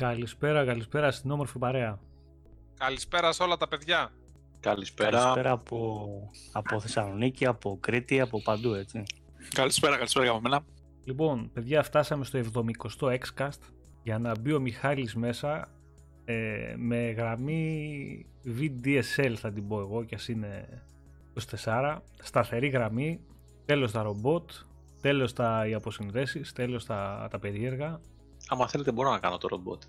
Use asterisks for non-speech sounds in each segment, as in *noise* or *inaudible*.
Καλησπέρα, καλησπέρα στην όμορφη παρέα. Καλησπέρα σε όλα τα παιδιά. Καλησπέρα. Καλησπέρα από, από Θεσσαλονίκη, από Κρήτη, από παντού έτσι. Καλησπέρα, καλησπέρα από μένα. Λοιπόν, παιδιά, φτάσαμε στο 70ο Xcast για να μπει ο Μιχάλης μέσα ε, με γραμμή VDSL θα την πω εγώ κι ας είναι 24 σταθερή γραμμή τέλος τα ρομπότ τέλος τα οι αποσυνδέσεις τέλος τα, τα περίεργα Άμα θέλετε μπορώ να κάνω το ρομπότ.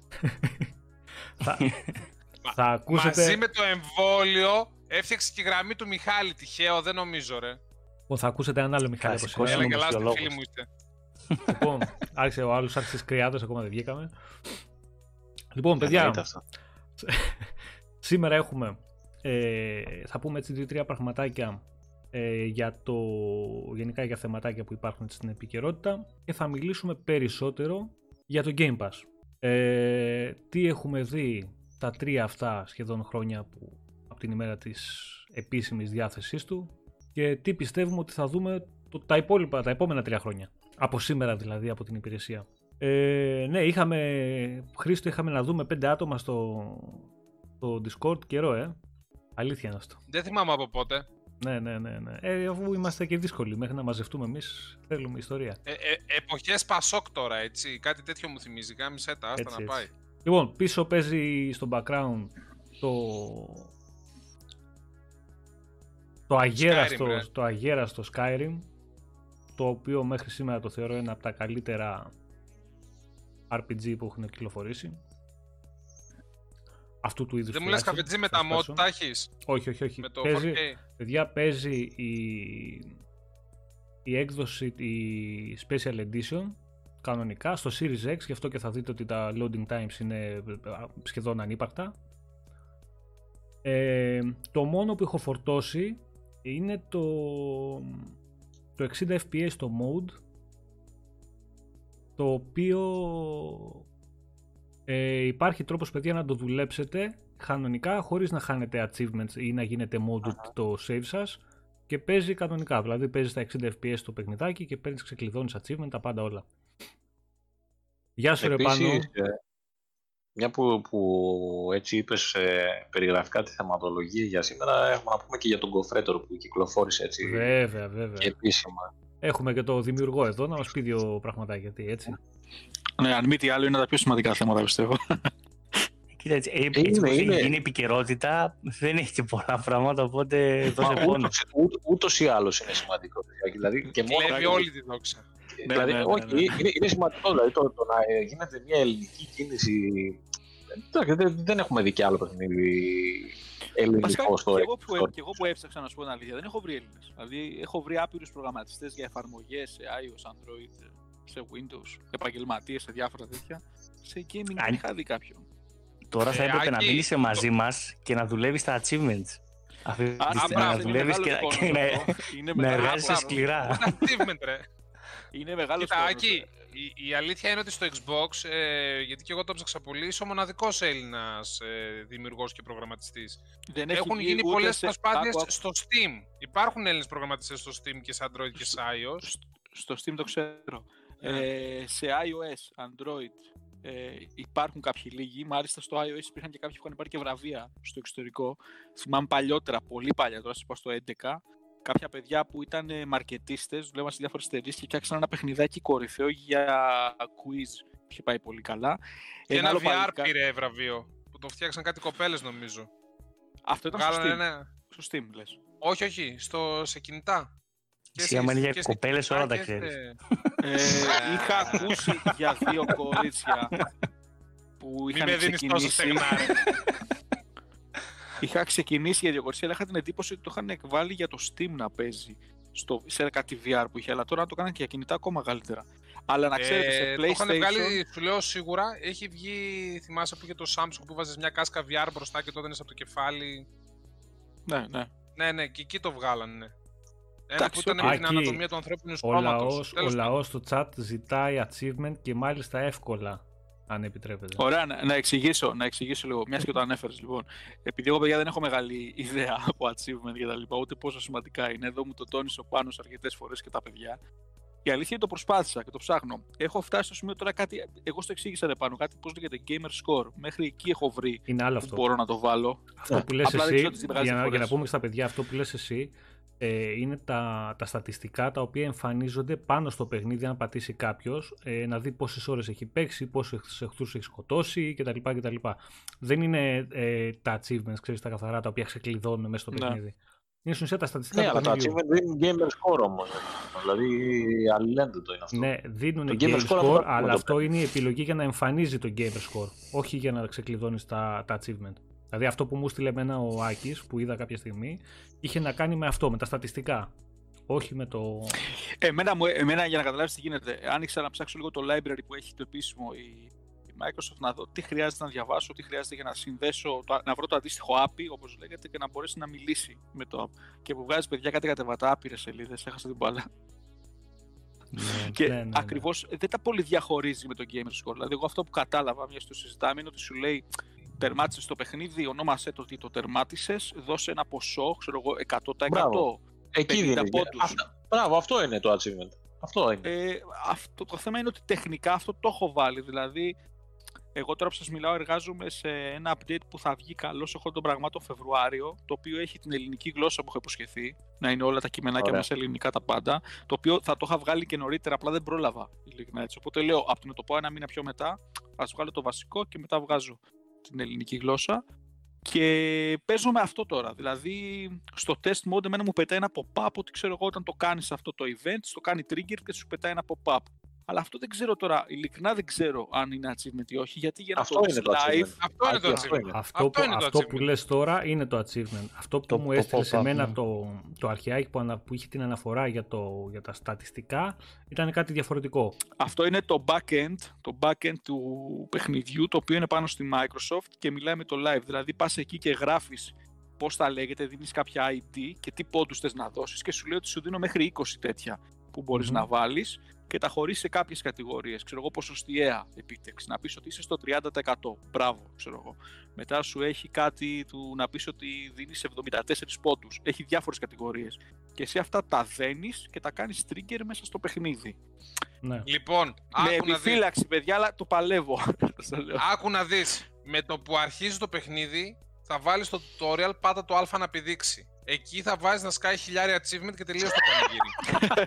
θα, *laughs* θα ακούσετε Μαζί με το εμβόλιο έφτιαξε και η γραμμή του Μιχάλη. Τυχαίο, δεν νομίζω, ρε. Λοιπόν, θα ακούσετε έναν άλλο Μιχάλη από Κλασικός σήμερα. Έλα είναι και λάστε, μουσιολόγος. φίλοι μου είστε. *laughs* λοιπόν, άρχισε ο άλλος, άρχισε κρυάδος, ακόμα δεν βγήκαμε. Λοιπόν, παιδιά, Εννοείται αυτό. *laughs* Σήμερα έχουμε, ε, θα πούμε έτσι δύο-τρία πραγματάκια ε, για το, γενικά για θεματάκια που υπάρχουν στην επικαιρότητα και θα μιλήσουμε περισσότερο για το Game Pass. Ε, τι έχουμε δει τα τρία αυτά σχεδόν χρόνια που, από την ημέρα της επίσημης διάθεσής του και τι πιστεύουμε ότι θα δούμε το, τα υπόλοιπα, τα επόμενα τρία χρόνια. Από σήμερα δηλαδή, από την υπηρεσία. Ε, ναι, είχαμε, Χρήστο, είχαμε να δούμε πέντε άτομα στο, στο Discord καιρό, ε. Αλήθεια είναι αυτό. Δεν θυμάμαι από πότε. Ναι, ναι, ναι. ναι. Ε, αφού είμαστε και δύσκολοι μέχρι να μαζευτούμε εμείς, θέλουμε ιστορία. Ε, ε, εποχές Πασόκ τώρα, έτσι. Κάτι τέτοιο μου θυμίζει. Γάμισε τα, άστα Έτσι, να πάει. έτσι. Λοιπόν, πίσω παίζει στο background το... Το αγέραστο, Skyrim, ρε. το αγέραστο Skyrim, το οποίο μέχρι σήμερα το θεωρώ ένα από τα καλύτερα RPG που έχουν κυκλοφορήσει. Αυτού του είδους Δεν μου λες τουλάχιστον, καφετζή με τα first mod person. τα έχεις; Όχι, όχι, όχι. Με το παίζει, 4K. παιδιά, παίζει η, η έκδοση, η Special Edition, κανονικά, στο Series X, γι' αυτό και θα δείτε ότι τα loading times είναι α, σχεδόν ανύπαρκτα. Ε, το μόνο που έχω φορτώσει είναι το, το 60 fps το mode, το οποίο ε, υπάρχει τρόπος παιδιά να το δουλέψετε κανονικά χωρίς να χάνετε achievements ή να γίνετε modded το save σας και παίζει κανονικά, δηλαδή παίζεις στα 60 fps το παιχνιδάκι και παίρνεις ξεκλειδώνεις achievement, τα πάντα όλα. Γεια σου ρε Πάνο. Επίσης, ε, μια που, που έτσι είπες ε, περιγραφικά τη θεματολογία για σήμερα, έχουμε να πούμε και για τον Κοφρέτορ που κυκλοφόρησε έτσι Βέβαια, βέβαια. και επίσημα. Έχουμε και το δημιουργό εδώ να μας πει δύο πραγματάκια, γιατί έτσι. Ναι, αν μη τι άλλο είναι τα πιο σημαντικά θέματα πιστεύω. Κοίτα, έτσι, ε, Είναι, έτσι πως είναι. είναι επικαιρότητα, δεν έχει και πολλά πράγματα, οπότε δώσε Μα πόνο. ούτως, ούτως, ούτως ή άλλως είναι σημαντικό. Δηλαδή, και μόνο, Κλέβει όλη τη δόξα. δηλαδή, Ναι, ναι, ναι, όχι, ναι. Είναι, είναι σημαντικό δηλαδή, το, το να ε, γίνεται μια ελληνική κίνηση. Εντάξει, δεν, δεν έχουμε δει κι άλλο παιχνίδι Βασικά, ελληνικό στο και εγώ, που, Xbox. και εγώ που έψαξα να σου πω την αλήθεια, δεν έχω βρει Έλληνες. Δηλαδή, έχω βρει άπειρους προγραμματιστές για εφαρμογές σε iOS, Android, σε Windows, επαγγελματίες, σε διάφορα τέτοια. Σε gaming Αν- δεν είχα δει κάποιον. Τώρα θα Ε, έπρεπε να Άκη, μείνει μαζί μας και να δουλεύεις τα achievements. Αυτή τη Α, στιγμή, μπράβο, να είναι δουλεύεις μεγάλος και, πόνος και να, αυτό. Είναι να μεγάλος εργάζεσαι πόνος. σκληρά. Achievement, ρε. Είναι μεγάλος Κοίτα, Άκη, η, η αλήθεια είναι ότι στο Xbox, ε, γιατί και εγώ το ψάξα πολύ, είσαι ο μοναδικός Έλληνας ε, δημιουργός και προγραμματιστής. Δεν έχει Έχουν βγει γίνει ούτε πολλές σε- προσπάθειες άκου, άκου. στο Steam. Υπάρχουν Έλληνες προγραμματιστές στο Steam και σε Android και σε iOS. Στο Steam το ξέρω. Ναι. Ε, σε iOS, Android ε, υπάρχουν κάποιοι λίγοι. Μάλιστα στο iOS υπήρχαν και κάποιοι που είχαν πάρει και βραβεία στο εξωτερικό. Θυμάμαι παλιότερα, πολύ παλιά, τώρα σας είπα στο 11. Κάποια παιδιά που ήταν ε, μαρκετίστες, δουλεύαν σε διάφορες εταιρείες και φτιάξαν ένα παιχνιδάκι κορυφαίο για quiz. Είχε πάει πολύ καλά. Και ένα άλλο VR παλικα- πήρε βραβείο. Που το φτιάξαν κάτι κοπέλες νομίζω. Αυτό ήταν στο Βγάλανε Steam. ένα. Στο Steam, λες. Όχι, όχι, στο, σε κινητά. Και Εσύ άμα είναι για και σε κοπέλες κινητά όλα τα και σε- ξέρεις. Ε, είχα ακούσει για δύο κορίτσια που Μην είχαν με δίνεις τόσο ξεκινήσει. στεγνά. ρε. Είχα ξεκινήσει για δύο κορίτσια, αλλά είχα την εντύπωση ότι το είχαν εκβάλει για το Steam να παίζει στο, σε κάτι VR που είχε, αλλά τώρα το κάναν και για κινητά ακόμα καλύτερα. Αλλά να ξέρετε, Ε, σε Το είχαν PlayStation. βγάλει, σου λέω σίγουρα. Έχει βγει, θυμάσαι που είχε το Samsung που βάζεις μια κάσκα VR μπροστά και τότε είναι από το κεφάλι. Ναι, ναι. Ναι, ναι, και εκεί το βγάλανε. Ναι. Ένα Εντάξει, που ήταν οκ. με την Εκεί ανατομία του ανθρώπινου Ο σώματος. λαός, ο Τέλος πάντων. λαός στο chat ζητάει achievement και μάλιστα εύκολα, αν επιτρέπετε. Ωραία, να, να, εξηγήσω, να εξηγήσω λίγο, μιας και το ανέφερες. Λοιπόν, επειδή εγώ παιδιά δεν έχω μεγάλη ιδέα *laughs* από achievement και τα λοιπά, ούτε πόσο σημαντικά είναι. Εδώ μου το τόνισε ο Πάνος αρκετές φορές και τα παιδιά. Η αλήθεια είναι το προσπάθησα και το ψάχνω. Έχω φτάσει στο σημείο τώρα κάτι. Εγώ στο εξήγησα ρε πάνω, κάτι πώς λέγεται gamer score. Μέχρι εκεί έχω βρει Είναι άλλο που αυτό. μπορώ να το βάλω. Αυτό που λες Απλά δεν εσύ, ξέρω τις μεγάλες για να, για να διαφορές. πούμε και στα παιδιά, αυτό που λες εσύ, ε, είναι τα, τα στατιστικά τα οποία εμφανίζονται πάνω στο παιχνίδι αν πατήσει κάποιος, ε, να δει πόσες ώρες έχει παίξει, πόσους εχθρούς έχει σκοτώσει κτλ. κτλ. Δεν είναι ε, τα achievements, ξέρεις, τα καθαρά τα οποία ξεκλειδώνουν μέσα στο Ναι. παιχνίδι. Είναι στην ουσία τα στατιστικά Ναι, του αλλά τα παιχνιδιού. achievement δίνουν gamer score όμως. Δηλαδή αλληλένδετο είναι αυτό. Ναι, δίνουν Το game gamer score, score αυτό αλλά το αυτό είναι η επιλογή για να εμφανίζει το gamer score, όχι για να ξεκλειδώνεις τα, τα achievement. Δηλαδή αυτό που μου στείλε εμένα ο Άκης, που είδα κάποια στιγμή, είχε να κάνει με αυτό, με τα στατιστικά. Όχι με το... Εμένα, μου- εμένα για να καταλάβεις τι γίνεται, άνοιξα να ψάξω λίγο το library που έχει το επίσημο η, η Microsoft να δω τι χρειάζεται να διαβάσω, τι χρειάζεται για να συνδέσω, το- να βρω το αντίστοιχο API όπως λέγεται και να μπορέσει να μιλήσει με το app. Και που βγάζει παιδιά κάτι κατεβατά άπειρες σελίδες, έχασα την μπάλα. Ναι. Και Ναι, ναι, ναι. ακριβώς δεν τα πολύ διαχωρίζει με το gamer score. Δηλαδή, εγώ αυτό που κατάλαβα, μια στο συζητάμε, είναι ότι σου λέει τερμάτισες το παιχνίδι, ονόμασέ το ότι το τερμάτισες, δώσε ένα ποσό, ξέρω εγώ, 100%. Μπράβο. Εκεί 50 δίνει. πόντους. Αυτά- Μπράβο, αυτό είναι το achievement. Αυτό είναι. Ε, αυτό, το θέμα είναι ότι τεχνικά αυτό το έχω βάλει. Δηλαδή, εγώ τώρα που σας μιλάω, εργάζομαι σε ένα update που θα βγει καλό σε χώρο των πραγμάτων Φεβρουάριο, το οποίο έχει την ελληνική γλώσσα που έχω υποσχεθεί, να είναι όλα τα κειμενάκια Ωραία. μέσα ελληνικά τα πάντα. Το οποίο θα το είχα βγάλει και νωρίτερα, απλά δεν πρόλαβα. Ειλικρινά έτσι. Οπότε λέω, από το να το πω ένα μήνα πιο μετά, ας βγάλω το βασικό και μετά βγάζω την ελληνική γλώσσα. Και παίζω με αυτό τώρα. Δηλαδή, στο test mode, εμένα μου πετάει ένα pop-up ότι ξέρω εγώ όταν το κάνεις αυτό το event, το κάνει trigger και σου πετάει ένα pop-up. Αλλά αυτό δεν ξέρω τώρα, ειλικρινά δεν ξέρω αν είναι achievement ή όχι, γιατί για να Αυτό το είναι δεις το live, achievement. Αυτό είναι Άκη, το αυτό achievement. είναι. Αυτό, που, είναι το αυτό που achievement. λες τώρα είναι το achievement. Αυτό που Το- μου το έστειλε σε pop-up, μένα ναι. το, το αρχιάκι που, ανα- που είχε την αναφορά για, το, για τα στατιστικά ήταν κάτι διαφορετικό. αυτό είναι το backend, το backend του παιχνιδιού, το οποίο είναι πάνω στη Microsoft και μιλάει με το live. Δηλαδή πας εκεί και γράφεις πώς θα λέγεται, δίνεις κάποια ID και τι πόντους θες να δώσεις και σου λέει ότι σου δίνω μέχρι 20 τέτοια που μπορείς Μμμ. να βάλεις και τα χωρίσει σε κάποιες κατηγορίες. Ξέρω εγώ ποσοστιαία επίτευξη. Να πεις ότι είσαι στο 30%. Μπράβο, ξέρω εγώ. Μετά σου έχει κάτι του να πεις ότι δίνεις 74 πόντους. Έχει διάφορες κατηγορίες. Και εσύ αυτά τα δένεις και τα κάνεις trigger μέσα στο παιχνίδι. Ναι. Λοιπόν, Με άκου να, δεις, επιφύλαξη, παιδιά, αλλά το παλεύω. *laughs* Σας το λέω. άκου να δεις. Με το που αρχίζει το παιχνίδι, θα βάλεις το tutorial, πάτα το α να πηδήξει. Εκεί θα βάζεις να σκάει χιλιάρια achievement και τελείως το πανηγύρι.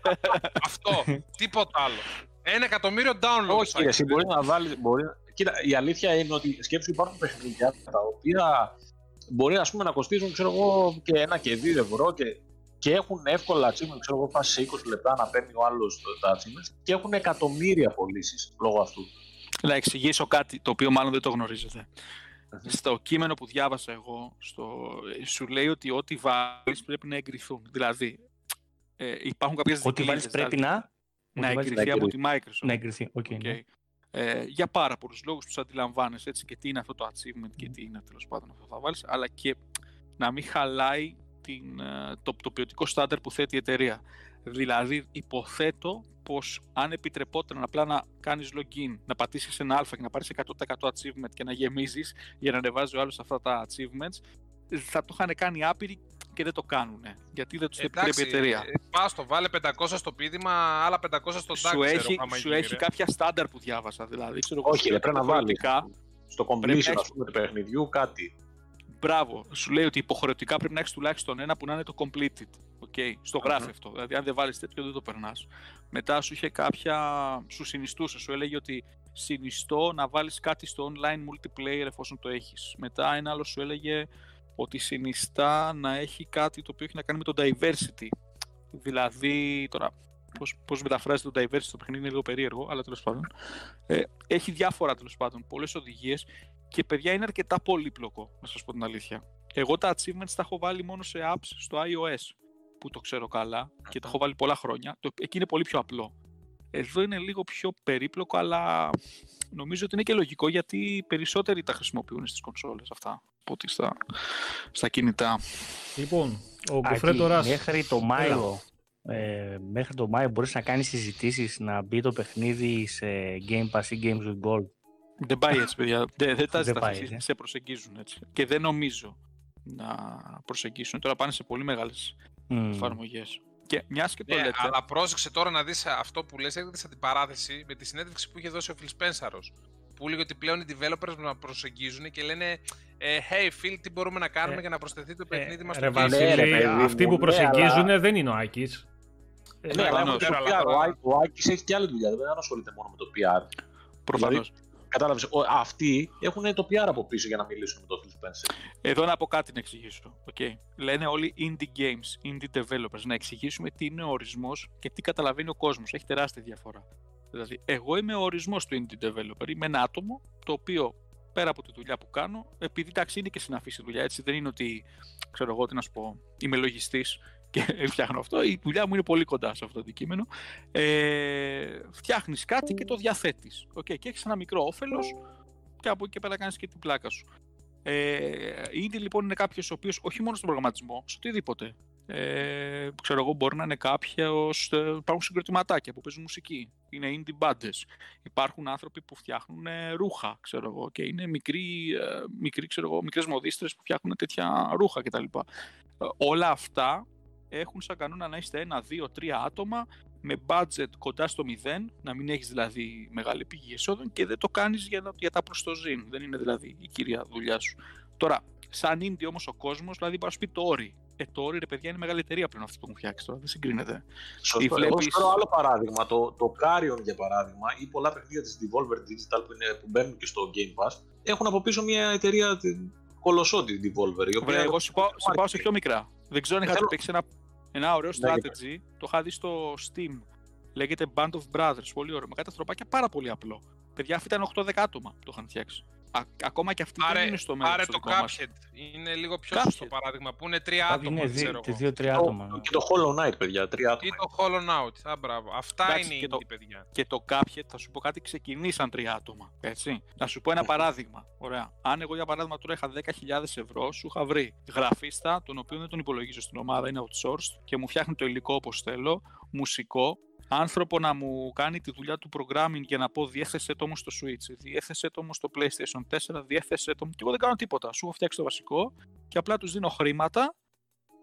*laughs* Αυτό. Τίποτα άλλο. Ένα εκατομμύριο downloads. Όχι, θα κύριε, έχεις. εσύ μπορεί να βάλει. Μπορεί... Κοίτα, η αλήθεια είναι ότι σκέψου υπάρχουν παιχνίδια τα οποία μπορεί ας πούμε, να κοστίζουν ξέρω εγώ, και ένα και δύο ευρώ και, και έχουν εύκολα achievement. Ξέρω εγώ, πας σε 20 λεπτά να παίρνει ο άλλος τα achievements και έχουν εκατομμύρια πωλήσεις λόγω αυτού. Να εξηγήσω κάτι το οποίο μάλλον δεν το γνωρίζετε. Στο κείμενο που διάβασα εγώ, στο, σου λέει ότι ό,τι βάλεις πρέπει να εγκριθούν. Δηλαδή, ε, υπάρχουν κάποιες Ό,τι δικλείδες, βάλεις πρέπει δηλαδή, να, να ό,τι βάλεις εγκριθεί να από τη Microsoft. να εγκριθεί. OK, OK. ναι. Ε, για πάρα πολλούς λόγους τους αντιλαμβάνεσαι έτσι και τι είναι αυτό το achievement και τι είναι τέλος πάντων αυτό που θα βάλεις αλλά και να μην χαλάει την, ε, το, το ποιοτικό στάνταρ που θέτει η εταιρεία. Δηλαδή υποθέτω πως αν επιτρεπόταν απλά να κάνεις login, να πατήσεις ένα α και να πάρεις 100% achievement και να γεμίζεις για να ανεβάζει ο άλλος αυτά τα achievements θα το είχαν κάνει άπειροι και δεν το κάνουν. Γιατί δεν τους το επιτρέπει η εταιρεία. ε, πας το, βάλε 500 στο πείδημα, άλλα 500 στο DAX. σου ξέρω, έχει, άμα σου γίνει, έχει ρε. κάποια στάνταρ που διάβασα. Δηλαδή, ξέρω, εγώ, Όχι, σου ρε, λέει πρέπει να βάλεις υποχρεωτικά- στο Πρέπει completion να ας πούμε, του παιχνιδιού κάτι. Μπράβο. Σου λέει ότι υποχρεωτικά πρέπει να έχεις τουλάχιστον ένα που να είναι το completed. Okay. Στο γράφει Μμμ. αυτό. αυτό. Δηλαδή, αν δεν βάλεις τέτοιο, δεν το περνάς. Μετά σου είχε κάποια. Σου συνιστούσε. Σου έλεγε ότι συνιστώ να βάλεις κάτι στο online multiplayer εφόσον το έχεις. Μετά ένα άλλο σου έλεγε ότι συνιστά να έχει κάτι το οποίο έχει να κάνει με το diversity. Δηλαδή, τώρα πώς, πώς μεταφράζεται το diversity στο παιχνίδι είναι λίγο περίεργο, αλλά τέλος πάντων. Ε, έχει διάφορα τέλος πάντων, πολλές οδηγίες και παιδιά είναι αρκετά πολύπλοκο, να σας πω την αλήθεια. Εγώ τα achievements τα έχω βάλει μόνο σε apps στο iOS, που το ξέρω καλά και τα έχω βάλει πολλά χρόνια. Το, εκεί είναι πολύ πιο απλό. Εδώ είναι λίγο πιο περίπλοκο, αλλά νομίζω ότι είναι και λογικό γιατί οι περισσότεροι τα χρησιμοποιούν στις κονσόλες αυτά από ότι στα, στα κινητά. Λοιπόν, ο Άκη, Γκοφρέτορας... Μέχρι το Μάιο, ε, μέχρι το Μάιο μπορείς να κάνεις συζητήσεις να μπει το παιχνίδι σε Game Pass ή Games with Gold. Δεν πάει έτσι, παιδιά. Δεν, δεν τα Δεν ζητάς πάει, εσύ, ε. σε προσεγγίζουν έτσι. Και δεν νομίζω να προσεγγίσουν. Τώρα πάνε σε πολύ μεγάλες Μμ. εφαρμογές. Και μιας και το Ναι, λέτε. αλλά πρόσεξε τώρα να δεις αυτό που λες, έρχεται σε αντιπαράθεση με τη συνέντευξη που είχε δώσει ο Phil Spencer. Που έλεγε ότι πλέον οι developers να προσεγγίζουν και λένε ε, Hey Phil, τι μπορούμε να κάνουμε Ε, για να προσθεθεί το παιχνίδι μας ρε στο game». Βασίλη, Ναι, ρε, παιδί αυτοί μου, που ναι, προσεγγίζουν αλλά- δεν είναι ο Άκης. Ε, Ναι, αλλά προφανώς. έχουν και το Ξέρω, PR. αλλά Ο τώρα- Άκη- Ο Άκης έχει και άλλη δουλειά, δεν ασχολείται μόνο με το PR. Προφανώς. Κατάλαβες, ο- αυτοί έχουν το PR από πίσω για να μιλήσουν με τον Phil Spencer. Εδώ να πω κάτι να εξηγήσω. Okay. Λένε όλοι indie games, indie developers. Να εξηγήσουμε τι είναι ο ορισμός και τι καταλαβαίνει ο κόσμος. Έχει τεράστια διαφορά. Δηλαδή, εγώ είμαι ο ορισμός του indie developer. Είμαι ένα άτομο το οποίο πέρα από τη δουλειά που κάνω, επειδή εντάξει είναι και συναφή η δουλειά, έτσι δεν είναι ότι ξέρω εγώ τι να σου πω, είμαι λογιστής και *laughs* φτιάχνω αυτό. Η δουλειά μου είναι πολύ κοντά σε αυτό το αντικείμενο. Ε, Φτιάχνεις κάτι και το διαθέτεις. Okay. Και έχεις ένα μικρό όφελος και από εκεί και πέρα κάνεις και την πλάκα σου. Ε, ήδη λοιπόν είναι κάποιος ο οποίος όχι μόνο στον προγραμματισμό, σε οτιδήποτε. Ε, ξέρω εγώ, μπορεί να είναι κάποιος. Υπάρχουν συγκροτηματάκια που παίζουν μουσική. Είναι indie bands. Υπάρχουν άνθρωποι που φτιάχνουν ε, ρούχα, ξέρω εγώ, και είναι μικροί, ε, μικροί ξέρω εγώ, μικρές μοδίστρες που φτιάχνουν τέτοια ρούχα κτλ. Ε, όλα αυτά έχουν σαν κανόνα να είστε ένα, δύο, τρία άτομα με budget κοντά στο μηδέν, να μην έχεις δηλαδή μεγάλη πηγή εσόδων και δεν το κάνεις για, για τα προστοζήν. Δεν είναι δηλαδή η κύρια δουλειά σου. Τώρα, σαν indie όμως ο κόσμος, δηλαδή μπορεί να σου πει το όρι. Ε, το όρι ρε παιδιά είναι μεγάλη εταιρεία πλέον αυτή που έχουν φτιάξει τώρα, δεν συγκρίνεται. Σωστό. Εγώ βλέπεις- σου φέρω άλλο παράδειγμα. Το, το Carrion για παράδειγμα ή πολλά παιχνίδια της Devolver Digital που, είναι, που μπαίνουν και στο Game Pass έχουν από πίσω μια εταιρεία την- κολοσσό τη Devolver. Η οποία Βρε, εγώ σου πάω, σου πάω σε marketing. πιο μικρά. Δεν ξέρω αν είχατε Θέλω- παίξει ένα, ένα ωραίο Ναι, strategy. Το είχα δει στο Steam. Λέγεται Band of Brothers. Πολύ ωραίο. Με κάτι ανθρωπάκια πάρα πολύ απλό. Παιδιά, αυτοί ήταν 8-10 άτομα που το είχαν φτιάξει. Α, ακόμα και αυτοί δεν Πάρε, είναι στο μέλλον. πάρε στο το δικό μας. Cuphead. Είναι λίγο πιο Cuphead. σωστό παράδειγμα που είναι τρία Κάτι άτομα, είναι ξέρω δύο- εγώ. δύο-τρία Το- άτομα. Και το Hollow Knight, παιδιά. Τρία Ή άτομα. το Hollow Out. Α, μπράβο. Αυτά Εντάξει, είναι και οι το- indie παιδιά. Και το Cuphead, θα σου πω κάτι, ξεκινήσαν τρία άτομα. Έτσι. Να σου πω ένα παράδειγμα. Ωραία. Αν εγώ για παράδειγμα τώρα είχα 10.000 ευρώ, σου είχα βρει γραφίστα, τον οποίο δεν τον υπολογίζω στην ομάδα, είναι outsourced και μου φτιάχνει το υλικό όπως θέλω, μουσικό, άνθρωπο να μου κάνει τη δουλειά του programming για να πω διέθεσέ το μου στο Switch, διέθεσέ το μου στο PlayStation 4, διέθεσέ το μου. Και εγώ δεν κάνω τίποτα. Σου έχω φτιάξει το βασικό και απλά τους δίνω χρήματα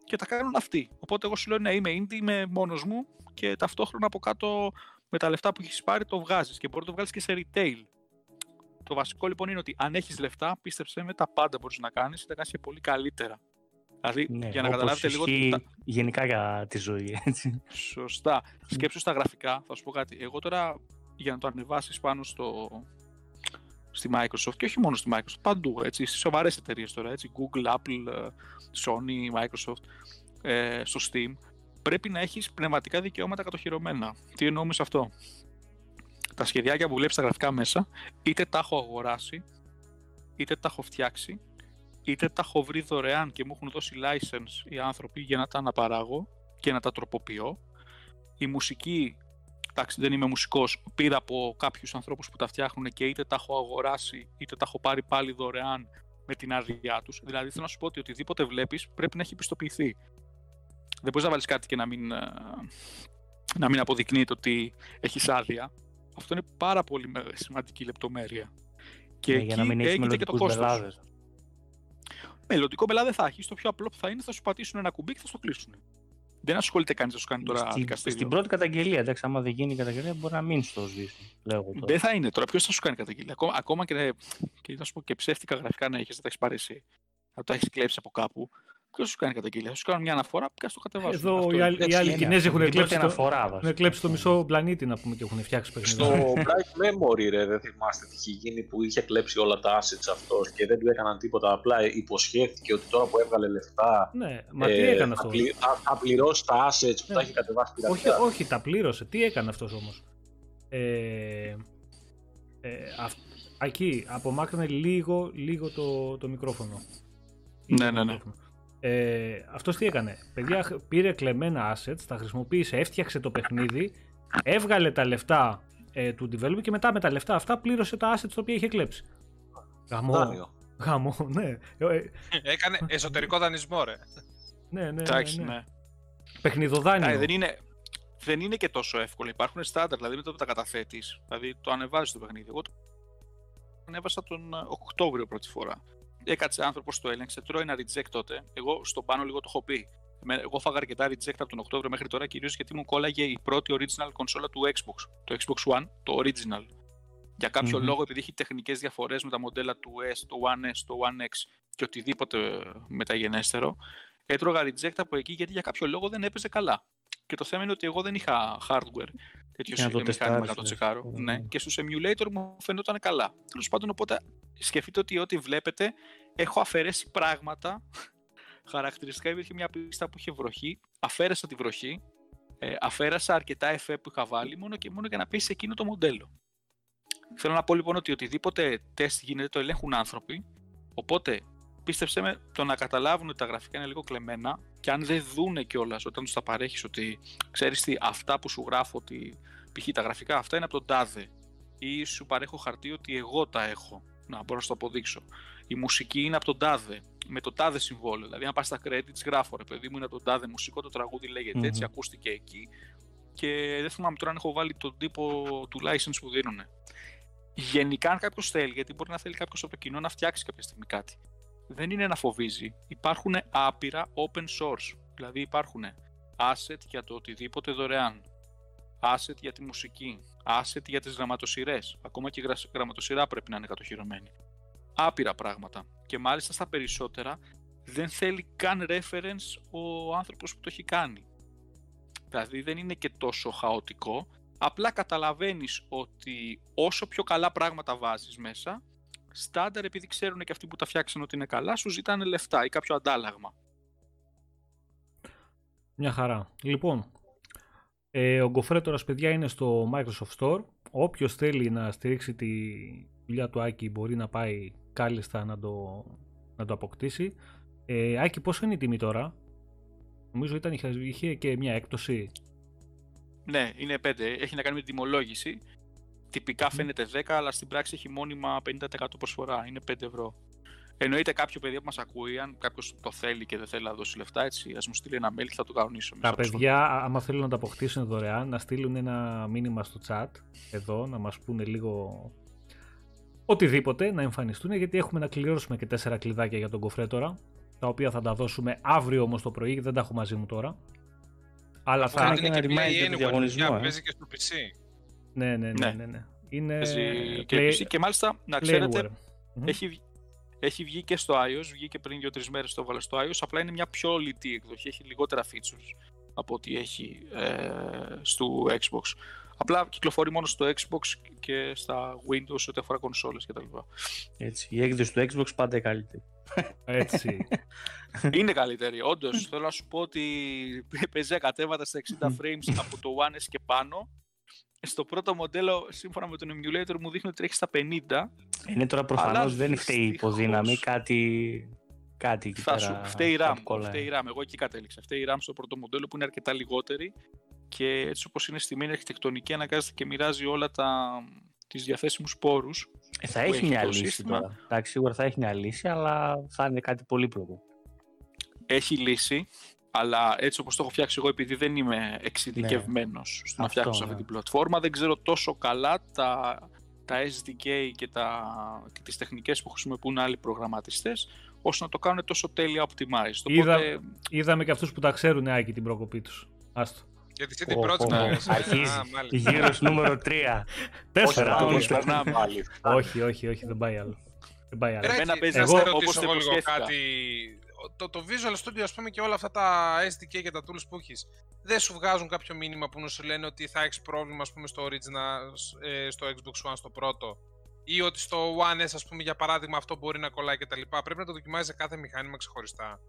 και τα κάνουν αυτοί. Οπότε εγώ σου λέω ναι, είμαι indie, είμαι μόνος μου και ταυτόχρονα από κάτω με τα λεφτά που έχεις πάρει το βγάζεις και μπορεί να το βγάλεις και σε retail. Το βασικό λοιπόν είναι ότι αν έχεις λεφτά, πίστεψε με τα πάντα μπορείς να κάνεις και τα κάνεις και πολύ καλύτερα. Δηλαδή, Ναι, για να όπως καταλάβετε λίγο. ισχύει τα- γενικά για τη ζωή, έτσι. Σωστά. Σκέψου στα γραφικά, θα σου πω κάτι. Εγώ τώρα για να το ανεβάσεις πάνω στο, στη Microsoft και όχι μόνο στη Microsoft, παντού, έτσι, στις σοβαρές εταιρείες τώρα, έτσι, Google, Apple, ε, Sony, Microsoft, ε, στο Steam, πρέπει να έχεις πνευματικά δικαιώματα κατοχυρωμένα. Τι εννοώ με σε αυτό; Τα σχεδιάκια που βλέπεις στα γραφικά μέσα, είτε τα έχω αγοράσει, είτε τα έχω φτιάξει, είτε τα έχω βρει δωρεάν και μου έχουν δώσει license οι άνθρωποι για να τα αναπαράγω και να τα τροποποιώ. Η μουσική, εντάξει δεν είμαι μουσικός, πήρα από κάποιους ανθρώπους που τα φτιάχνουν και είτε τα έχω αγοράσει είτε τα έχω πάρει πάλι δωρεάν με την άδειά τους. Δηλαδή θέλω να σου πω ότι οτιδήποτε βλέπεις πρέπει να έχει πιστοποιηθεί. Δεν μπορείς να βάλεις κάτι και να μην, ε, να μην αποδεικνύεται ότι έχεις άδεια. Αυτό είναι πάρα πολύ με- σημαντική λεπτομέρεια. Και Ναι, εκεί για να μην έχεις έγινε και το μελλοντικούς κόστος. μπελάδες. Μελλοντικό μπελά δεν θα έχει. Το πιο απλό που θα είναι θα σου πατήσουν ένα κουμπί και θα στο κλείσουν. Δεν ασχολείται κανείς να σου κάνει τώρα Στην, δικαστήριο. στην πρώτη καταγγελία, εντάξει, άμα δεν γίνει η καταγγελία, μπορεί να μην στο σβήσουν. Λέω εγώ τώρα. Δεν θα είναι τώρα. Ποιος θα σου κάνει καταγγελία; Ακόμα, ακόμα και, και, να σου πω, και ψεύτικα γραφικά να έχεις, θα τα έχεις πάρει εσύ. Θα τα έχεις κλέψει από κάπου. Ποιος σου κάνει καταγγελία; Θα σου κάνουν μια αναφορά και θα το κατεβάσουν. Εδώ Αυτό οι άλλοι, έτσι οι άλλοι είναι. Κινέζοι έχουν Την πρώτη κλέψει, το, αναφορά, έχουν βασικά. κλέψει το μισό πλανήτη να πούμε και έχουν φτιάξει Στο παιχνίδια. *laughs* Bright Memory, ρε, δεν θυμάστε τι είχε γίνει που είχε κλέψει όλα τα assets αυτός και δεν του έκαναν τίποτα. Απλά υποσχέθηκε ότι τώρα που έβγαλε λεφτά. ναι, μα τι ε, έκανε θα, αυτός; πλη- θα, θα πληρώσει τα assets που Ναι. τα έχει κατεβάσει Όχι, πειρατικά. όχι, τα πλήρωσε. Τι έκανε αυτός όμως; Ε, ε, αυ- εκεί, απομάκρυνε λίγο, λίγο το, το μικρόφωνο. Ναι, Το ναι, ναι. Μικρόφωνο. Ε, αυτός τι έκανε; Παιδιά, χ- πήρε κλεμμένα assets, τα χρησιμοποίησε, έφτιαξε το παιχνίδι, έβγαλε τα λεφτά ε, του developer και μετά με τα λεφτά αυτά πλήρωσε τα assets τα οποία είχε κλέψει. Γαμό. Δάνειο. Γαμό, ναι. Ε, ε, Έκανε εσωτερικό δανεισμό, ρε. ναι, ναι, ναι, Εντάξει, ναι. ναι. Παιχνιδοδάνειο. Ε, δεν, είναι, δεν είναι και τόσο εύκολο. Υπάρχουν στάνταρ, δηλαδή με το που τα καταθέτεις, δηλαδή το ανεβάζεις το παιχνίδι. Εγώ το ανέβασα τον ε, Οκτώβριο πρώτη φορά. Έκατσε άνθρωπος, το έλεγξε, τρώει ένα reject τότε. Εγώ στον πάνω λίγο το έχω πει. Με- Εγώ φάγα αρκετά reject από τον Οκτώβριο μέχρι τώρα, κυρίως γιατί μου κόλλαγε η πρώτη original κονσόλα του Xbox. Το Xbox One, το original. Για κάποιο Μμμ. λόγο, επειδή έχει τεχνικές διαφορές με τα μοντέλα του S, το One S, το One X και οτιδήποτε μεταγενέστερο, έτρωγα reject από εκεί γιατί για κάποιο λόγο δεν έπαιζε καλά. Και το θέμα είναι ότι εγώ δεν είχα hardware τέτοιο Για να το σύγχρονο μηχάνημα να το τεστάρεις, τσεκάρω. λες. Ναι. Μμμ. Και στους emulator μου φαινόταν καλά. Τέλος πάντων, οπότε σκεφτείτε ότι ό,τι βλέπετε έχω αφαιρέσει πράγματα. Χαρακτηριστικά υπήρχε μια πίστα που είχε βροχή. Αφαίρεσα τη βροχή. Ε, αφαίρεσα αρκετά εφέ που είχα βάλει μόνο και μόνο για να πέσει εκείνο το μοντέλο. Θέλω να πω λοιπόν ότι οτιδήποτε τεστ γίνεται το ελέγχουν άνθρωποι. Οπότε πίστεψέ με το να καταλάβουν ότι τα γραφικά είναι λίγο κλεμμένα και αν δεν δούνε κιόλας όταν τους τα παρέχεις ότι ξέρεις τι, αυτά που σου γράφω ότι π.χ. τα γραφικά αυτά είναι από τον τάδε ή σου παρέχω χαρτί ότι εγώ τα έχω. Να μπορώ να σου το αποδείξω. Η μουσική είναι από τον τάδε. Με το τάδε συμβόλαιο. Δηλαδή, αν πας στα credits, γράφω ρε παιδί μου, είναι από τον τάδε μουσικό, το τραγούδι λέγεται Μμμ. έτσι, ακούστηκε εκεί. Και δεν θυμάμαι τώρα αν έχω βάλει τον τύπο του license που δίνουν. Γενικά, αν κάποιος θέλει, γιατί μπορεί να θέλει κάποιος από το κοινό να φτιάξει κάποια στιγμή κάτι, δεν είναι να φοβίζει. Υπάρχουν άπειρα open source. Δηλαδή, υπάρχουν asset για το οτιδήποτε δωρεάν. Asset για τη μουσική. Asset για τις γραμματοσυρές. Ακόμα και η γρα- γραμματοσυρά πρέπει να είναι κατοχυρωμένη. Άπειρα πράγματα. Και μάλιστα στα περισσότερα δεν θέλει καν reference ο άνθρωπος που το έχει κάνει. Δηλαδή δεν είναι και τόσο χαοτικό. Απλά καταλαβαίνεις ότι όσο πιο καλά πράγματα βάζεις μέσα, στάνταρ επειδή ξέρουν και αυτοί που τα φτιάξαν ότι είναι καλά, σου ζητάνε λεφτά ή κάποιο αντάλλαγμα. Μια χαρά. Λοιπόν, ε, ο Γκοφρέτορας, παιδιά, είναι στο Microsoft Store. Όποιος θέλει να στηρίξει τη δουλειά του Άκη μπορεί να πάει κάλλιστα να το, να το αποκτήσει. Ε, Άκη, πόσο είναι η τιμή τώρα; Νομίζω ήταν, είχε, είχε και μια έκπτωση. Ναι, είναι 5. Έχει να κάνει με την τιμολόγηση. Τυπικά φαίνεται 10, αλλά στην πράξη έχει μόνιμα 50% προσφορά. Είναι 5 ευρώ. Εννοείται κάποιο παιδί που μας ακούει, αν κάποιος το θέλει και δεν θέλει να δώσει λεφτά, έτσι, ας μου στείλει ένα mail και θα το κανονίσω. Τα παιδιά, α- άμα θέλουν να το αποκτήσουν δωρεάν, να στείλουν ένα μήνυμα στο chat εδώ, να μας πούνε λίγο οτιδήποτε, να εμφανιστούν, γιατί έχουμε να κληρώσουμε και τέσσερα κλειδάκια για τον Κοφρέτορα, τα οποία θα τα δώσουμε αύριο όμως το πρωί, γιατί δεν τα έχω μαζί μου τώρα. Αλλά Κάνει θα... και είναι ένα και play reminder του anywhere, διαγωνισμού, παιδιά, ε. παίζει και στο PC. Ναι, ναι, ναι, Ναι. ναι, ναι. Είναι Παίζει και, play- PC και μάλιστα να ξέρετε, playware. Μμμ. έχει, βγει- έχει βγει και στο iOS, βγήκε πριν 2-3 μέρες το έβαλα στο iOS, απλά είναι μια πιο λιτή εκδοχή, έχει λιγότερα features από ό,τι έχει ε, στο Xbox. Απλά κυκλοφορεί μόνο στο Xbox και στα Windows ό,τι αφορά κονσόλες κτλ. Έτσι, η έκδοση του Xbox πάντα είναι καλύτερη. Έτσι. *laughs* Είναι καλύτερη, όντως. Θέλω να σου πω ότι *laughs* παίζει κατέβατα στα 60 *laughs* frames από το One S και πάνω. Στο πρώτο μοντέλο, σύμφωνα με τον emulator, μου δείχνει ότι τρέχει στα 50. Είναι τώρα προφανώς Αλλά δεν φταίει η δυστυχώς- υποδύναμη, κάτι. Κάτι εκεί Θα πέρα. σου φταίει η RAM. κάτι κολλάει. Φταίει η RAM. Εγώ εκεί κατέληξα. Φταίει η RAM στο πρώτο μοντέλο που είναι αρκετά λιγότερη και έτσι όπως είναι στημένη αρχιτεκτονική αναγκάζεται και μοιράζει όλα τα, τις διαθέσιμους πόρους. Ε, θα που έχει έχει μια το λύση σύστημα. τώρα. Εντάξει, σίγουρα θα έχει μια λύση, αλλά θα είναι κάτι πολύπλοκο. Έχει λύση, αλλά έτσι όπως το έχω φτιάξει εγώ επειδή δεν είμαι εξειδικευμένος στο να Αυτό, φτιάξω ναι. αυτή την πλατφόρμα, δεν ξέρω τόσο καλά τα, τα SDK και, τα, και τις τεχνικές που χρησιμοποιούν άλλοι προγραμματιστές ώστε να το κάνουν τόσο τέλεια optimized. Είδα- Οπότε Είδαμε και αυτούς που τα ξέρουν, Άκη, την προκοπή τους. Άστο. Γιατί εσύ την Ω, πρώτη ω, που ω. έκανες, ε. *laughs* Αρχίζει. Α, μάλιστα. Γύρω νούμερο 3. Τέσσερα. το όχι, όμως περνάμε. Πάλι. όχι, όχι, όχι, δεν πάει άλλο. Δεν πάει άλλο. Ρε, Εμένα Άκη, παίζει να εγώ- σε όπως ρωτήσω το εγώ λίγο υποσχέθηκα. κάτι. Το, το Visual Studio, ας πούμε, και όλα αυτά τα SDK και τα tools που έχεις, δεν σου βγάζουν κάποιο μήνυμα που να σου λένε ότι θα έχεις πρόβλημα, ας πούμε, στο Original, ε, στο Xbox One, στο πρώτο. Ή ότι στο One S, ας πούμε, για παράδειγμα, αυτό μπορεί να κολλάει κτλ. Πρέπει να το δοκιμάζει σε κάθε μηχάνημα ξεχωριστά.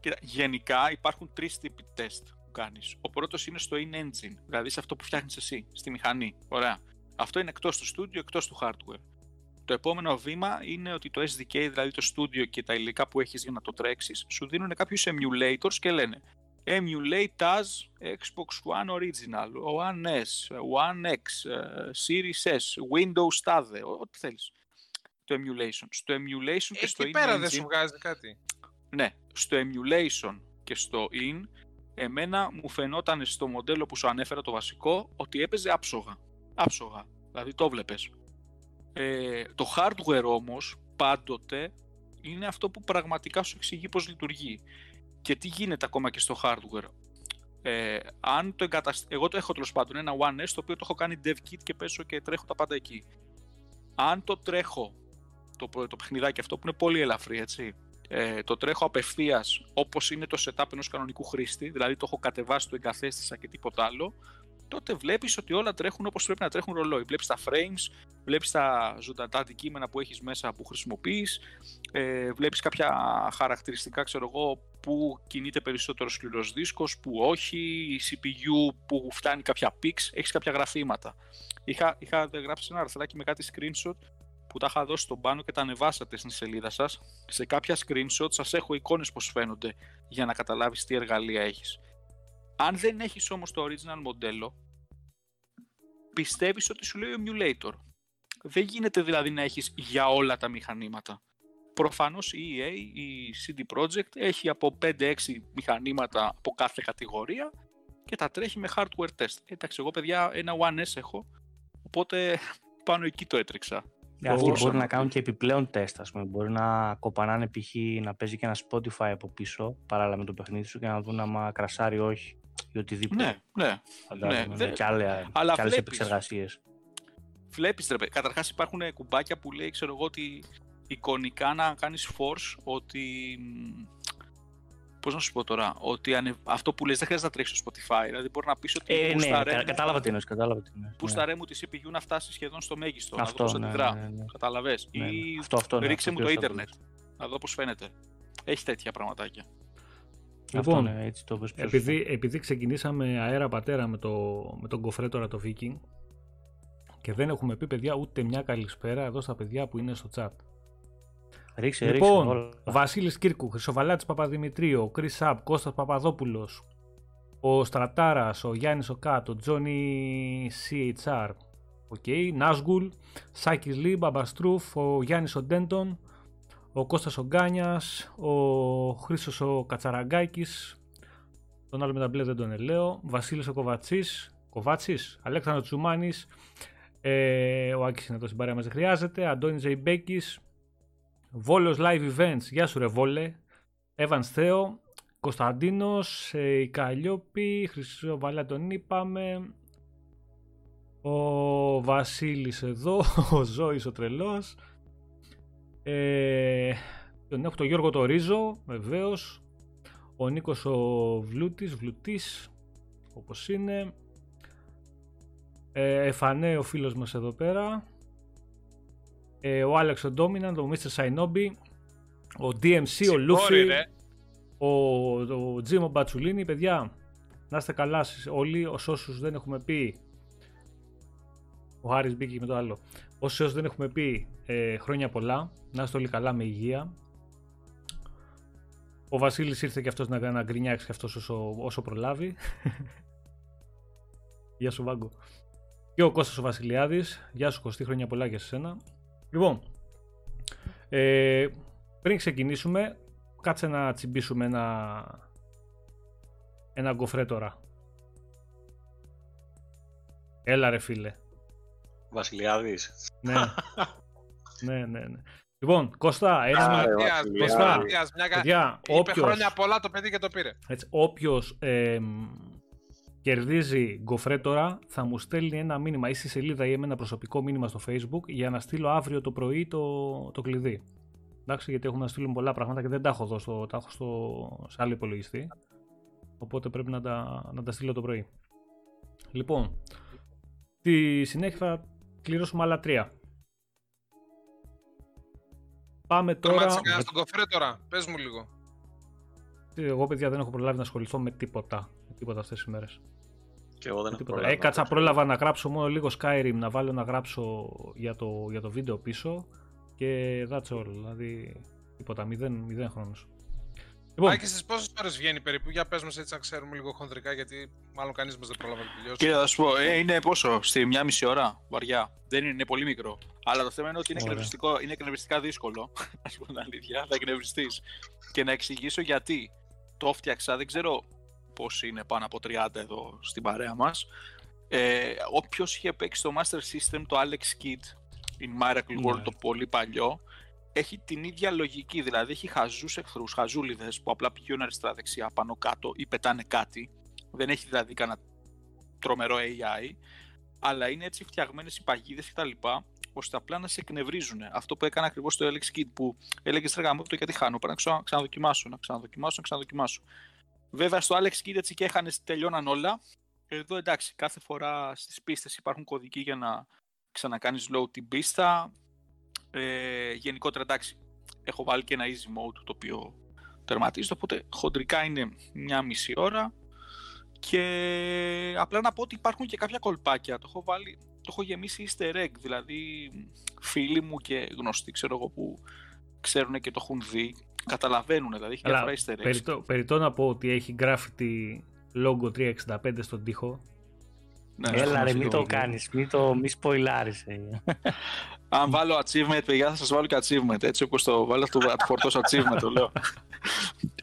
Κοίτα, γενικά υπάρχουν τρεις τύποι τεστ που κάνεις. Ο πρώτος είναι στο in-engine, δηλαδή σε αυτό που φτιάχνεις εσύ, στη μηχανή. Ωραία. Αυτό είναι εκτός του studio, εκτός του hardware. Το επόμενο βήμα είναι ότι το SDK, δηλαδή το studio και τα υλικά που έχεις για να το τρέξεις, σου δίνουν κάποιους emulators και λένε Emulate as Xbox One Original, One S, One X, ε, Series S, Windows τάδε, ό- ό,τι θέλεις. Το emulation. Στο emulation και στο Εκεί πέρα δεν in-engine- σου βγάζει κάτι. ναι, στο emulation και στο in, εμένα μου φαινόταν στο μοντέλο που σου ανέφερα το βασικό ότι έπαιζε άψογα. Άψογα. Δηλαδή το βλέπες. Ε, το hardware όμως πάντοτε είναι αυτό που πραγματικά σου εξηγεί πώς λειτουργεί. Και τι γίνεται ακόμα και στο hardware. Ε, αν το εγκατασ... Εγώ το έχω τέλος πάντων ένα One S το οποίο το έχω κάνει dev kit και πέσω και τρέχω τα πάντα εκεί. Αν το τρέχω το, το παιχνιδάκι αυτό που είναι πολύ ελαφρύ έτσι ε, το τρέχω απευθείας όπως είναι το setup ενός κανονικού χρήστη, δηλαδή το έχω κατεβάσει, το εγκαθέστησα και τίποτα άλλο, τότε βλέπεις ότι όλα τρέχουν όπως πρέπει να τρέχουν ρολόι. Βλέπεις τα frames, βλέπεις τα ζωντανά αντικείμενα που έχεις μέσα που χρησιμοποιείς, ε, βλέπεις κάποια χαρακτηριστικά, ξέρω εγώ, που κινείται περισσότερο σκληρός δίσκος, που όχι, η CPU που φτάνει κάποια pics, έχεις κάποια γραφήματα. Είχα, είχα γράψει ένα αρθράκι με κάτι screenshot που τα είχα δώσει στον πάνω και τα ανεβάσατε στην σελίδα σας. Σε κάποια screenshot σας έχω εικόνες πώς φαίνονται για να καταλάβεις τι εργαλεία έχεις. Αν δεν έχεις όμως το original μοντέλο, πιστεύεις ότι σου λέει ο emulator. Δεν γίνεται δηλαδή να έχεις για όλα τα μηχανήματα. Προφανώς η EA, η CD Projekt έχει από 5-6 μηχανήματα από κάθε κατηγορία και τα τρέχει με hardware test. Εντάξει, εγώ παιδιά ένα One S έχω, οπότε πάνω εκεί το έτρεξα. Yeah, αυτοί μπορεί να κάνουν και επιπλέον τεστ, ας πούμε. Μπορεί να κοπανάνε π.χ. να παίζει και ένα Spotify από πίσω, παράλληλα με το παιχνίδι σου και να δουν άμα κρασάρει όχι ή οτιδήποτε. Ναι, ναι. Φαντάζομαι, ναι, ναι. Και, άλλα, Αλλά και άλλες επεξεργασίες. Βλέπεις, ρε, καταρχάς υπάρχουν κουμπάκια που λέει, ξέρω εγώ, ότι εικονικά να κάνεις force, ότι Πώς να σου πω τώρα, ότι ανε... αυτό που λες δεν χρειάζεται να τρέξεις στο Spotify. Δηλαδή μπορεί να πεις ότι. Ε, ναι, κα, κατάλαβα τι εννοείς. Κατάλαβα τι εννοείς. Πούς ναι. μου τη CPU να φτάσει σχεδόν στο μέγιστο. Αυτό, να δω πώς ναι, αντιδρά. Ναι, ναι, ναι. Καταλαβέ. Ναι, ναι. Ή αυτό, αυτό, ναι, ρίξε αυτό, μου το Ιντερνετ. Να δω πώς φαίνεται. Έχει τέτοια πραγματάκια. Λοιπόν, ναι, έτσι το πες επειδή, επειδή ξεκινήσαμε αέρα πατέρα με, το, με τον κοφρέ τώρα το Viking και δεν έχουμε πει παιδιά ούτε μια καλησπέρα εδώ στα παιδιά που είναι στο chat. Ρίξε, λοιπόν, ρίξε, Βασίλης Κύρκου, Χρυσοβαλάτης Παπαδημητρίου, ο Κρι Σαπ, Κώστας Παπαδόπουλος, ο Στρατάρας, ο Γιάννης Οκάτ, ο Τζόνι CHR, okay, Νάσγουλ, Σάκης Λί, Μπαμπαστρούφ, ο Γιάννης ο Ντέντον, ο Κώστας ο Γκάνιας, ο Χρήσο ο Κατσαραγκάκης, τον άλλο με τα μπλε δεν τον ελέω, Βασίλης ο Κοβατσής, Κοβάτσης, Αλέξανδρος Τσουμάνης, ε, ο Άκης είναι εδώ στην παρέα μας δεν χρειάζεται, Αντώνης Ζεϊμπέκης, Βόλος Live Events, γεια σου ρε Βόλε. Evans Θέο, Κωνσταντίνος, ε, η Καλλιόπη, Χρυσό Βαλά τον είπαμε. Ο Βασίλης εδώ, *laughs* ο Ζώης ο τρελός. Ε, τον έχω τον Γιώργο το Ρίζο, βεβαίως. Ο Νίκος ο Βλούτης, Βλουτής, όπως είναι. Ε, Εφανέ ο φίλος μας εδώ πέρα ε, ο Άλεξ ο Dominant, ο Mr. Σαϊνόμπι, ο DMC, ο Λούφι, ο, ο Τζίμο Μπατσουλίνη. Παιδιά, να είστε καλά όλοι, όσους δεν έχουμε πει, ο Χάρης μπήκε με το άλλο, όσοι δεν έχουμε πει ε, χρόνια πολλά, να είστε όλοι καλά με υγεία. Ο Βασίλης ήρθε και αυτός να, να γκρινιάξει και αυτός όσο, όσο προλάβει. *laughs* Γεια σου Βάγκο. Και ο Κώστας ο Βασιλιάδης. Γεια σου Κωστή, χρόνια πολλά για σένα. Λοιπόν, ε, πριν ξεκινήσουμε, κάτσε να τσιμπήσουμε ένα, ένα γκοφρέ τώρα. Έλα ρε φίλε. Βασιλιάδης. Ναι. *laughs* ναι, ναι, ναι. Λοιπόν, Κώστα, ένας... Κώστα, μια... Είπε χρόνια πολλά το παιδί και το πήρε. Έτσι, όποιος ε, κερδίζει γκοφρέ τώρα, θα μου στέλνει ένα μήνυμα ή στη σελίδα ή με ένα προσωπικό μήνυμα στο facebook για να στείλω αύριο το πρωί το, το κλειδί. Εντάξει, γιατί έχουμε να στείλουμε πολλά πράγματα και δεν τα έχω εδώ, στο, τα έχω στο, σε άλλο υπολογιστή. Οπότε πρέπει να τα, να τα στείλω το πρωί. Λοιπόν, στη συνέχεια θα κληρώσουμε άλλα τρία. Πάμε τώρα... Το στον κοφρέ τώρα, πες μου λίγο. Εγώ παιδιά δεν έχω προλάβει να ασχοληθώ με τίποτα, με τίποτα αυτές τις μέρες. Και εγώ δεν έχω προλάβει. Έκατσα, πρόλαβα να γράψω μόνο λίγο Skyrim, να βάλω να γράψω για το, για το βίντεο πίσω και that's all. Δηλαδή τίποτα, μηδέν, μηδέν χρόνος. Λοιπόν. Άκη, στις πόσες ώρες βγαίνει περίπου, για πες μας έτσι να ξέρουμε λίγο χονδρικά, γιατί μάλλον κανείς μας δεν πρόλαβε να τελειώσει. Κύριε, θα σου πω, ε, είναι πόσο, στη μια μισή ώρα, βαριά. Δεν είναι, είναι πολύ μικρό. Αλλά το θέμα είναι ότι είναι, εκνευριστικό, είναι εκνευριστικά δύσκολο, *laughs* α πούμε την αλήθεια, θα εκνευριστείς. Και να εξηγήσω γιατί το φτιάξα, δεν ξέρω πώς είναι πάνω από 30 εδώ στην παρέα μας. Ε, όποιος είχε παίξει το Master System, το Alex Kidd, in Miracle World, ναι. το πολύ παλιό, έχει την ίδια λογική. Δηλαδή έχει χαζούς εχθρούς, χαζούλιδες που απλά πηγαίνουν αριστερά-δεξιά, πάνω-κάτω ή πετάνε κάτι. Δεν έχει δηλαδή κανένα τρομερό AI, αλλά είναι έτσι φτιαγμένες οι παγίδες κτλ. ώστε απλά να σε εκνευρίζουν. Αυτό που έκανε ακριβώς το Alex Kid που έλεγε Στραγά μου το γιατί χάνω. Πρέπει να ξα- ξαναδοκιμάσω, να ξαναδοκιμάσω, να ξαναδοκιμάσω. Βέβαια στο Alex Kid έτσι και έχανε, τελειώναν όλα. Εδώ εντάξει, κάθε φορά στις πίστες υπάρχουν κωδικοί για να ξανακάνεις load την πίστα. Ε, γενικότερα εντάξει, έχω βάλει και ένα easy mode το οποίο τερματίζεται, οπότε χοντρικά είναι μια μισή ώρα και απλά να πω ότι υπάρχουν και κάποια κολπάκια, το έχω βάλει, το έχω γεμίσει easter egg, δηλαδή φίλοι μου και γνωστοί ξέρω εγώ που ξέρουν και το έχουν δει, καταλαβαίνουν δηλαδή, έχει Αλλά διάφορα easter eggs. περιττό, περιττό να πω ότι έχει graffiti logo 365 στον τοίχο. Ναι, Έλα ρε, έχουμε μην το στο κάνεις, μην το μη σποϊλάρεις. *laughs* ε. Αν βάλω achievement, παιδιά, θα σας βάλω και achievement. Έτσι όπως το βάλω, το, θα του φορτώσω achievement, το λέω.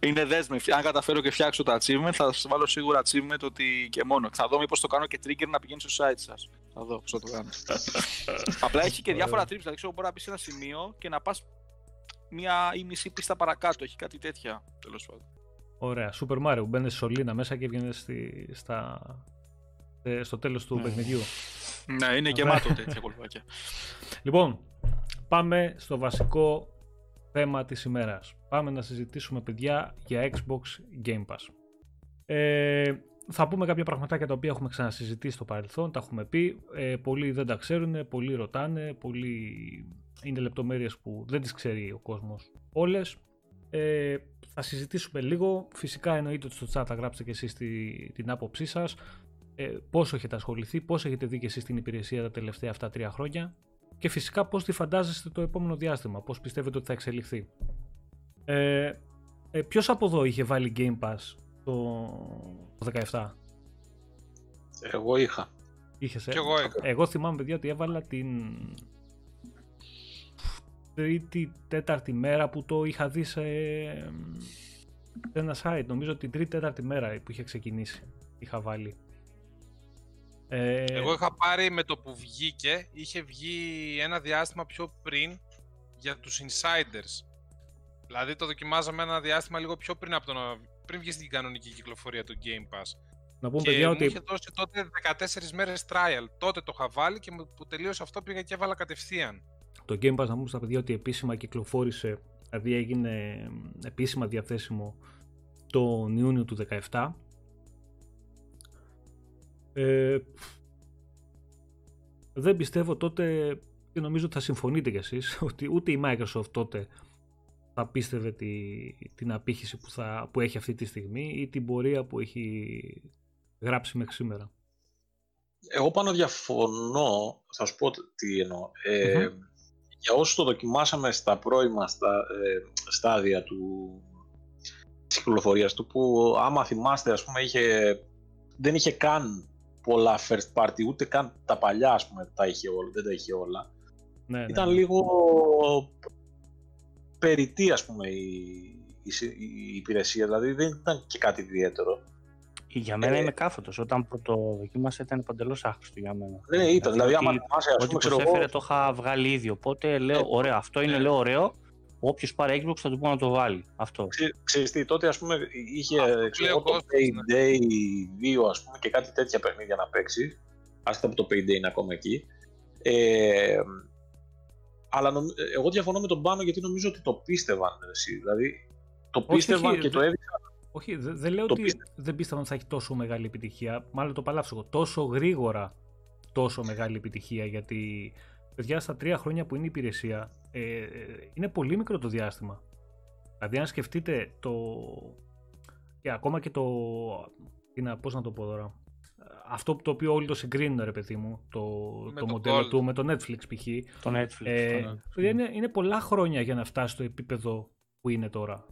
Είναι δέσμευση. Αν καταφέρω και φτιάξω το achievement, θα σας βάλω σίγουρα achievement ότι και μόνο. Θα δω μήπως το κάνω και trigger να πηγαίνει στο site σας. Θα δω πώς θα το κάνω. Απλά έχει και διάφορα trips. Δηλαδή, ξέρω, μπορεί να μπεις σε ένα σημείο και να πας μία ή μισή πίστα παρακάτω. Έχει κάτι τέτοια, τέλος πάντων. Ωραία. Super Mario. Μπαίνεις σε σωλήνα μέσα και βγαίνεις στη, στα, ε, στο τέλος του Ναι. παιχνιδιού. Ναι, είναι γεμάτο τέτοια κολπάκια. Λοιπόν, πάμε στο βασικό θέμα της ημέρας. Πάμε να συζητήσουμε, παιδιά, για Xbox Game Pass. Ε, θα πούμε κάποια πραγματάκια τα οποία έχουμε ξανασυζητήσει στο παρελθόν, τα έχουμε πει. Ε, πολλοί δεν τα ξέρουν, πολλοί ρωτάνε, πολλοί είναι λεπτομέρειες που δεν τις ξέρει ο κόσμος όλες. Ε, θα συζητήσουμε λίγο. Φυσικά εννοείται ότι στο chat θα γράψετε και εσείς τη- την άποψή σας. Ε, πόσο έχετε ασχοληθεί, πώς έχετε δει και εσείς την υπηρεσία τα τελευταία αυτά τρία χρόνια και φυσικά πώς τη φαντάζεστε το επόμενο διάστημα, πώς πιστεύετε ότι θα εξελιχθεί. Ε, ε, ποιος από εδώ είχε βάλει Game Pass το, το 17, Εγώ είχα. είχες, ε; Κι εγώ είχα. Εγώ θυμάμαι παιδιά ότι έβαλα την τρίτη, τέταρτη μέρα που το είχα δει σε, σε ένα site. Νομίζω την τρίτη, τέταρτη μέρα που είχε ξεκινήσει είχα βάλει. Ε, Εγώ είχα πάρει με το που βγήκε, είχε βγει ένα διάστημα πιο πριν για τους insiders. Δηλαδή το δοκιμάζαμε ένα διάστημα λίγο πιο πριν από το να... πριν βγει στην κανονική κυκλοφορία του Game Pass. να πούμε και παιδιά μου ότι είχε δώσει τότε 14 μέρες trial. Τότε το είχα βάλει και με- που τελείωσε αυτό πήγα και έβαλα κατευθείαν. Το Game Pass να πούμε στα παιδιά ότι επίσημα κυκλοφόρησε, δηλαδή έγινε επίσημα διαθέσιμο τον Ιούνιο του 17. Ε, δεν πιστεύω τότε και νομίζω ότι θα συμφωνείτε κι εσείς *laughs* ότι ούτε η Microsoft τότε θα πίστευε τη, την απήχηση που, θα, που έχει αυτή τη στιγμή ή την πορεία που έχει γράψει μέχρι σήμερα. Εγώ πάνω διαφωνώ, θα σου πω τι εννοώ. Ε, Για όσους το δοκιμάσαμε στα πρώιμα στα, ε, στάδια του, της κυκλοφορίας του, που άμα θυμάστε, ας πούμε, είχε, δεν είχε καν πολλά first party, ούτε καν τα παλιά, ας πούμε, τα είχε όλα, δεν τα είχε όλα. Ναι, ναι, Ήταν ναι. λίγο περιττή, ας πούμε, η, η, συ- η υπηρεσία, δηλαδή δεν ήταν και κάτι ιδιαίτερο. Για μένα Ε, είμαι κάθετος. Όταν το δοκίμασα ήταν παντελώς άχρηστο για μένα. Δεν ήταν, δηλαδή άμα ότι- θυμάσαι, ας Ό,τι πούμε, ξέρω εγώ, προσέφερε το είχα βγάλει ήδη. Οπότε λέω, Ε, ωραίο, αυτό είναι ε. λέω ωραίο. Όποιος πάρει Xbox θα του πω να το βάλει. Αυτό. Ξέ- Ξέρεις τι, τότε ας πούμε είχε Αυτό που ξέρω, λέει ο το κόσμος, Payday 2 ας πούμε και κάτι τέτοια παιχνίδια να παίξει. Άσχετα που το Payday είναι ακόμα εκεί. Ε, αλλά νομ- εγώ διαφωνώ με τον Πάνο γιατί νομίζω ότι το πίστευαν εσύ. Δηλαδή το Όχι, πίστευαν όχι, και το δεν- έδειξαν. Όχι, δε- δεν λέω Το ότι πίστευα. δεν πίστευαν ότι θα έχει τόσο μεγάλη επιτυχία. Μάλλον το παλάψω εγώ. Τόσο γρήγορα τόσο μεγάλη επιτυχία. Γιατί, παιδιά, στα τρία χρόνια που είναι η υπηρεσία, ε, ε, είναι πολύ μικρό το διάστημα. Δηλαδή, αν σκεφτείτε το. και ακόμα και το. τι να, πώς να το πω τώρα. Αυτό το οποίο όλοι το συγκρίνουν, ρε παιδί μου, το, Με το το μοντέλο Gold. του με το Netflix π.χ. Το Netflix. Ε, το- παιδιά, είναι, είναι πολλά χρόνια για να φτάσει στο επίπεδο που είναι τώρα.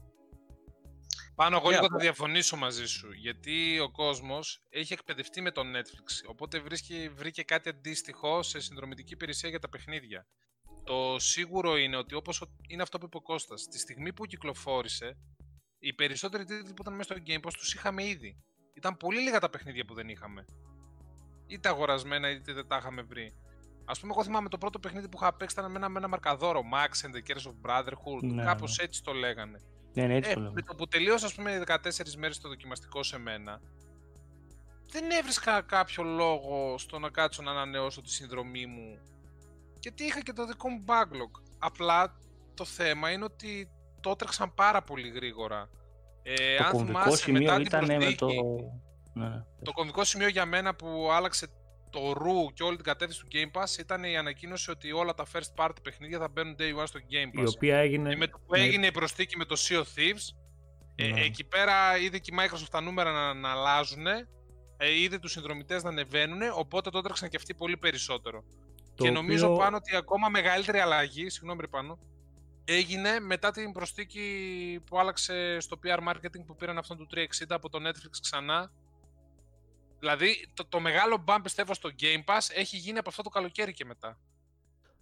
Πάνω εγώ Ναι, λίγο απλά- θα διαφωνήσω μαζί σου, γιατί ο κόσμος έχει εκπαιδευτεί με το Netflix, οπότε βρίσκει, βρήκε κάτι αντίστοιχο σε συνδρομητική υπηρεσία για τα παιχνίδια. Το σίγουρο είναι ότι όπως ο- είναι αυτό που είπε ο Κώστας, τη στιγμή που κυκλοφόρησε, οι περισσότεροι τίτλοι που ήταν μέσα στο Game Pass τους είχαμε ήδη. Ήταν πολύ λίγα τα παιχνίδια που δεν είχαμε. Είτε αγορασμένα είτε δεν τα είχαμε βρει. Α πούμε, εγώ θυμάμαι το πρώτο παιχνίδι που είχα παίξει ήταν με ένα, με ένα μαρκαδόρο, Max and the Curse of Brotherhood. Ναι, Κάπως ναι. έτσι το λέγανε. Ναι, ναι, έτσι Ε, το λέμε. με το που τελείωσα, ας πούμε, 14 μέρες το δοκιμαστικό σε μένα, δεν έβρισκα κάποιο λόγο στο να κάτσω να ανανεώσω τη συνδρομή μου. Γιατί είχα και το δικό μου backlog. Απλά το θέμα είναι ότι το έτρεξαν πάρα πολύ γρήγορα. Ε, Το αν κομβικό θυμάσαι, σημείο μετά την ήταν με προσθήκη, το. Ναι, ναι. το κομβικό σημείο για μένα που άλλαξε το ρου και όλη την κατεύθυνση του Game Pass ήταν η ανακοίνωση ότι όλα τα first party παιχνίδια θα μπαίνουν day one στο Game Pass. Η οποία έγινε. Και με το που ναι, έγινε η προσθήκη με το Sea of Thieves, ε, Ναι. εκεί πέρα είδε και η Microsoft τα νούμερα να, να αλλάζουν, ε, είδε τους συνδρομητές να ανεβαίνουν, οπότε το έτρεξαν και αυτοί πολύ περισσότερο. το και νομίζω οποίο- πάνω ότι ακόμα μεγαλύτερη αλλαγή, συγγνώμη ρε πάνω, έγινε μετά την προσθήκη που άλλαξε στο PR marketing που πήραν αυτόν του 360 από το Netflix ξανά. Δηλαδή το, το μεγάλο bump πιστεύω στο Game Pass έχει γίνει από αυτό το καλοκαίρι και μετά.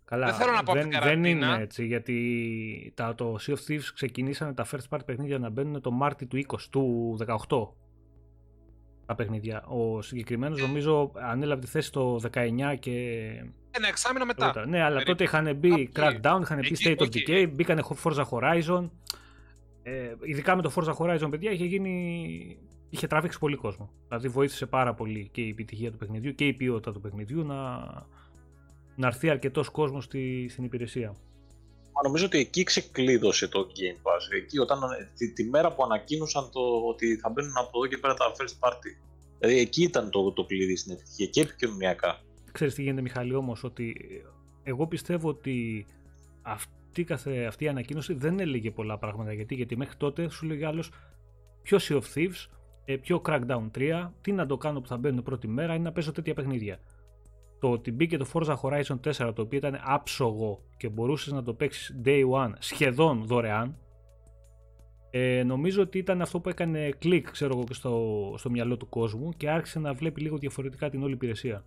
Καλά, Δεν θέλω να πω από δεν, την δεν καραντίνα. είναι έτσι, γιατί τα, το Sea of Thieves ξεκινήσανε τα first party παιχνίδια να μπαίνουν το Μάρτι του 20, του 18. Τα παιχνίδια. Ο συγκεκριμένος νομίζω ανέλαβε τη θέση το 19 και. Ένα εξάμεινο μετά. Πρώτα. Ναι, αλλά περίπου. τότε είχαν μπει Εκεί. Crackdown, είχαν μπει Εκεί, State of εκεί. Decay, μπήκανε Forza Horizon. Ε, ειδικά με το Forza Horizon, παιδιά, είχε γίνει. Είχε τραβήξει πολύ κόσμο. Δηλαδή βοήθησε πάρα πολύ και η επιτυχία του παιχνιδιού και η ποιότητα του παιχνιδιού να, να έρθει αρκετός κόσμος στη, στην υπηρεσία. Μα νομίζω ότι εκεί ξεκλείδωσε το Game Pass. Εκεί όταν, τη, τη μέρα που ανακοίνωσαν το, ότι θα μπαίνουν από εδώ και πέρα τα first party. Δηλαδή εκεί ήταν το, το κλειδί στην επιτυχία και επικοινωνιακά. Ξέρεις τι γίνεται Μιχάλη όμως, ότι εγώ πιστεύω ότι αυτή, καθε, αυτή η ανακοίνωση δεν έλεγε πολλά πράγματα. Γιατί, γιατί μέχρι τότε σου λέγει άλλος πιο Sea of Thieves, ε, πιο Crackdown 3, τι να το κάνω που θα μπαίνουν πρώτη μέρα είναι να παίζω τέτοια παιχνίδια. Το ότι μπήκε το Forza Horizon 4 το οποίο ήταν άψογο και μπορούσες να το παίξεις day one σχεδόν δωρεάν ε, νομίζω ότι ήταν αυτό που έκανε κλικ ξέρω εγώ και στο, στο μυαλό του κόσμου και άρχισε να βλέπει λίγο διαφορετικά την όλη υπηρεσία.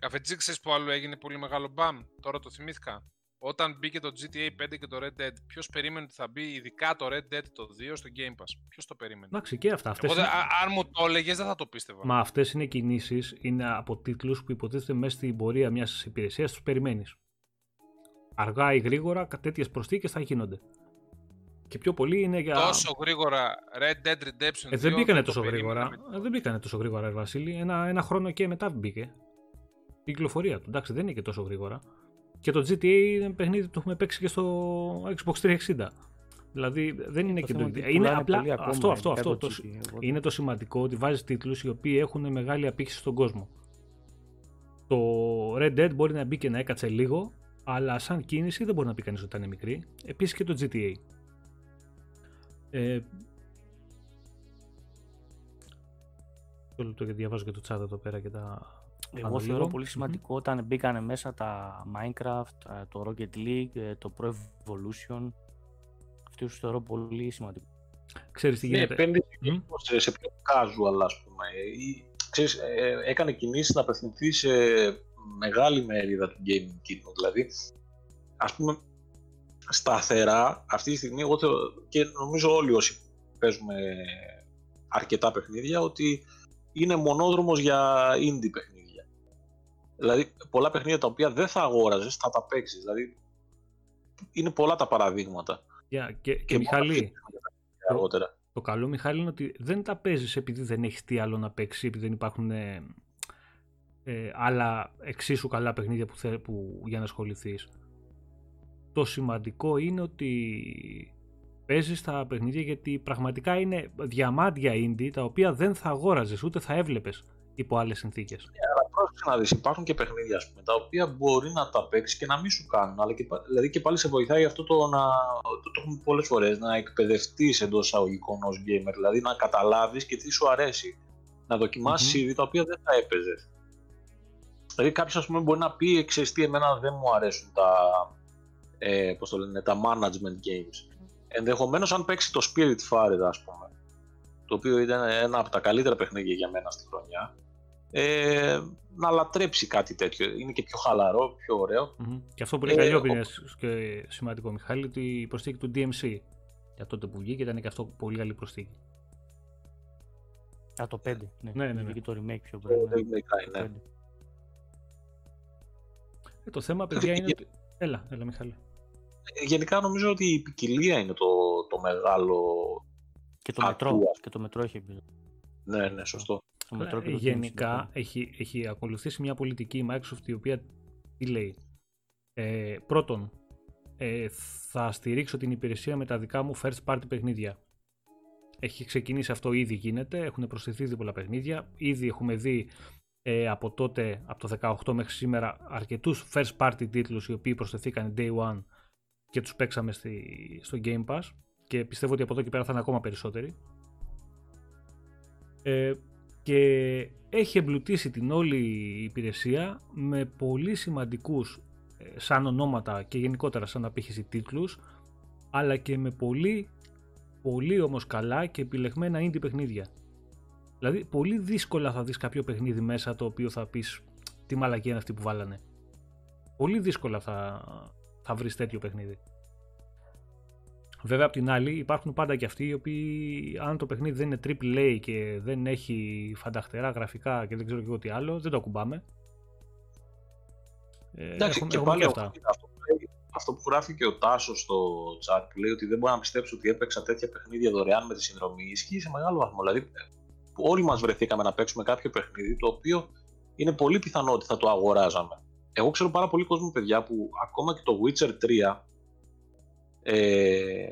Καφετζή, ξέρεις που άλλο έγινε πολύ μεγάλο μπαμ; Τώρα το θυμήθηκα. Όταν μπήκε το GTA 5 και το Red Dead, ποιος περίμενε ότι θα μπει ειδικά το Red Dead το 2 στο Game Pass. Ποιος το περίμενε; Εντάξει και αυτά. Αυτές Εγώ, είναι... δεν- α- αν μου το έλεγες, δεν θα το πίστευα. Μα αυτές είναι κινήσεις, είναι από τίτλους που υποτίθεται μέσα στην πορεία μιας υπηρεσίας τους περιμένεις. Αργά ή γρήγορα τέτοιες προσθήκες θα γίνονται. Και πιο πολύ είναι για. Τόσο γρήγορα Red Dead Redemption 2. Ε, δεν μπήκανε το τόσο περίμενα γρήγορα. με- Ε, δεν μπήκανε τόσο γρήγορα, ρε Βασίλη. Ένα, ένα χρόνο και μετά μπήκε. Η κυκλοφορία του. Εντάξει, δεν είναι και τόσο γρήγορα. Και το GTA είναι παιχνίδι που το έχουμε παίξει και στο Xbox 360. Δηλαδή δεν είναι Το και θέμα το. είναι ότι Είναι πουλάνε απλά. πολύ ακόμα, αυτό, αυτό, ειδικά αυτό. το Το, GTA, οπότε- είναι το σημαντικό ότι βάζει τίτλους οι οποίοι έχουν μεγάλη απήχηση στον κόσμο. Το Red Dead μπορεί να μπει και να έκατσε λίγο, αλλά σαν κίνηση δεν μπορεί να πει κανείς ότι ήταν μικρή. Επίσης και το GTA. Ε, το λεπτό γιατί διαβάζω και το chat εδώ πέρα και τα. Εγώ αναλύω. θεωρώ πολύ Μμμ. σημαντικό όταν μπήκανε μέσα τα Minecraft, ε, το Rocket League, ε, το Pro Evolution. Αυτούς τους θεωρώ πολύ σημαντικό. Ξέρεις τι Είναι γίνεται. επένδυση Μμ. σε, σε πιο casual, ας πούμε. Ή, ξέρεις, ε, έκανε κινήσεις να απευθυνθεί σε μεγάλη μερίδα του gaming κύκλου. Δηλαδή, ας πούμε, σταθερά αυτή τη στιγμή, εγώ θεω- και νομίζω όλοι όσοι παίζουμε αρκετά παιχνίδια, ότι είναι μονόδρομος για indie παιχνίδια. Δηλαδή, πολλά παιχνίδια τα οποία δεν θα αγόραζες, θα τα παίξεις. Δηλαδή, είναι πολλά τα παραδείγματα. Yeah, και, και, Και Μιχάλη, αργότερα. το καλό Μιχάλη είναι ότι δεν τα παίζεις επειδή δεν έχεις τι άλλο να παίξεις, επειδή δεν υπάρχουν ε, ε, άλλα εξίσου καλά παιχνίδια που, θε, που, για να ασχοληθείς. Το σημαντικό είναι ότι παίζεις τα παιχνίδια γιατί πραγματικά είναι διαμάντια indie τα οποία δεν θα αγόραζες ούτε θα έβλεπες υπό άλλες συνθήκες. Πρόσεξε να δεις, υπάρχουν και παιχνίδια ας πούμε, τα οποία μπορεί να τα παίξεις και να μην σου κάνουν. Αλλά και, πα- δηλαδή και πάλι σε βοηθάει αυτό το να. Το, το έχουμε πολλές φορές, να εκπαιδευτείς εντός εισαγωγικών ως gamer. Δηλαδή να καταλάβεις και τι σου αρέσει. Να δοκιμάσεις Μμμ. είδη τα οποία δεν θα έπαιζες. Δηλαδή κάποιος, ας πούμε, μπορεί να πει: Ξέρεις τι, εμένα δεν μου αρέσουν τα. Ε, πώς το λένε, τα management games. Ενδεχομένως, αν παίξει το Spirit Fire, ας πούμε, το οποίο ήταν ένα από τα καλύτερα παιχνίδια για μένα στη χρονιά, ε, να λατρέψει κάτι τέτοιο. Είναι και πιο χαλαρό, πιο ωραίο. Μμμ. Και αυτό που λέει Ε, Καλλιόπη ο- είναι σ- και σημαντικό Μιχάλη, ότι η προσθήκη του DMC για τότε που βγήκε ήταν και αυτό πολύ καλή προσθήκη. Α, το 5. Ναι, Ναι, ναι, ναι. Βγήκε το remake πιο Το πριν. ναι. Devil May Cry, ναι. Πέντε. Ε, το θέμα, παιδιά, είναι ότι... Έλα, έλα, Μιχάλη. Ε, Γενικά νομίζω ότι η ποικιλία είναι το, το μεγάλο. Και το μετρό. Ακούω. Και το μετρό έχει εμπειρία. Ναι, ναι, σωστό. Το μετρό και Ε, το Γενικά Teams, έχει, έχει ακολουθήσει μια πολιτική η Microsoft η οποία τι λέει; Ε, πρώτον, ε, θα στηρίξω την υπηρεσία με τα δικά μου first party παιχνίδια. Έχει ξεκινήσει αυτό, ήδη γίνεται, έχουν προσθεθεί ήδη πολλά παιχνίδια. Ήδη έχουμε δει ε, από τότε, από το 18 μέχρι σήμερα, αρκετούς first party τίτλους οι οποίοι προσθεθήκαν day one και τους παίξαμε στη, στο Game Pass και πιστεύω ότι από εδώ και πέρα θα είναι ακόμα περισσότεροι. Ε, και έχει εμπλουτίσει την όλη υπηρεσία με πολύ σημαντικούς ε, σαν ονόματα και γενικότερα σαν απήχηση τίτλους αλλά και με πολύ πολύ όμως καλά και επιλεγμένα indie παιχνίδια. Δηλαδή πολύ δύσκολα θα δεις κάποιο παιχνίδι μέσα το οποίο θα πεις τι μαλακία είναι αυτή που βάλανε. Πολύ δύσκολα θα, θα βρεις τέτοιο παιχνίδι. Βέβαια απ' την άλλη υπάρχουν πάντα και αυτοί οι οποίοι αν το παιχνίδι δεν είναι AAA και δεν έχει φανταχτερά γραφικά και δεν ξέρω και εγώ τι άλλο δεν το ακουμπάμε. Ε, Εντάξει, έχουμε- και έχουμε πάλι και αυτό, αυτά. αυτό, που λέει- αυτό που γράφει και ο Τάσος στο chat που λέει ότι δεν μπορώ να πιστέψω ότι έπαιξα τέτοια παιχνίδια δωρεάν με τη συνδρομή. Ισχύει σε μεγάλο βαθμό. Δηλαδή, που όλοι μας βρεθήκαμε να παίξουμε κάποιο παιχνίδι το οποίο είναι πολύ πιθανό ότι θα το αγοράζαμε. Εγώ ξέρω πάρα πολύ κόσμο, παιδιά, που ακόμα και το Witcher 3. Ε,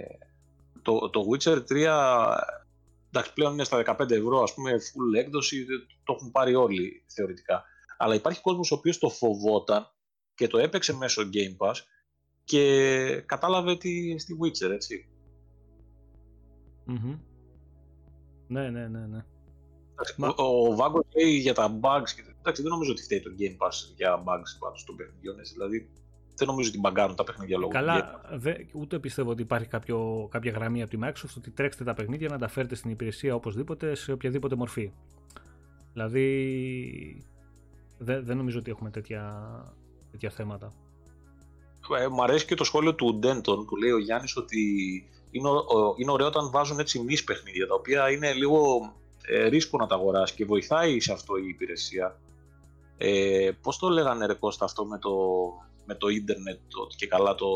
το, το Witcher 3 εντάξει, πλέον είναι στα 15 ευρώ, ας πούμε, full έκδοση, δεν- το έχουν πάρει όλοι θεωρητικά. Αλλά υπάρχει κόσμος ο οποίος το φοβόταν και το έπαιξε μέσω Game Pass και κατάλαβε τι στη Witcher, έτσι. Μμμ. Ναι, ναι, ναι, ναι. Εντάξει, Μα- Ο, ο Βάγκος λέει για τα bugs. και- Εντάξει, δεν νομίζω ότι φταίει το Game Pass για bugs πάντως των παιχνιδιών. έτσι. Δηλαδή, δεν νομίζω ότι μπαγκάρουν τα παιχνίδια λόγω του Game Καλά, δε, ούτε πιστεύω ότι υπάρχει κάποιο, κάποια γραμμή από τη Microsoft ότι τρέξτε τα παιχνίδια να τα φέρετε στην υπηρεσία οπωσδήποτε σε οποιαδήποτε μορφή. Δηλαδή, δεν, δεν νομίζω ότι έχουμε τέτοια, τέτοια θέματα. Ε, Μ' αρέσει και το σχόλιο του Denton που λέει ο Γιάννης ότι είναι, ω- ο- είναι ωραίο όταν βάζουν έτσι μης παιχνίδια τα οποία είναι λίγο ε, ρίσκο να τα αγοράσει και βοηθάει σε αυτό η υπηρεσία. Ε, πώς το λέγανε ρε Κώστα αυτό με το, με το ίντερνετ το, και καλά το...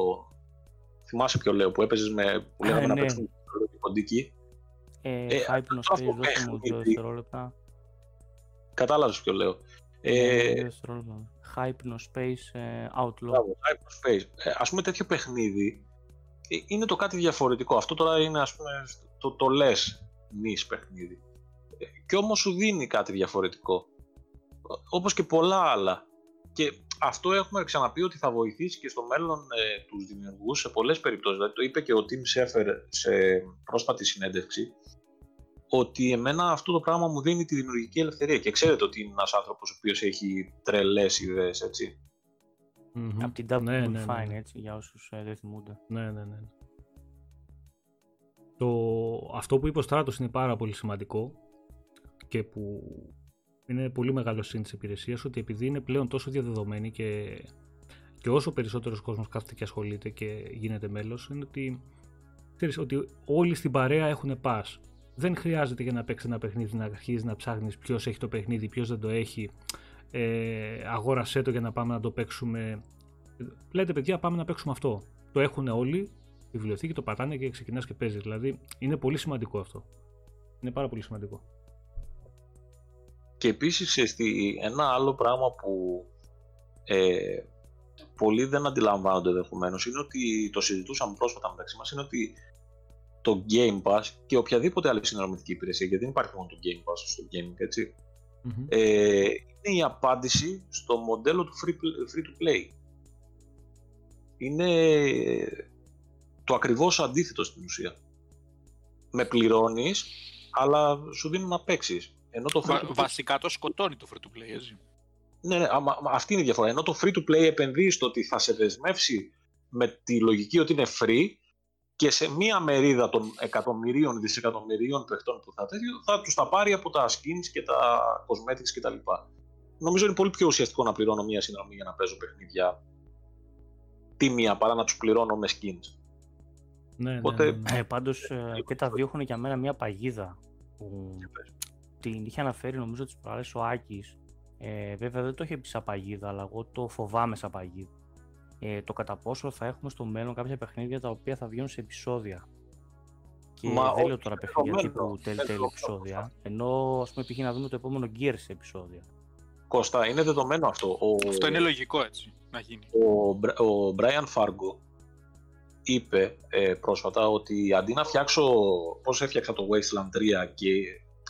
Θυμάσαι ποιο λέω που έπαιζες με, που Α, λέγαμε να ναι. παίξουμε το κοντική. Ε, Ε, Hypnospace, αυτό δώστε μου δύο παιχνίδι- δευτερόλεπτα. Κατάλαβες ποιο λέω. Ε, Ε, δύο δευτερόλεπτα. Hypnospace ε, Outlaw. Μπράβο, Hyperspace. Ε, ας πούμε τέτοιο παιχνίδι ε, είναι το κάτι διαφορετικό. Αυτό τώρα είναι ας πούμε το, το λες νης παιχνίδι. Ε, και όμως σου δίνει κάτι διαφορετικό. Ο- Όπως και πολλά άλλα. Και αυτό έχουμε ξαναπεί ότι θα βοηθήσει και στο μέλλον ε, τους δημιουργούς σε πολλές περιπτώσεις. Δηλαδή το είπε και ο Tim Schafer σε πρόσφατη συνέντευξη ότι εμένα αυτό το πράγμα μου δίνει τη δημιουργική ελευθερία και ξέρετε ότι είναι ένας άνθρωπος ο οποίος έχει τρελές ιδέες, έτσι. Μμμ. Από την Double Ναι, ναι, ναι, Fine, ναι. έτσι, για όσους ε, δεν θυμούνται. Ναι, ναι, ναι. Το, αυτό που είπες ο Στράτος είναι πάρα πολύ σημαντικό και που είναι πολύ μεγάλος σύν της υπηρεσίας ότι επειδή είναι πλέον τόσο διαδεδομένη και, και όσο περισσότερος κόσμος κάθεται και ασχολείται και γίνεται μέλος είναι ότι, ξέρεις, ότι όλοι στην παρέα έχουν pass. Δεν χρειάζεται για να παίξεις ένα παιχνίδι να αρχίζεις να ψάχνεις ποιος έχει το παιχνίδι, ποιος δεν το έχει. Ε, αγόρασέ το για να πάμε να το παίξουμε. Λέτε παιδιά πάμε να παίξουμε αυτό. Το έχουν όλοι, η βιβλιοθήκη το πατάνε και ξεκινάς και παίζεις. Δηλαδή είναι πολύ σημαντικό αυτό. Είναι πάρα πολύ σημαντικό. Και επίσης ξέρεις τι, ένα άλλο πράγμα που ε, πολλοί δεν αντιλαμβάνονται ενδεχομένως είναι ότι το συζητούσαμε πρόσφατα μεταξύ μας είναι ότι το Game Pass και οποιαδήποτε άλλη συνδρομητική υπηρεσία γιατί δεν υπάρχει μόνο το Game Pass στο gaming έτσι Μμμ. ε, είναι η απάντηση στο μοντέλο του free, free to play. Είναι το ακριβώς αντίθετο στην ουσία. Με πληρώνεις, αλλά σου δίνουν να παίξεις. Ενώ το free Βα- to play βασικά το σκοτώνει το free to play, έτσι. ναι, ναι, άμα- άμα- αυτή είναι η διαφορά. Ενώ το free to play επενδύει στο ότι θα σε δεσμεύσει με τη λογική ότι είναι free και σε μία μερίδα των εκατομμυρίων, δισεκατομμυρίων παιχτών που θα τέτοιο, θα τους τα πάρει από τα skins και τα cosmetics κτλ. Νομίζω είναι πολύ πιο ουσιαστικό να πληρώνω μία συνδρομή για να παίζω παιχνίδια τίμια παρά να τους πληρώνω με skins. Ναι, ναι, Οπότε- ναι, ναι. Ε, πάντως ε, και τα δύο έχουν για μένα μια παγίδα που την είχε αναφέρει νομίζω τις προάλλες ο Άκης Ε, βέβαια δεν το είχε πει σαν παγίδα, αλλά εγώ το φοβάμαι σαν παγίδα. Ε, το κατά πόσο θα έχουμε στο μέλλον κάποια παιχνίδια τα οποία θα βγαίνουν σε επεισόδια. Και Μα δεν όχι, λέω τώρα είναι παιχνίδια δεδομένο. τύπου τέλει Είναι τέλει δεδομένο. επεισόδια. Ενώ ας πούμε π.χ. να δούμε το επόμενο Gear σε επεισόδια. Κώστα, είναι δεδομένο αυτό. Ο, Αυτό είναι λογικό έτσι να γίνει. ο, Μπρα- ο Brian Fargo είπε ε, πρόσφατα ότι αντί να φτιάξω πώς έφτιαξα το Wasteland 3 και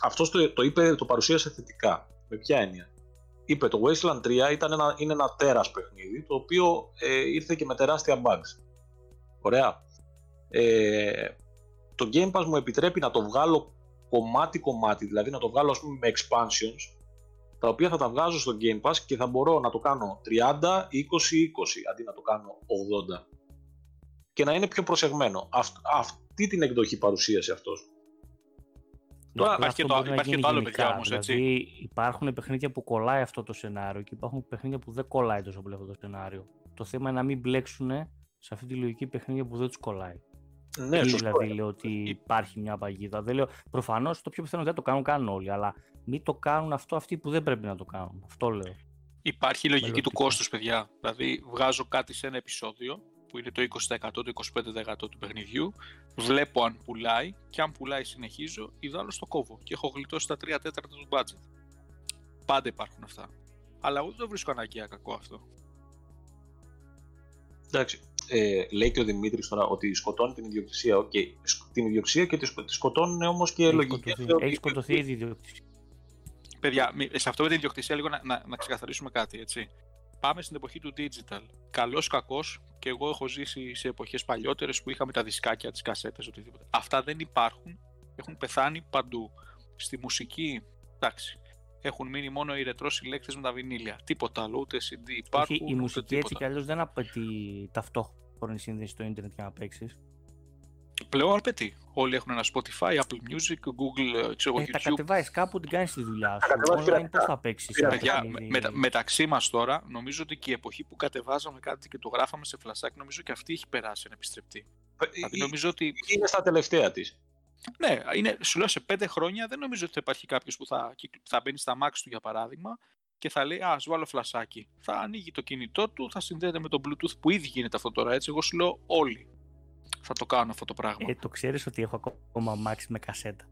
αυτός το, το είπε, το παρουσίασε θετικά. Με ποια έννοια. Είπε το Wasteland 3 ήταν ένα, είναι ένα τέρας παιχνίδι το οποίο ε, ήρθε και με τεράστια bugs. Ωραία. Ε, το Game Pass μου επιτρέπει να το βγάλω κομμάτι-κομμάτι, δηλαδή να το βγάλω ας πούμε με expansions τα οποία θα τα βγάζω στο Game Pass και θα μπορώ να το κάνω 30, 20, 20 αντί να το κάνω 80 και να είναι πιο προσεγμένο. Αυτ, αυτή την εκδοχή παρουσίασε αυτός. Τώρα Απλά υπάρχει αυτό και το- μπορεί να υπάρχει και γίνει το άλλο, γενικά. παιδιά, όμως, έτσι. Δηλαδή υπάρχουν παιχνίδια που κολλάει αυτό το σενάριο και υπάρχουν παιχνίδια που δεν κολλάει τόσο πολύ αυτό το σενάριο. Το θέμα είναι να μην μπλέξουν σε αυτή τη λογική παιχνίδια που δεν τους κολλάει. Ναι, Ή σωστό. δηλαδή είναι. λέω ότι υπάρχει μια παγίδα. Δεν λέω, προφανώς το πιο πιθανό δεν το κάνουν καν όλοι, αλλά μην το κάνουν αυτό αυτοί που δεν πρέπει να το κάνουν. Αυτό λέω. Υπάρχει η λογική του Μελλοντικά. κόστους, παιδιά. Δηλαδή, βγάζω κάτι σε ένα επεισόδιο, που είναι το 20%, το 25% του παιχνιδιού, βλέπω αν πουλάει και αν πουλάει συνεχίζω, ιδάλλως το κόβω και έχω γλιτώσει τα 3 τέταρτα του budget. Πάντα υπάρχουν αυτά. Αλλά εγώ δεν το βρίσκω αναγκαία κακό αυτό. Εντάξει. Ε, λέει και ο Δημήτρης τώρα ότι σκοτώνει την ιδιοκτησία. Οκ, σκ- την ιδιοκτησία και τη σκο- τη σκοτώνουν όμως και Έχει λογική. σκοτωθεί- Έχει σκοτωθεί ήδη η ιδιοκτησία. Παιδιά, μη- σε αυτό με την ιδιοκτησία λίγο να, να, να ξεκαθαρίσουμε κάτι, έτσι. Πάμε στην εποχή του digital. Καλός κακός, και εγώ έχω ζήσει σε εποχές παλιότερες που είχαμε τα δισκάκια, τις κασέτες, οτιδήποτε. Αυτά δεν υπάρχουν. Έχουν πεθάνει παντού. Στη μουσική, εντάξει. Έχουν μείνει μόνο οι ρετρός συλλέκτες με τα βινίλια. Τίποτα άλλο, ούτε CD υπάρχουν. Όχι, η ούτε μουσική έτσι τίποτα. κι αλλιώς δεν απαιτεί ταυτόχρονη σύνδεση στο ίντερνετ για να παίξεις. Πλέον απαιτεί. Όλοι έχουν ένα Spotify, Apple Music, Google, ε, ξέρω εγώ, Ε, τα YouTube. κατεβάζεις κάπου, την κάνεις τη δουλειά Τα σου. κατεβάζεις Online πειρατικά. πώς θα παίξεις. Παιδιά, με- μετα- μεταξύ μας τώρα, νομίζω ότι και η εποχή που κατεβάζαμε κάτι και το γράφαμε σε φλασάκι, νομίζω και αυτή έχει περάσει ένα επιστρεπτή. Δηλαδή, νομίζω ότι. Είναι στα τελευταία της. Ναι, είναι, σου λέω σε πέντε χρόνια δεν νομίζω ότι θα υπάρχει κάποιος που θα, κυκλ- θα μπαίνει στα Max του για παράδειγμα και θα λέει Α, ας βάλω φλασάκι. Θα ανοίγει το κινητό του, θα συνδέεται με το Bluetooth που ήδη γίνεται αυτό τώρα έτσι. Εγώ σου λέω όλοι θα το κάνουν αυτό το πράγμα. Ε, το ξέρεις ότι έχω ακόμα Max με κασέτα.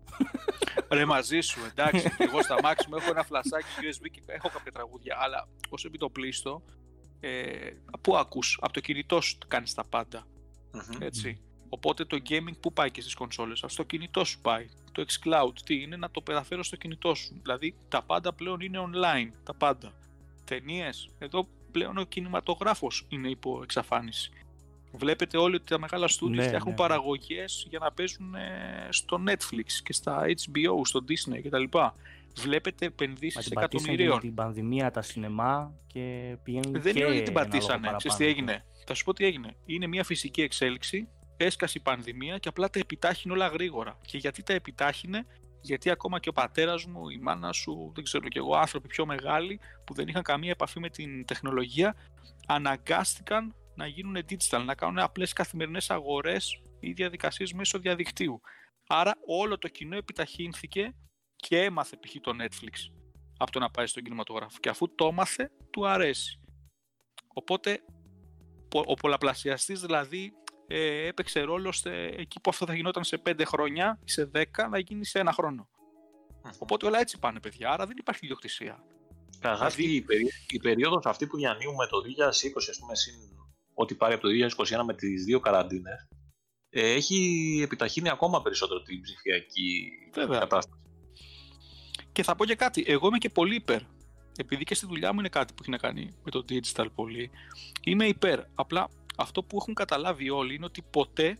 *laughs* Ρε μαζί σου, εντάξει. και εγώ στα Max μου έχω ένα φλασάκι USB και έχω κάποια τραγούδια. Αλλά όσο επιτοπλίστο, ε, πού ακούς, από το κινητό σου κάνεις τα πάντα. Μμμ. Έτσι. Οπότε το gaming που πάει και στις κονσόλες, στο κινητό σου πάει. Το xCloud τι είναι; Να το μεταφέρω στο κινητό σου. Δηλαδή τα πάντα πλέον είναι online, τα πάντα. Ταινίες. Εδώ πλέον ο κινηματογράφος είναι υπό εξαφάνιση. Βλέπετε όλοι ότι τα μεγάλα στούντια Ναι, φτιάχνουν ναι. παραγωγές για να παίζουν ε, στο Netflix και στα HBO, στο Disney κτλ. Βλέπετε Μα επενδύσεις την πατήσαν και με εκατομμυρίων. την πανδημία τα σινεμά και πηγαίνουν Δεν και είναι ότι την ένα λόγο πατήσανε. παραπάνω. Ξέρεις τι έγινε; Θα σου πω τι έγινε. Είναι μια φυσική εξέλιξη, έσκασε η πανδημία και απλά τα επιτάχυνε όλα γρήγορα. Και γιατί τα επιτάχυνε, γιατί ακόμα και ο πατέρας μου, η μάνα σου, δεν ξέρω κι εγώ, άνθρωποι πιο μεγάλοι που δεν είχαν καμία επαφή με την τεχνολογία, αναγκάστηκαν να γίνουν digital, να κάνουν απλές καθημερινές αγορές ή διαδικασίες μέσω διαδικτύου. Άρα όλο το κοινό επιταχύνθηκε και έμαθε π.χ. το Netflix από το να πάει στον κινηματογράφο. Και αφού το έμαθε, του αρέσει. Οπότε πο- ο πολλαπλασιαστής δηλαδή ε, έπαιξε ρόλο στε, εκεί που αυτό θα γινόταν σε 5 χρόνια ή σε 10 να γίνει σε ένα χρόνο. Οπότε όλα έτσι πάνε παιδιά, άρα δεν υπάρχει ιδιοκτησία. Καταρχάς Δηλαδή- η, περί... η περίοδος αυτή που διανύουμε το 2020, ας πούμε, συν ό,τι πάρει από το 2021 με τις δύο καραντίνες, ε, έχει επιταχύνει ακόμα περισσότερο την ψηφιακή Βέβαια. κατάσταση. Και θα πω και κάτι, εγώ είμαι και πολύ υπέρ. Επειδή και στη δουλειά μου είναι κάτι που έχει να κάνει με το digital πολύ, είμαι υπέρ. Απλά αυτό που έχουν καταλάβει όλοι είναι ότι ποτέ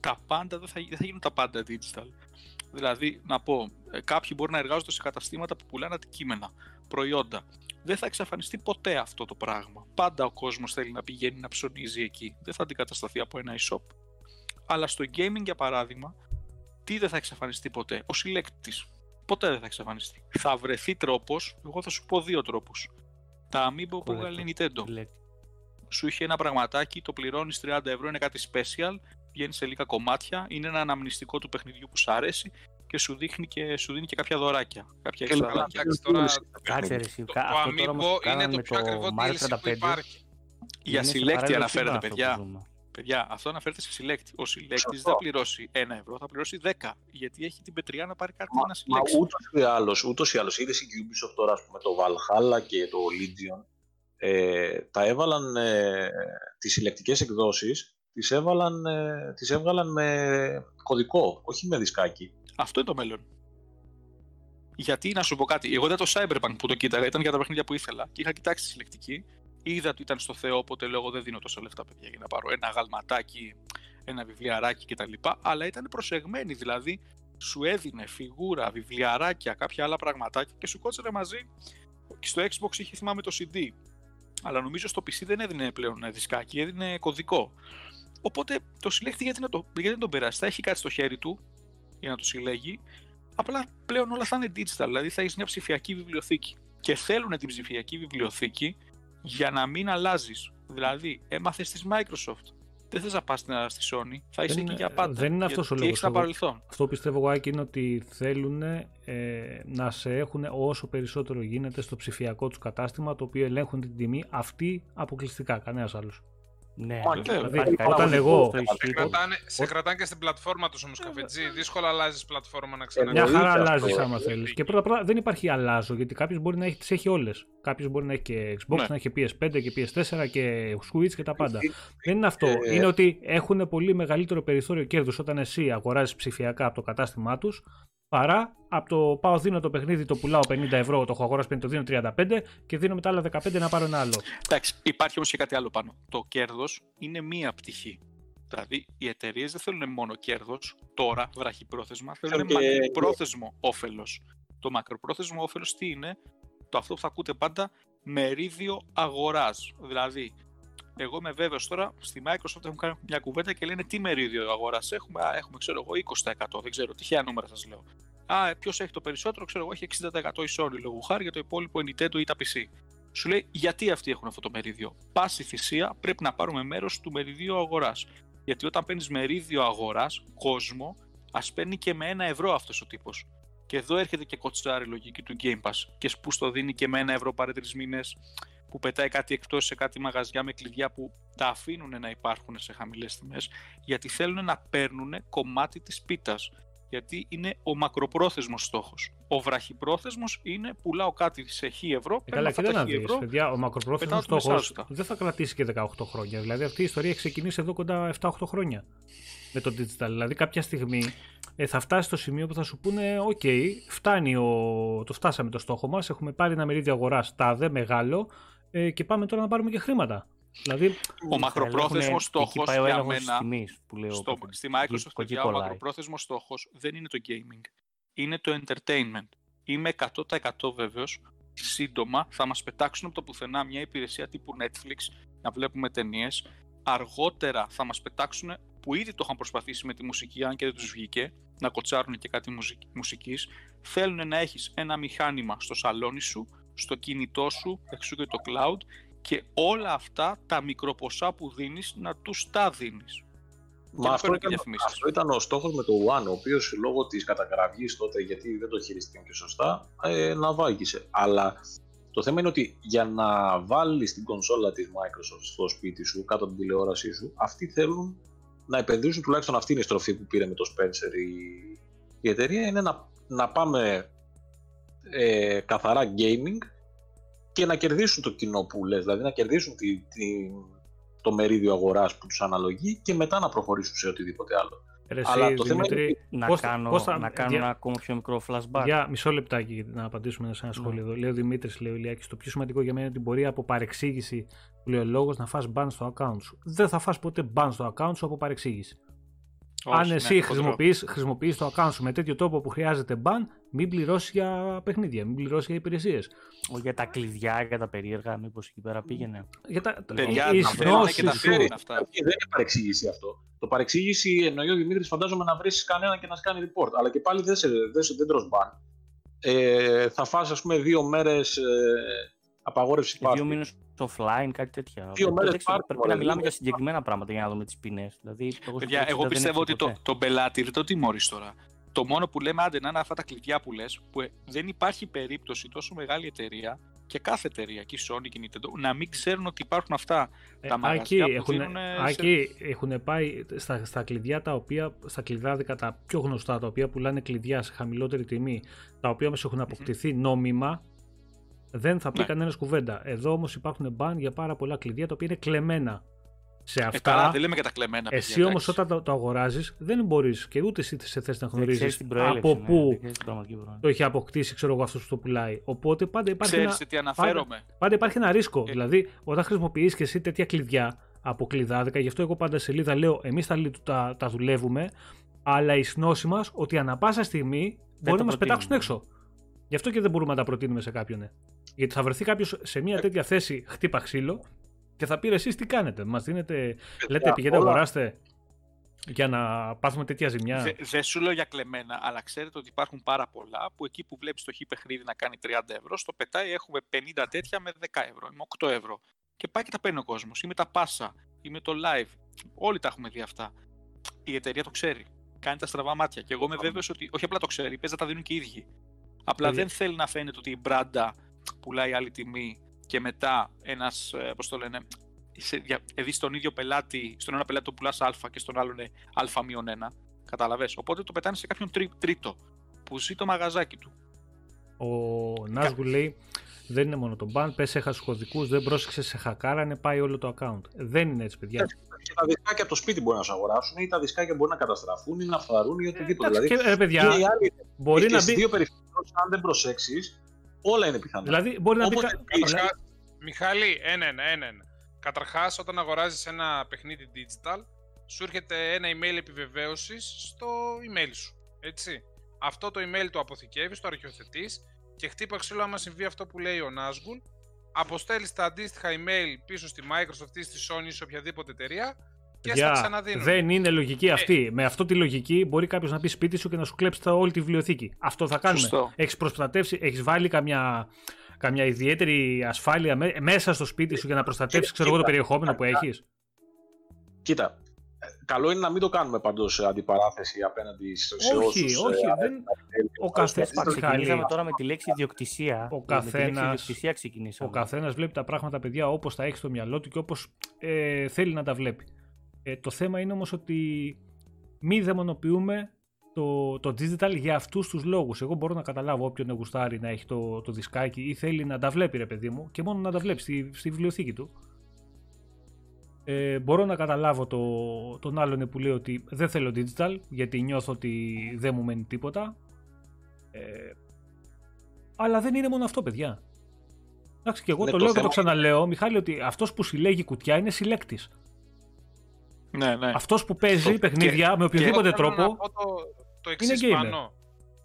τα πάντα δεν θα, δεν θα γίνουν τα πάντα digital. Δηλαδή, να πω, ε, κάποιοι μπορεί να εργάζονται σε καταστήματα που πουλάνε αντικείμενα, προϊόντα. Δεν θα εξαφανιστεί ποτέ αυτό το πράγμα. Πάντα ο κόσμος θέλει να πηγαίνει να ψωνίζει εκεί. Δεν θα αντικατασταθεί από ένα e-shop. Αλλά στο gaming, για παράδειγμα, τι δεν θα εξαφανιστεί ποτέ, ο συλλέκτης. Ποτέ δεν θα εξαφανιστεί. Θα βρεθεί τρόπος, εγώ θα σου πω δύο τρόπους. Τα amiibo που Correct. έβγαλε η Nintendo. Λέει, Σου είχε ένα πραγματάκι, το πληρώνεις 30 ευρώ, είναι κάτι special, βγαίνει σε λίγα κομμάτια, είναι ένα αναμνηστικό του παιχνιδιού που σου αρέσει και σου, δείχνει και, σου δίνει και κάποια δωράκια. Κάποια Και έξτρα καλά, δωράκια. εντάξει, τώρα Κάτσε ρε εσύ. το, κα- το αυτό τώρα όμως Amiibo που κάνανε είναι το με πιο ακριβό Mario DLC που 35, υπάρχει. Για είναι σε συλλέκτη παράλληλο αναφέρεται, σύμπαν αυτό που παιδιά. ζούμε. Παιδιά, αυτό αναφέρεται σε συλλέκτη. Ο συλλέκτη Σωστό. δεν θα πληρώσει 1 ευρώ, θα πληρώσει 10. Γιατί έχει την πετριά να πάρει κάτι Μα, να μα συλλέξει. ούτως ή άλλως, ούτως ή άλλως, είδες η Ubisoft τώρα, ας πούμε, το Valhalla και το Legion, ε, τα έβαλαν, ε, τις συλλεκτικές εκδόσεις, τις, έβαλαν, ε, τις έβγαλαν με κωδικό, όχι με δισκάκι. Αυτό είναι το μέλλον. Γιατί να σου πω κάτι, εγώ είδα το Cyberpunk που το κοίταγα, ήταν για τα παιχνίδια που ήθελα και είχα κοιτάξει τη συλλεκτική. Είδα ότι ήταν στο Θεό, οπότε λέω εγώ δεν δίνω τόσα λεφτά παιδιά για να πάρω ένα γαλματάκι, ένα βιβλιαράκι κτλ. Αλλά ήταν προσεγμένη, δηλαδή σου έδινε φιγούρα, βιβλιαράκια, κάποια άλλα πραγματάκια και σου κότσερε μαζί. Και στο Xbox είχε θυμάμαι το CD. Αλλά νομίζω στο PC δεν έδινε πλέον δισκάκι, έδινε κωδικό. Οπότε το συλλέκτη γιατί, να το, γιατί δεν τον περάσει, θα έχει κάτι στο χέρι του για να το συλλέγει. Απλά πλέον όλα θα είναι digital, δηλαδή θα έχεις μια ψηφιακή βιβλιοθήκη. Και θέλουν την ψηφιακή βιβλιοθήκη για να μην αλλάζεις. Δηλαδή, έμαθες της Microsoft. Δεν θες να πας στη Sony, θα είσαι Δεν εκεί είναι- για πάντα. δεν είναι αυτός ο γιατί λόγος, έχεις ένα εγώ- παρελθόν. Αυτό που πιστεύω εγώ Άκη, είναι ότι θέλουν ε, να σε έχουν όσο περισσότερο γίνεται στο ψηφιακό τους κατάστημα το οποίο ελέγχουν την τιμή αυτή αποκλειστικά, κανένας άλλος. Ναι, Μα, υπάρχει δηλαδή, κάτι όταν παραγωγικό εγώ- στο Σε ισχύει. κρατάνε, σε κρατάνε και στην πλατφόρμα τους όμως, καφετζή. Δύσκολα αλλάζεις πλατφόρμα να ξανά. Μια Εννοείται χαρά αυτό. αλλάζεις άμα Εννοείται. θέλεις. Και πρώτα απ' όλα δεν υπάρχει αλλάζω γιατί κάποιος μπορεί να έχει, τις έχει όλες. Κάποιος μπορεί να έχει και Xbox, Ναι. να έχει και PS5 και PS4 και Switch και τα πάντα. Δεν είναι αυτό. Ε, Είναι ότι έχουν πολύ μεγαλύτερο περιθώριο κέρδους όταν εσύ αγοράζεις ψηφιακά από το κατάστημά τους παρά από το πάω δίνω το παιχνίδι, το πουλάω 50 ευρώ, το έχω αγοράσει 50, το δίνω 35 και δίνω μετά άλλα 15 να πάρω ένα άλλο. Εντάξει, υπάρχει όμως και κάτι άλλο πάνω. Το κέρδος είναι μία πτυχή. Δηλαδή, οι εταιρείες δεν θέλουν μόνο κέρδος τώρα, βραχυπρόθεσμα, θέλουν Θέλουν και- μακροπρόθεσμο όφελος. Το μακροπρόθεσμο όφελος τι είναι, το αυτό που θα ακούτε πάντα, μερίδιο αγοράς. Δηλαδή, εγώ είμαι βέβαιος τώρα, στη Microsoft έχουν κάνει μια κουβέντα και λένε τι μερίδιο αγοράς έχουμε; Α, έχουμε, ξέρω εγώ, 20%. Δεν ξέρω, τυχαία νούμερα σας λέω. Α, ποιος έχει το περισσότερο, ξέρω εγώ, έχει 60% η Sony λόγω χάρη για το υπόλοιπο η Nintendo ή τα PC. Σου λέει γιατί αυτοί έχουν αυτό το μερίδιο; Πάση θυσία πρέπει να πάρουμε μέρος του μεριδίου αγοράς. Γιατί όταν παίρνεις μερίδιο αγοράς, κόσμο, ας παίρνει και με ένα ευρώ αυτός ο τύπος. Και εδώ έρχεται και κοτσάρει η λογική του Game Pass. Και που στο δίνει και με ένα ευρώ πάρε τρεις μήνες, που πετάει κάτι εκτός σε κάτι μαγαζιά με κλειδιά που τα αφήνουν να υπάρχουν σε χαμηλές τιμές, γιατί θέλουν να παίρνουν κομμάτι της πίτας. Γιατί είναι ο μακροπρόθεσμος στόχος. Ο βραχυπρόθεσμος είναι πουλάω κάτι σε χ ευρώ, Ε, παίρνω καλά, αυτά και δεν τα να χ δεις, ευρώ. παιδιά, ο μακροπρόθεσμος πετάω το στόχος μεσάζωτα. δεν θα κρατήσει και 18 χρόνια. Δηλαδή αυτή η ιστορία έχει ξεκινήσει εδώ κοντά 7-8 χρόνια με το digital. Δηλαδή κάποια στιγμή ε, θα φτάσει στο σημείο που θα σου πούνε: Οκ, φτάνει ο... το φτάσαμε το στόχο μας. Έχουμε πάρει ένα μερίδιο αγοράς τάδε μεγάλο ε, και πάμε τώρα να πάρουμε και χρήματα. Δηλαδή, Ο μακροπρόθεσμος Εκεί στόχος πάει ο για έλεγχος της μένα τιμής που λέει ο στο, Κώστας. στη Εκεί- Microsoft εκεί παιδιά, ο κολλάει. μακροπρόθεσμος στόχος δεν είναι το gaming. Είναι το entertainment. Είμαι 100% βέβαιος. Σύντομα θα μας πετάξουν από το πουθενά μια υπηρεσία τύπου Netflix να βλέπουμε ταινίες. Αργότερα θα μας πετάξουν που ήδη το είχαν προσπαθήσει με τη μουσική, αν και δεν τους βγήκε, να κοτσάρουν και κάτι μουσικής. Θέλουν να έχεις ένα μηχάνημα στο σαλόνι σου, στο κινητό σου, εξού και το cloud και όλα αυτά τα μικροποσά που δίνεις να τους τα δίνεις. Μα να αυτό παίρνουν και ήταν, διαφημίσεις. αυτό ήταν ο στόχος με το One, ο οποίος λόγω της καταγραφής τότε, γιατί δεν το χειριστήκαν και σωστά, ε, να βάγισε. Αλλά το θέμα είναι ότι για να βάλεις την κονσόλα της Microsoft στο σπίτι σου, κάτω από την τηλεόρασή σου, αυτοί θέλουν να επενδύσουν, τουλάχιστον αυτή είναι η στροφή που πήρε με το Spencer η, η εταιρεία, είναι να, να πάμε ε, καθαρά gaming και να κερδίσουν το κοινό που λες, δηλαδή να κερδίσουν τη, τη, το μερίδιο αγοράς που τους αναλογεί και μετά να προχωρήσουν σε οτιδήποτε άλλο. ρε, Αλλά εσύ, το θέμα είναι Δημήτρη, Να πώς θα- κάνω, πώς θα- να κάνω δια- ένα ακόμα πιο μικρό flashback. Για μισό λεπτάκι να απαντήσουμε σε ένα Ναι. σχόλιο εδώ. Λέει ο Δημήτρης, λέει ο Ηλιάκης, το πιο σημαντικό για μένα είναι ότι μπορεί από παρεξήγηση που λέει ο λόγος να φας ban στο account σου. Δεν θα φας ποτέ ban στο account σου από παρεξήγηση. Αν Όχι, εσύ ναι, χρησιμοποιείς, χρησιμοποιείς το account σου με τέτοιο τρόπο που χρειάζεται ban, μην πληρώσει για παιχνίδια, μην πληρώσει για υπηρεσίες. Όχι για τα κλειδιά, για τα περίεργα, μήπως εκεί πέρα πήγαινε. Για τα, Παιδιά, οι τα σνώσεις θέλουν και τα σου- φέρουν αυτά. Όχι, δεν είναι παρεξήγηση αυτό. Το παρεξήγηση εννοεί ο Δημήτρης, φαντάζομαι να βρεις κανέναν και να σε κάνει report. Αλλά και πάλι δεν, σε, δεν, σε- δεν τρως ban. Ε, θα φας, ας πούμε, δύο μέρες ε, απαγόρευση Δύο πάρτι. μήνες offline, κάτι τέτοια. Δύο Δεν μέρες ξέρω, πάρτι, Πρέπει μωρέ, να μιλάμε δύο για συγκεκριμένα πράγματα για να δούμε τις ποινές. Δηλαδή, εγώ, Παιδιά, στην εγώ δεν πιστεύω ότι έφυγε το, τον πελάτη δεν το τιμωρείς τώρα. Το μόνο που λέμε, άντε να είναι αυτά τα κλειδιά που λες, που ε, δεν υπάρχει περίπτωση τόσο μεγάλη εταιρεία και κάθε εταιρεία, και η Sony και η Nintendo, να μην ξέρουν ότι υπάρχουν αυτά Ε, τα Άκη, μαγαζιά που έχουν, δίνουν σε- Άκη, έχουν πάει στα, στα κλειδιά τα οποία, στα κλειδάδικα τα πιο γνωστά, τα οποία πουλάνε κλειδιά σε χαμηλότερη τιμή, τα οποία όμως έχουν αποκτηθεί νόμιμα, δεν θα πει Ναι. κανένας κουβέντα. Εδώ όμως υπάρχουν μπαν για πάρα πολλά κλειδιά τα οποία είναι κλεμμένα. Σε Ε, αυτά, καλά, δεν λέμε για τα κλεμμένα. εσύ παιδιά, όμως εντάξει. όταν το, το αγοράζεις δεν μπορείς και ούτε εσύ σε θες να Δεν ξέρεις γνωρίζεις την προέλευση. από ναι, πού δεν ξέρεις την πραγματική προέλευση. το έχει αποκτήσει ξέρω εγώ αυτός που το πουλάει. Οπότε πάντα υπάρχει Ξέρεις ένα, σε τι αναφέρομαι. Πάντα υπάρχει ένα ρίσκο. Ε. Δηλαδή, όταν χρησιμοποιείς και εσύ τέτοια κλειδιά από κλειδάδικα, γι' αυτό εγώ πάντα σε σελίδα λέω: Εμείς τα, λι- τα, τα δουλεύουμε, αλλά η σνόση μας ότι ανα πάσα στιγμή μπορεί το να μας πετάξουν προτείνουμε. έξω. Γι' αυτό και δεν μπορούμε να τα προτείνουμε σε κάποιον. ναι. Γιατί θα βρεθεί κάποιος σε μια τέτοια θέση χτύπα ξύλο και θα πει εσείς τι κάνετε; Μας δίνετε. Λέτε, πηγαίνετε, όλα- αγοράστε για να πάθουμε τέτοια ζημιά. Δε- Δεν σου λέω για κλεμμένα, αλλά ξέρετε ότι υπάρχουν πάρα πολλά που εκεί που βλέπεις το χ παιχνίδι να κάνει 30 ευρώ, στο πετάει έχουμε 50 τέτοια με 10 ευρώ, με 8 ευρώ. Και πάει και τα παίρνει ο κόσμος. Ή με τα πάσα, ή με το live. Όλοι τα έχουμε δει αυτά. Η εταιρεία το ξέρει. Κάνει τα στραβά μάτια. Και εγώ είμαι βέβαιος ότι όχι απλά το ξέρει, παίζει να τα δίνουν και οι ίδιοι. Απλά Παιδιά. δεν θέλει να φαίνεται ότι η μπράντα πουλάει άλλη τιμή και μετά ένας, πώς το λένε, σε, δια, δεις στον ίδιο πελάτη, στον ένα πελάτη το πουλάς Α και στον άλλον είναι Α-1. Κατάλαβε. Οπότε το πετάνε σε κάποιον τρί- τρίτο που ζει το μαγαζάκι του. Ο Νάσγου λέει: Δεν είναι μόνο το ban, πες έχασες κωδικού, δεν πρόσεξες σε χακάρανε, πάει όλο το account. Δεν είναι έτσι, παιδιά. Και τα δισκάκια από το σπίτι μπορεί να σου αγοράσουν ή τα δισκάκια μπορεί να καταστραφούν ή να φθαρούν ή οτιδήποτε. Εντάξει, δηλαδή, και, ρε, παιδιά, και οι άλλοι, μπορεί και να στις μπει. δύο περιπτώσεις, αν δεν προσέξεις, όλα είναι πιθανά. Δηλαδή, μπορεί να μπει. Όποτε κα- μπεις, δηλαδή, Μιχα... Μιχάλη, ένα, ένα, ένα. ένα. Καταρχάς, όταν αγοράζεις ένα παιχνίδι digital, σου έρχεται ένα email επιβεβαίωσης στο email σου. Έτσι. Αυτό το email το αποθηκεύεις, το αρχιοθετείς και χτύπα ξύλο άμα συμβεί αυτό που λέει ο Nazgul. Αποστέλεις τα αντίστοιχα email πίσω στη Microsoft ή στη Sony ή σε οποιαδήποτε εταιρεία και στα παιδιά, ξαναδίνουν. δεν είναι λογική Ε. αυτή. Με αυτή τη λογική μπορεί κάποιος να πει σπίτι σου και να σου κλέψει τα- όλη τη βιβλιοθήκη. Αυτό θα κάνουμε. Σωστό. Έχεις προστατεύσει, έχεις βάλει καμιά, καμιά ιδιαίτερη ασφάλεια μέ- μέσα στο σπίτι σου για να προστατεύσεις ξέρω εγώ, το Κοίτα, περιεχόμενο που έχεις; Κοίτα, ε, καλό είναι να μην το κάνουμε παντό αντιπαράθεση απέναντι σε σε Όχι, όσους, όχι, ε, δεν- ο καθένας. Ξεκινήσαμε τώρα με τη λέξη ιδιοκτησία. Ο Με τη λέξη καθένας- ιδιοκτησία Ο ξεκινήσαμε. καθένας βλέπει τα πράγματα, παιδιά, όπως τα έχει στο μυαλό του και όπως ε, θέλει να τα βλέπει. Ε, το θέμα είναι όμως ότι μη δαιμονοποιούμε το, το digital για αυτούς τους λόγους. Εγώ μπορώ να καταλάβω όποιον γουστάρει να έχει το, το δισκάκι ή θέλει να τα βλέπει, ρε παιδί μου, και μόνο να τα βλέπει στη, στη βιβλιοθήκη του. Ε, μπορώ να καταλάβω το, τον άλλον που λέει ότι δεν θέλω digital γιατί νιώθω ότι δεν μου μένει τίποτα. Ε, αλλά δεν είναι μόνο αυτό, παιδιά. Εντάξει, και εγώ Ναι, το το λέω και το θέμα ξαναλέω, Μιχάλη, ότι αυτός που συλλέγει κουτιά είναι συλλέκτης. Ναι, ναι. Αυτός που παίζει Και- παιχνίδια με οποιοδήποτε Εγώ θέλω να τρόπο. πω το, το είναι εξής gamer. πάνω.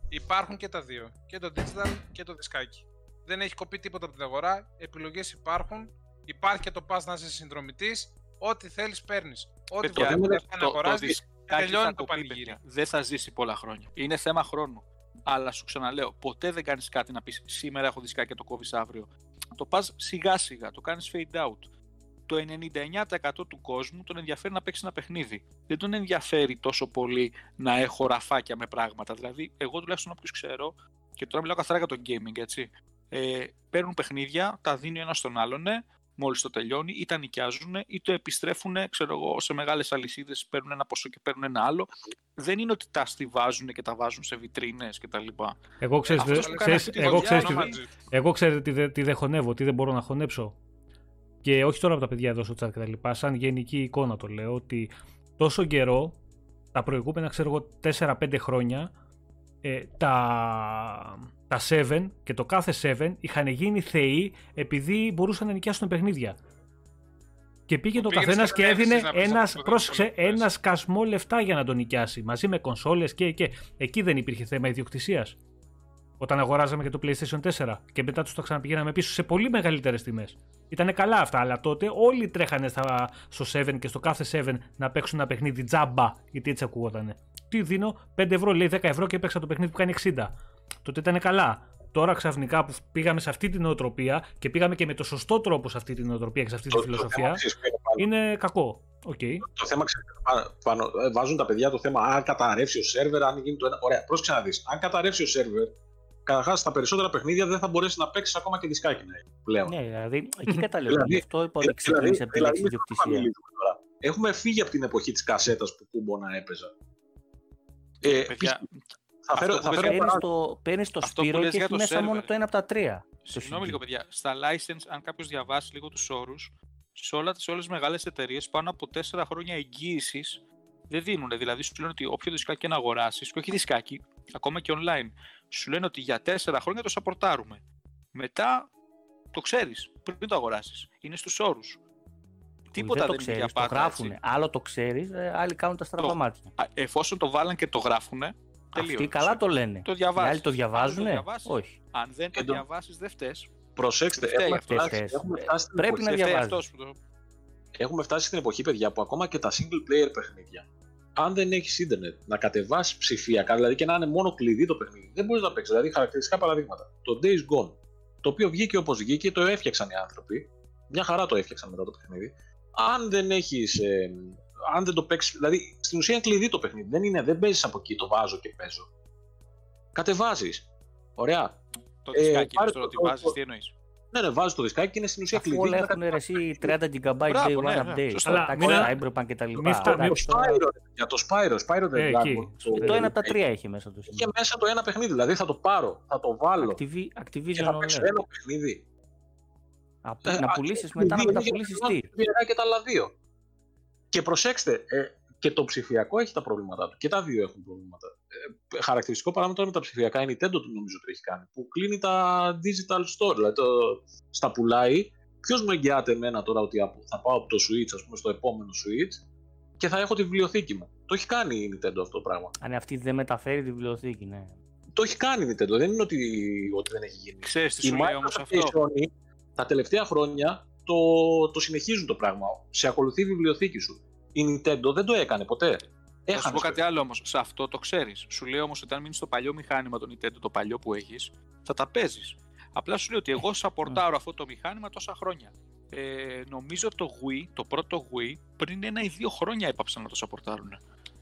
Υπάρχουν και τα δύο. Και το digital και το δισκάκι. Δεν έχει κοπεί τίποτα από την αγορά. Επιλογές υπάρχουν. Υπάρχει και το pass να είσαι συνδρομητής. Ό,τι θέλεις παίρνεις. Ό,τι Παιδιά, θέλεις το- να το, το αγοράζει. δισκάκι τελειώνει θα το κοπεί, πανηγύρι. παιδιά. Δεν θα ζήσει πολλά χρόνια. Είναι θέμα χρόνου. Αλλά σου ξαναλέω, ποτέ δεν κάνεις κάτι να πεις σήμερα έχω δισκάκι και το κόβεις αύριο. Το πας σιγά σιγά, το κάνεις fade out. Το 99% του κόσμου τον ενδιαφέρει να παίξει ένα παιχνίδι. Δεν τον ενδιαφέρει τόσο πολύ να έχω ραφάκια με πράγματα. Δηλαδή, εγώ τουλάχιστον όποιους ξέρω, και τώρα μιλάω καθαρά για το gaming, έτσι. Ε, παίρνουν παιχνίδια, τα δίνει ο ένας στον άλλον, ναι, μόλις το τελειώνει, ή τα νοικιάζουν, ή το επιστρέφουν, ξέρω εγώ, σε μεγάλες αλυσίδες, παίρνουν ένα ποσό και παίρνουν ένα άλλο. Δεν είναι ότι τα στηβάζουν και τα βάζουν σε βιτρίνες κτλ. Εγώ, ξέρεις, Αυτός δε- που κάνει ξέρεις, αυτή τη εγώ, δουλειά ξέρεις, είναι τι, ο δε- εγώ ξέρετε τι, δε- τι δεν χωνεύω, τι δεν μπορώ να χωνέψω. Και όχι τώρα από τα παιδιά εδώ στο chat και τα λοιπά, σαν γενική εικόνα το λέω, ότι τόσο καιρό, τα προηγούμενα ξέρω εγώ 4-5 χρόνια, ε, τα, τα 7 και το κάθε 7 είχαν γίνει θεοί επειδή μπορούσαν να νοικιάσουν παιχνίδια. Και πήγε το πήγαινε καθένας σε και κρέσεις έδινε να πεις ένας, αυτό που πρόσεξε, δεν μπορείς. ένα σκασμό λεφτά για να τον νοικιάσει. Μαζί με κονσόλες και, και. Εκεί δεν υπήρχε θέμα ιδιοκτησίας. Όταν αγοράζαμε και το PlayStation 4 και μετά τους το ξαναπηγαίναμε πίσω σε πολύ μεγαλύτερες τιμές. Ήτανε καλά αυτά, αλλά τότε όλοι τρέχανε στα, στο 7 και στο κάθε 7 να παίξουν ένα παιχνίδι τζάμπα, γιατί έτσι ακούγονταν. Τι δίνω, 5 ευρώ, λέει 10 ευρώ και έπαιξα το παιχνίδι που κάνει 60. Τότε ήταν καλά. Τώρα ξαφνικά που πήγαμε σε αυτή την νοοτροπία και πήγαμε και με το σωστό τρόπο σε αυτή την νοοτροπία και σε αυτή τη Το- το φιλοσοφία, θέμα ξέρεις ποιο είναι πάλι. είναι κακό. οκ. Το θέμα ξέρετε, πα- πάνω, ε, βάζουν τα παιδιά το θέμα αν καταρρεύσει ο σερβερ, αν γίνει το ένα. Ωραία, πρόσεξε να δεις. Αν καταρρεύσει ο σερβερ, καταρχάς στα περισσότερα παιχνίδια δεν θα μπορέσει να παίξεις ακόμα και δισκάκι να έχει πλέον. Ναι, δηλαδή εκεί καταλήγω. Δηλαδή- Γι' αυτό είπα ότι Δηλαδή, ξεκίνησε από τη λέξη δηλαδή, ιδιοκτησία. μιλήσουμε τώρα. Έχουμε φύγει από την εποχή της κασέτας που κούμπονα έπαιζα. Ε, Παιδιά, θα φέρω, αυτό θα που φέρω λες Παίρνει παράδειγμα. το, παίρνεις το Αυτό που σπύρο λες και για έχει το μέσα μόνο server. το ένα από τα τρία. Συγγνώμη CD. λίγο, παιδιά. Στα license, αν κάποιος διαβάσει λίγο τους όρους, σε, όλα, σε όλες τις μεγάλες εταιρείες πάνω από 4 χρόνια εγγύησης δεν δίνουν. Δηλαδή, σου λένε ότι όποιο δισκάκι και να αγοράσεις, και όχι δισκάκι, ακόμα και online, σου λένε ότι για 4 χρόνια το σαπορτάρουμε. Μετά το ξέρεις, πριν το αγοράσεις. Είναι στους όρους. Τίποτα δεν δεν, το είναι για ξέρεις, το πάντα. γράφουν. έτσι. Άλλο το ξέρεις, άλλοι κάνουν τα στραβά Το- μάτια. Α, Εφόσον το βάλαν και το γράφουνε, τελείω. Αυτοί καλά το λένε. Το Οι διαβάζεις. άλλοι το Αν δεν διαβάζουν, διαβάσεις, όχι. Αν δεν το Και το- διαβάσεις, δεν φταίς. Προσέξτε, Φταίει έχουμε αυτός. φτάσει, Φταίς. έχουμε φτάσει στην Πρέπει εποχή- να Δεν φταίει διαβάζεις. αυτός που το... έχουμε φτάσει στην εποχή, παιδιά, που ακόμα και τα single player παιχνίδια, αν δεν έχεις ίντερνετ, να κατεβάσεις ψηφιακά, δηλαδή και να είναι μόνο κλειδί το παιχνίδι, δεν μπορείς να παίξεις. Δηλαδή, χαρακτηριστικά παραδείγματα. Το Days Gone, το οποίο βγήκε όπως βγήκε, το έφτιαξαν οι άνθρωποι. Μια χαρά το έφτιαξαν μετά το παιχνίδι. Αν δεν έχεις. Ε, αν δεν το παίξεις. Δηλαδή, στην ουσία είναι κλειδί το παιχνίδι. Δεν, είναι, δεν παίζεις από εκεί, το βάζω και παίζω. Κατεβάζεις. Ωραία. Το Ε, δισκάκι πάρε είναι το- το ότι το- βάζεις, το- τι εννοείς; Ναι, ναι, βάζει το δισκάκι και είναι στην ουσία Αφού κλειδί. όλα να έχουν ρε, εσύ 30 GB Μπράβο, day one ναι, ναι, update. σωστό. Αλλά Εντάξει, μην- Cyberpunk και τα λοιπά. μη φτα- Το Εντάξει, τώρα- Spyro, ρε, για το Spyro, Spyro the Ε, Dragon, εκεί. το- Το ένα από τα τρία έχει μέσα το Είχε μέσα το ένα παιχνίδι, δηλαδή θα το πάρω, θα το βάλω Activi- και Activision θα παίξω OLED. ένα παιχνίδι. Να- Ε, Να α, πουλήσεις και μετά να δύο, μεταπουλήσει είναι τι; και τα άλλα δύο. Και προσέξτε, ε, και το ψηφιακό έχει τα προβλήματά του. Και τα δύο έχουν προβλήματα. Ε, χαρακτηριστικό παράδειγμα με τα ψηφιακά είναι η Nintendo του νομίζω ότι έχει κάνει. Που κλείνει τα digital store, δηλαδή το, στα πουλάει. Ποιος μου εγγυάται εμένα τώρα ότι από- θα πάω από το Switch, ας πούμε, στο επόμενο Switch και θα έχω τη βιβλιοθήκη μου. Το έχει κάνει η Nintendo αυτό το πράγμα. Αν αυτή δεν μεταφέρει τη βιβλιοθήκη, ναι. Το έχει κάνει η Nintendo, δεν είναι ότι, ότι δεν έχει γίνει. Ξέρεις τι Η σου λέει όμως Microsoft αυτό; και η Sony τα τελευταία χρόνια το, το συνεχίζουν το πράγμα. Σε ακολουθεί η βιβλιοθήκη σου. Η Nintendo δεν το έκανε ποτέ. Θα σου Έχανε πω στο- κάτι άλλο όμως. Σε αυτό το ξέρεις. Σου λέει όμως ότι αν μείνεις στο παλιό μηχάνημα το Nintendo, το παλιό που έχεις, θα τα παίζεις. Απλά σου λέει ότι εγώ σαπορτάρω αυτό το μηχάνημα τόσα χρόνια. Ε, νομίζω το Wii, το πρώτο Wii, πριν ένα ή δύο χρόνια έπαψαν να το σαπορτάρουν.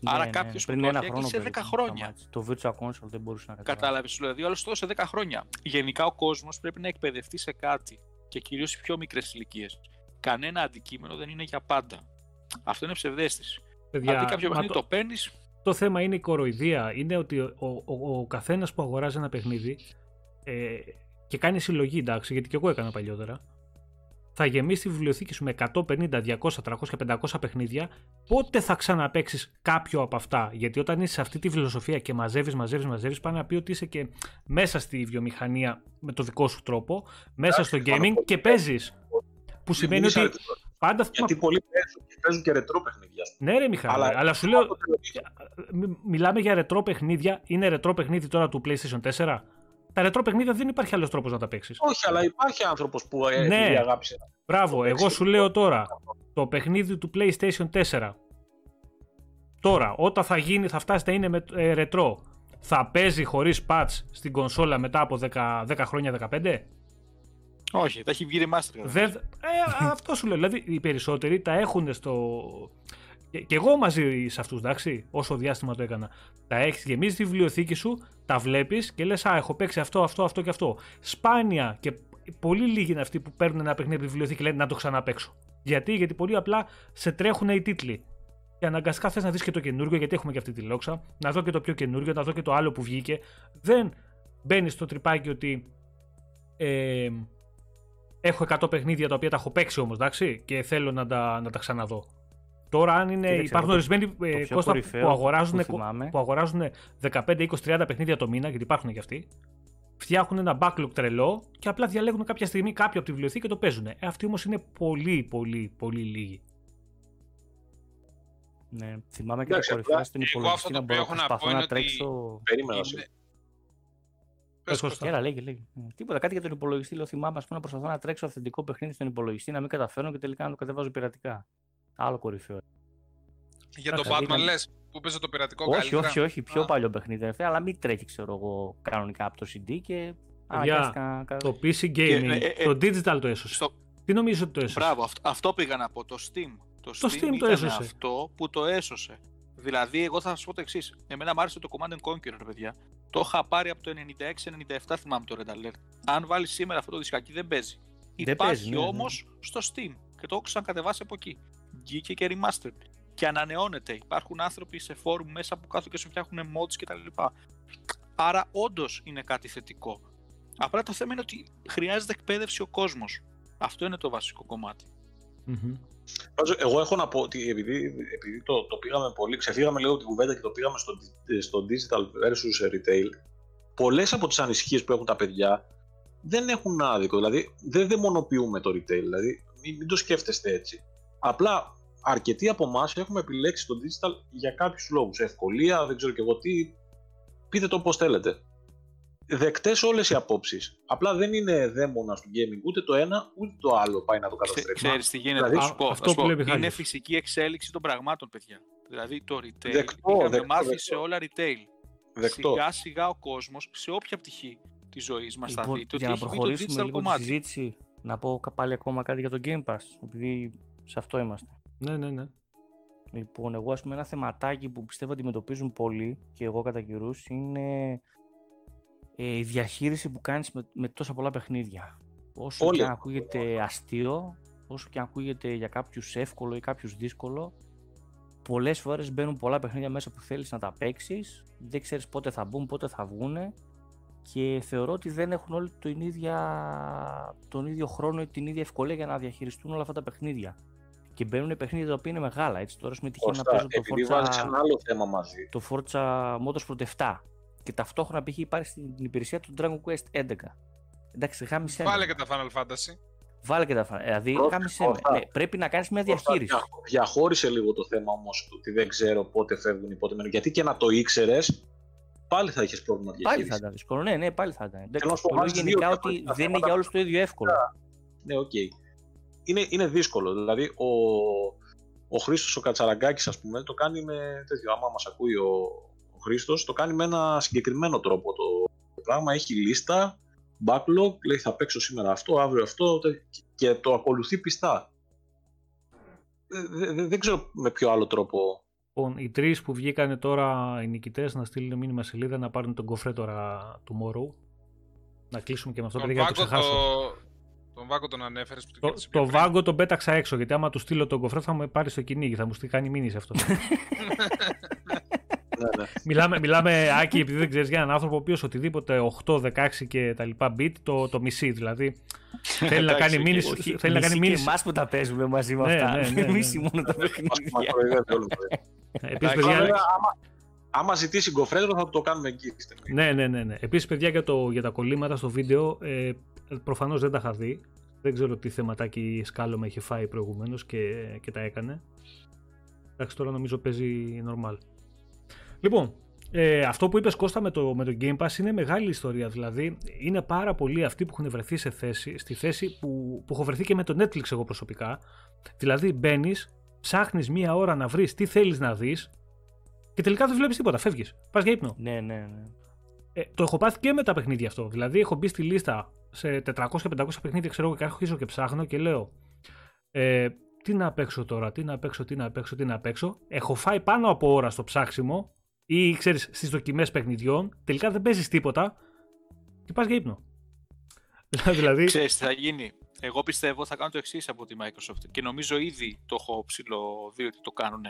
Άρα Ναι, κάποιος που πριν το ένα έφτιαξε χρόνο σε 10 περίπου χρόνια. σταμάτησε. Το Virtual Console δεν μπορούσε να καταλάβεις. Κατάλαβες, σου λέω. Δηλαδή, όλος σε 10 χρόνια. Γενικά ο κόσμος πρέπει να εκπαιδευτεί σε κάτι. Και κυρίως οι πιο μικρές ηλικίες. Κανένα αντικείμενο δεν είναι για πάντα. Αυτό είναι ψευδέστηση. Παιδιά, Αντί κάποιο μα παιχνίδι το, το παίρνεις, το θέμα είναι η κοροϊδία. Είναι ότι ο, ο, ο καθένας που αγοράζει ένα παιχνίδι ε, και κάνει συλλογή, εντάξει, γιατί και εγώ έκανα παλιότερα, θα γεμίσει τη βιβλιοθήκη σου με 150, 200, 300 και 500 παιχνίδια, πότε θα ξαναπέξει κάποιο από αυτά; Γιατί όταν είσαι σε αυτή τη φιλοσοφία και μαζεύεις, μαζεύεις, μαζεύεις, πάει να πει ότι είσαι και μέσα στη βιομηχανία με το δικό σου τρόπο, μέσα στο πάνω gaming από- και παίζεις. Που σημαίνει Μίλησα, ότι πάντα. Γιατί πολλοί παίζουν και παίζουν και ρετρό παιχνίδια. Ναι, ρε Μιχάλη, αλλά, Αλλά- σου λέω. μι- Μιλάμε για ρετρό παιχνίδια. Είναι ρετρό παιχνίδι τώρα του PlayStation 4. Τα ρετρό παιχνίδια δεν υπάρχει άλλος τρόπος να τα παίξεις. Όχι, αλλά υπάρχει άνθρωπος που ε, Ναι. επειδή αγάπησε. Μπράβο, το εγώ παίξει. σου λέω τώρα. Το παιχνίδι του PlayStation 4. Τώρα, όταν θα γίνει, θα φτάσει να είναι με ε, ρετρό, θα παίζει χωρίς patch στην κονσόλα μετά από 10, 10 χρόνια, 15. Όχι, θα έχει βγει remaster. κατά Δεν, ε, αυτό σου λέω. Δηλαδή οι περισσότεροι τα έχουν στο. Και, και εγώ μαζί σε αυτούς, εντάξει, όσο διάστημα το έκανα. Τα έχεις γεμίσει τη βιβλιοθήκη σου, τα βλέπεις και λες: Α, έχω παίξει αυτό, αυτό, αυτό και αυτό. Σπάνια και πολύ λίγοι είναι αυτοί που παίρνουν ένα παιχνίδι από τη βιβλιοθήκη και λένε να το ξαναπέξω. Γιατί, γιατί πολύ απλά σε τρέχουν οι τίτλοι. Και αναγκαστικά θες να δεις και το καινούριο, γιατί έχουμε και αυτή τη λόξα. Να δω και το πιο καινούριο, να δω και το άλλο που βγήκε. Δεν μπαίνεις στο τρυπάκι ότι. Ε, έχω 100 παιχνίδια τα οποία τα έχω παίξει όμως, εντάξει, και θέλω να τα, να τα ξαναδώ. Τώρα, αν είναι, Κοίταξε, υπάρχουν εγώ ορισμένοι το ε, πιο Κώστα, κορυφαίο που, αγοράζουν, που θυμάμαι. που αγοράζουν 15, 20, 30 παιχνίδια το μήνα, γιατί υπάρχουν και αυτοί, φτιάχνουν ένα backlog τρελό και απλά διαλέγουν κάποια στιγμή κάποιο από τη βιβλιοθήκη και το παίζουν. Ε, αυτοί όμως είναι πολύ, πολύ, πολύ λίγοι. Ναι, θυμάμαι και Εντάξει, τα κορυφαία απλά στον εγώ υπολογιστή αυτό να το μπορώ οποίο να έχω να προσπαθώ πω να είναι ότι τρέξω. Περίμενα. Είναι- σε- Πες, Κώστα. Κώστα. Έλα, λέγε, λέγε. Ε, Τίποτα, κάτι για τον υπολογιστή. Λέω, θυμάμαι, ας πούμε, να προσπαθώ να τρέξω αυθεντικό παιχνίδι στον υπολογιστή, να μην καταφέρω και τελικά να το κατεβάζω πειρατικά. Άλλο κορυφαίο. Για το Εντάξει, Batman ήταν- λες, που παίζει το πειρατικό Όχι, καλύτερα. όχι, όχι, πιο Α. παλιό παιχνίδι, ρε, αλλά μην τρέχει, ξέρω εγώ, κανονικά από το CD και. Παιδιά, αναγκάστηκα να κάνω- Το PC gaming, ε, ε, το digital το έσωσε. Στο... Τι νομίζω ότι το έσωσε; Μπράβο, αυτό, αυτό πήγα να πω. Το Steam Το, Το Steam, Steam το ήταν έσωσε. αυτό που το έσωσε. Δηλαδή, εγώ θα σας πω το εξής. Εμένα μου άρεσε το Command and Conquer, ρε παιδιά. Το είχα πάρει από το 96-97, θυμάμαι το Red Alert. Αν βάλει σήμερα αυτό το δισκάκι, δεν παίζει. Δεν Υπάρχει παίζει, ναι, ναι. όμως στο Steam και το έχω ξανακατεβάσει από εκεί. Βγήκε και remastered. Και ανανεώνεται. Υπάρχουν άνθρωποι σε φόρουμ μέσα που κάθονται και σου φτιάχνουν mods κτλ. Άρα, όντως είναι κάτι θετικό. Απλά το θέμα είναι ότι χρειάζεται εκπαίδευση ο κόσμος. Αυτό είναι το βασικό κομμάτι. Μμμ. Πάντως, εγώ έχω να πω ότι επειδή, επειδή το, το πήγαμε πολύ, ξεφύγαμε λίγο την κουβέντα και το πήγαμε στο, στο digital versus retail, πολλές από τις ανησυχίες που έχουν τα παιδιά δεν έχουν άδικο. Δηλαδή δεν δαιμονοποιούμε το retail, δηλαδή μην, μην το σκέφτεστε έτσι. Απλά αρκετοί από εμάς έχουμε επιλέξει το digital για κάποιους λόγους. Ευκολία, δεν ξέρω και εγώ τι. Πείτε το πώς θέλετε. Δεκτές όλες οι απόψεις. Απλά δεν είναι δαίμονας του gaming ούτε το ένα ούτε το άλλο πάει να το καταστρέψει. Ξέρεις τι γίνεται. Δηλαδή, θα σου πω, αυτό θα σου που πω. λέει ο Μιχάλης. είναι φυσική εξέλιξη των πραγμάτων, παιδιά. Δηλαδή το retail Δεκτό, είχαμε δεκτό, μάθει δεκτό. σε όλα retail. Δεκτό. Σιγά σιγά ο κόσμος σε όποια πτυχή της ζωής μας θα Λοιπόν, δείτε ότι για να έχει μπει το προχωρήσουμε digital λίγο τη κομμάτι. συζήτηση, να πω κα- πάλι ακόμα κάτι για το Game Pass, επειδή σε αυτό είμαστε. Ναι, ναι, ναι. Λοιπόν, εγώ ας πούμε ένα θεματάκι που πιστεύω αντιμετωπίζουν πολλοί και εγώ κατά καιρούς είναι ε, η διαχείριση που κάνεις με, με τόσα πολλά παιχνίδια. Όσο Όλοι. και αν ακούγεται αστείο, όσο και αν ακούγεται για κάποιους εύκολο ή κάποιους δύσκολο, πολλές φορές μπαίνουν πολλά παιχνίδια μέσα που θέλεις να τα παίξεις, δεν ξέρεις πότε θα μπουν, πότε θα βγούνε και θεωρώ ότι δεν έχουν όλοι τον, ίδια, τον ίδιο χρόνο ή την ίδια ευκολία για να διαχειριστούν όλα αυτά τα παιχνίδια. Και μπαίνουν παιχνίδια τα οποία είναι μεγάλα. Έτσι, τώρα με τυχαίνει να Κώστα, παίζω το επειδή βάζεις Forza, ένα άλλο θέμα μαζί. το Forza Motorsport 7 και ταυτόχρονα π.χ. υπάρχει στην υπηρεσία του Dragon Quest 11. Εντάξει, γάμισε με. Βάλε και τα Final Fantasy. Βάλε και τα φα- Δηλαδή, Πρόσεχε, γάμισε με. Κώστα. Ναι, πρέπει να κάνεις μια Κώστα, διαχείριση. δια- Διαχώρισε λίγο το θέμα όμως του ότι δεν ξέρω πότε φεύγουν ή πότε μένουν. Γιατί και να το ήξερες, πάλι θα είχες πρόβλημα Πάλι διαχείρισης. θα ήταν δύσκολο. Ναι, ναι, πάλι θα ήταν. Εντάξει, να σου πω, το λέω βάζεις γενικά δύο ότι διαφορετικά δεν είναι θέματα. για όλους το ίδιο εύκολο. Ναι, οκ. Είναι, είναι δύσκολο. Δηλαδή, ο, ο Χρήστος ο Κατσαραγκάκης, ας πούμε, το κάνει με τέτοιο. Άμα μας ακούει ο, ο Χρήστος, το κάνει με ένα συγκεκριμένο τρόπο το, το πράγμα. Έχει λίστα, backlog, λέει θα παίξω σήμερα αυτό, αύριο αυτό τε- και το ακολουθεί πιστά. Ε, δε- δε- δεν ξέρω με ποιο άλλο τρόπο. Λοιπόν, οι τρεις που βγήκαν τώρα οι νικητές να στείλουν μήνυμα σελίδα να πάρουν τον κοφρέ τώρα tomorrow. Να κλείσουμε και με αυτό, Τον παιδιά, για να το Βάγκο, ξεχάσω. το... τον Βάγκο τον ανέφερες που το, Το, κέρδισε πιο το πριν. βάγκο τον πέταξα έξω γιατί άμα του στείλω τον κοφρέ θα με πάρει στο κυνήγι. Θα μου στείλει κάνει μήνυση αυτό. *laughs* ναι, ναι. μιλάμε, μιλάμε, Άκη, επειδή δεν ξέρεις για έναν άνθρωπο ο οποίος οτιδήποτε 8, 16 και τα λοιπά bit το, το μισεί. Δηλαδή *laughs* θέλει να κάνει μήνυση. Όχι, θέλει να κάνει μισή και μήνυση. εμάς που τα παίζουμε μαζί με Ναι, αυτά. ναι, ναι, Δεν ναι. μισεί μόνο τα Μας- μας παιχνίδια. κοροϊδεύει όλο το παιδί. Επίσης, Εντάξει, Τώρα, παιδιά, βέβαια, άμα, άμα ζητήσει γκοφρέτρο θα το κάνουμε εκεί. στη στιγμή. Ναι, ναι, ναι. ναι. Επίσης, παιδιά, για, το, για τα κολλήματα στο βίντεο, ε, προφανώς δεν τα είχα δει. Δεν ξέρω τι θεματάκι σκάλωμα είχε φάει προηγουμένως και, και τα έκανε. Εντάξει, τώρα νομίζω παίζει normal. Λοιπόν, ε, αυτό που είπες Κώστα με το, με το Game Pass είναι μεγάλη ιστορία. Δηλαδή, είναι πάρα πολλοί αυτοί που έχουν βρεθεί σε θέση, στη θέση που, που έχω βρεθεί και με το Netflix εγώ προσωπικά. Δηλαδή, μπαίνεις, ψάχνεις μία ώρα να βρεις τι θέλεις να δεις και τελικά δεν βλέπεις τίποτα. Φεύγεις. Πας για ύπνο. Ναι, ναι, ναι. Ε, το έχω πάθει και με τα παιχνίδια αυτό. Δηλαδή, έχω μπει στη λίστα σε 400-500 παιχνίδια, ξέρω εγώ, και αρχίζω και ψάχνω και λέω. Ε, τι να παίξω τώρα, τι να παίξω, τι να παίξω, τι να παίξω. Έχω φάει πάνω από ώρα στο ψάξιμο ή ξέρεις στις δοκιμές παιχνιδιών. Τελικά δεν παίζεις τίποτα και πας για ύπνο. *laughs* δηλαδή. Ξέρεις τι θα γίνει. Εγώ πιστεύω θα κάνουν το εξής από τη Microsoft και νομίζω ήδη το έχω ψιλοδεί ότι το κάνουν.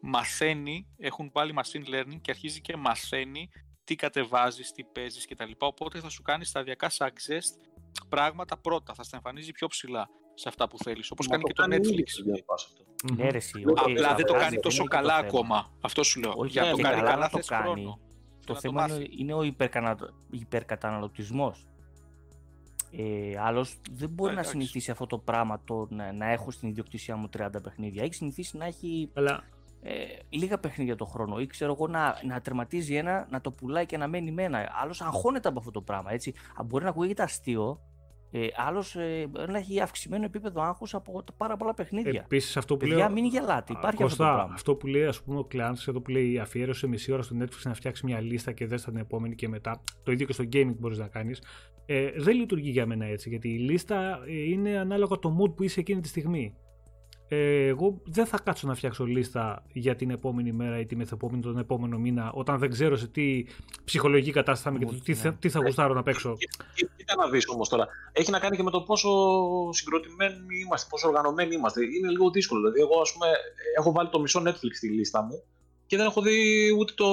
Μαθαίνει, έχουν πάλι machine learning και αρχίζει και μαθαίνει τι κατεβάζεις, τι παίζεις κτλ. Οπότε θα σου κάνει σταδιακά suggest πράγματα πρώτα, θα στα εμφανίζει πιο ψηλά σε αυτά που θέλεις. Όπως Μα κάνει και το κάνει ήδη Netflix. στο Game Pass αυτό. μμμ. Ναι, ρε, εσύ, Απλά οκ, Απλά θα δεν το βγάζει, κάνει τόσο είναι και το καλά θέμα. ακόμα. Αυτό σου λέω. Όχι, Για να το και κάνει καλά καλά να το θες κάνει. χρόνο. Το να θέμα μάθει. είναι, είναι ο υπερκανα... υπερκαταναλωτισμός. Ε, Άλλος δεν μπορεί να Εντάξει. συνηθίσει αυτό το πράγμα το να, να έχω στην ιδιοκτησία μου 30 παιχνίδια. Έχει συνηθίσει να έχει Αλλά ε, λίγα παιχνίδια το χρόνο ή ξέρω εγώ να, να τερματίζει ένα, να το πουλάει και να μένει με ένα. Άλλος αγχώνεται από αυτό το πράγμα. Έτσι. Α, Μπορεί να ακούγεται αστείο. Ε, Άλλος ε, μπορεί να έχει αυξημένο επίπεδο άγχου από τα πάρα πολλά παιχνίδια. επίσης αυτό που Παιδιά, λέω. μην γελάτε. Α, Υπάρχει Κώστα, αυτό το πράγμα. αυτό που λέει ας πούμε ο Κλάντς, εδώ που λέει αφιέρωσε μισή ώρα στο Netflix να φτιάξει μια λίστα και δες τα την επόμενη και μετά. Το ίδιο και στο gaming μπορείς να κάνεις. Ε, δεν λειτουργεί για μένα έτσι, γιατί η λίστα ε, είναι ανάλογα το mood που είσαι εκείνη τη στιγμή. Ε, εγώ δεν θα κάτσω να φτιάξω λίστα για την επόμενη μέρα ή τη μεθεπόμενη τον επόμενο μήνα όταν δεν ξέρω σε τι ψυχολογική κατάσταση θα είμαι και τι, θα, τι θα γουστάρω να παίξω. Κοίτα να δεις όμως τώρα. Έχει να κάνει και με το πόσο συγκροτημένοι είμαστε, πόσο οργανωμένοι είμαστε. Είναι λίγο δύσκολο. Δηλαδή, εγώ ας πούμε, έχω βάλει το μισό Netflix στη λίστα μου και δεν έχω δει ούτε το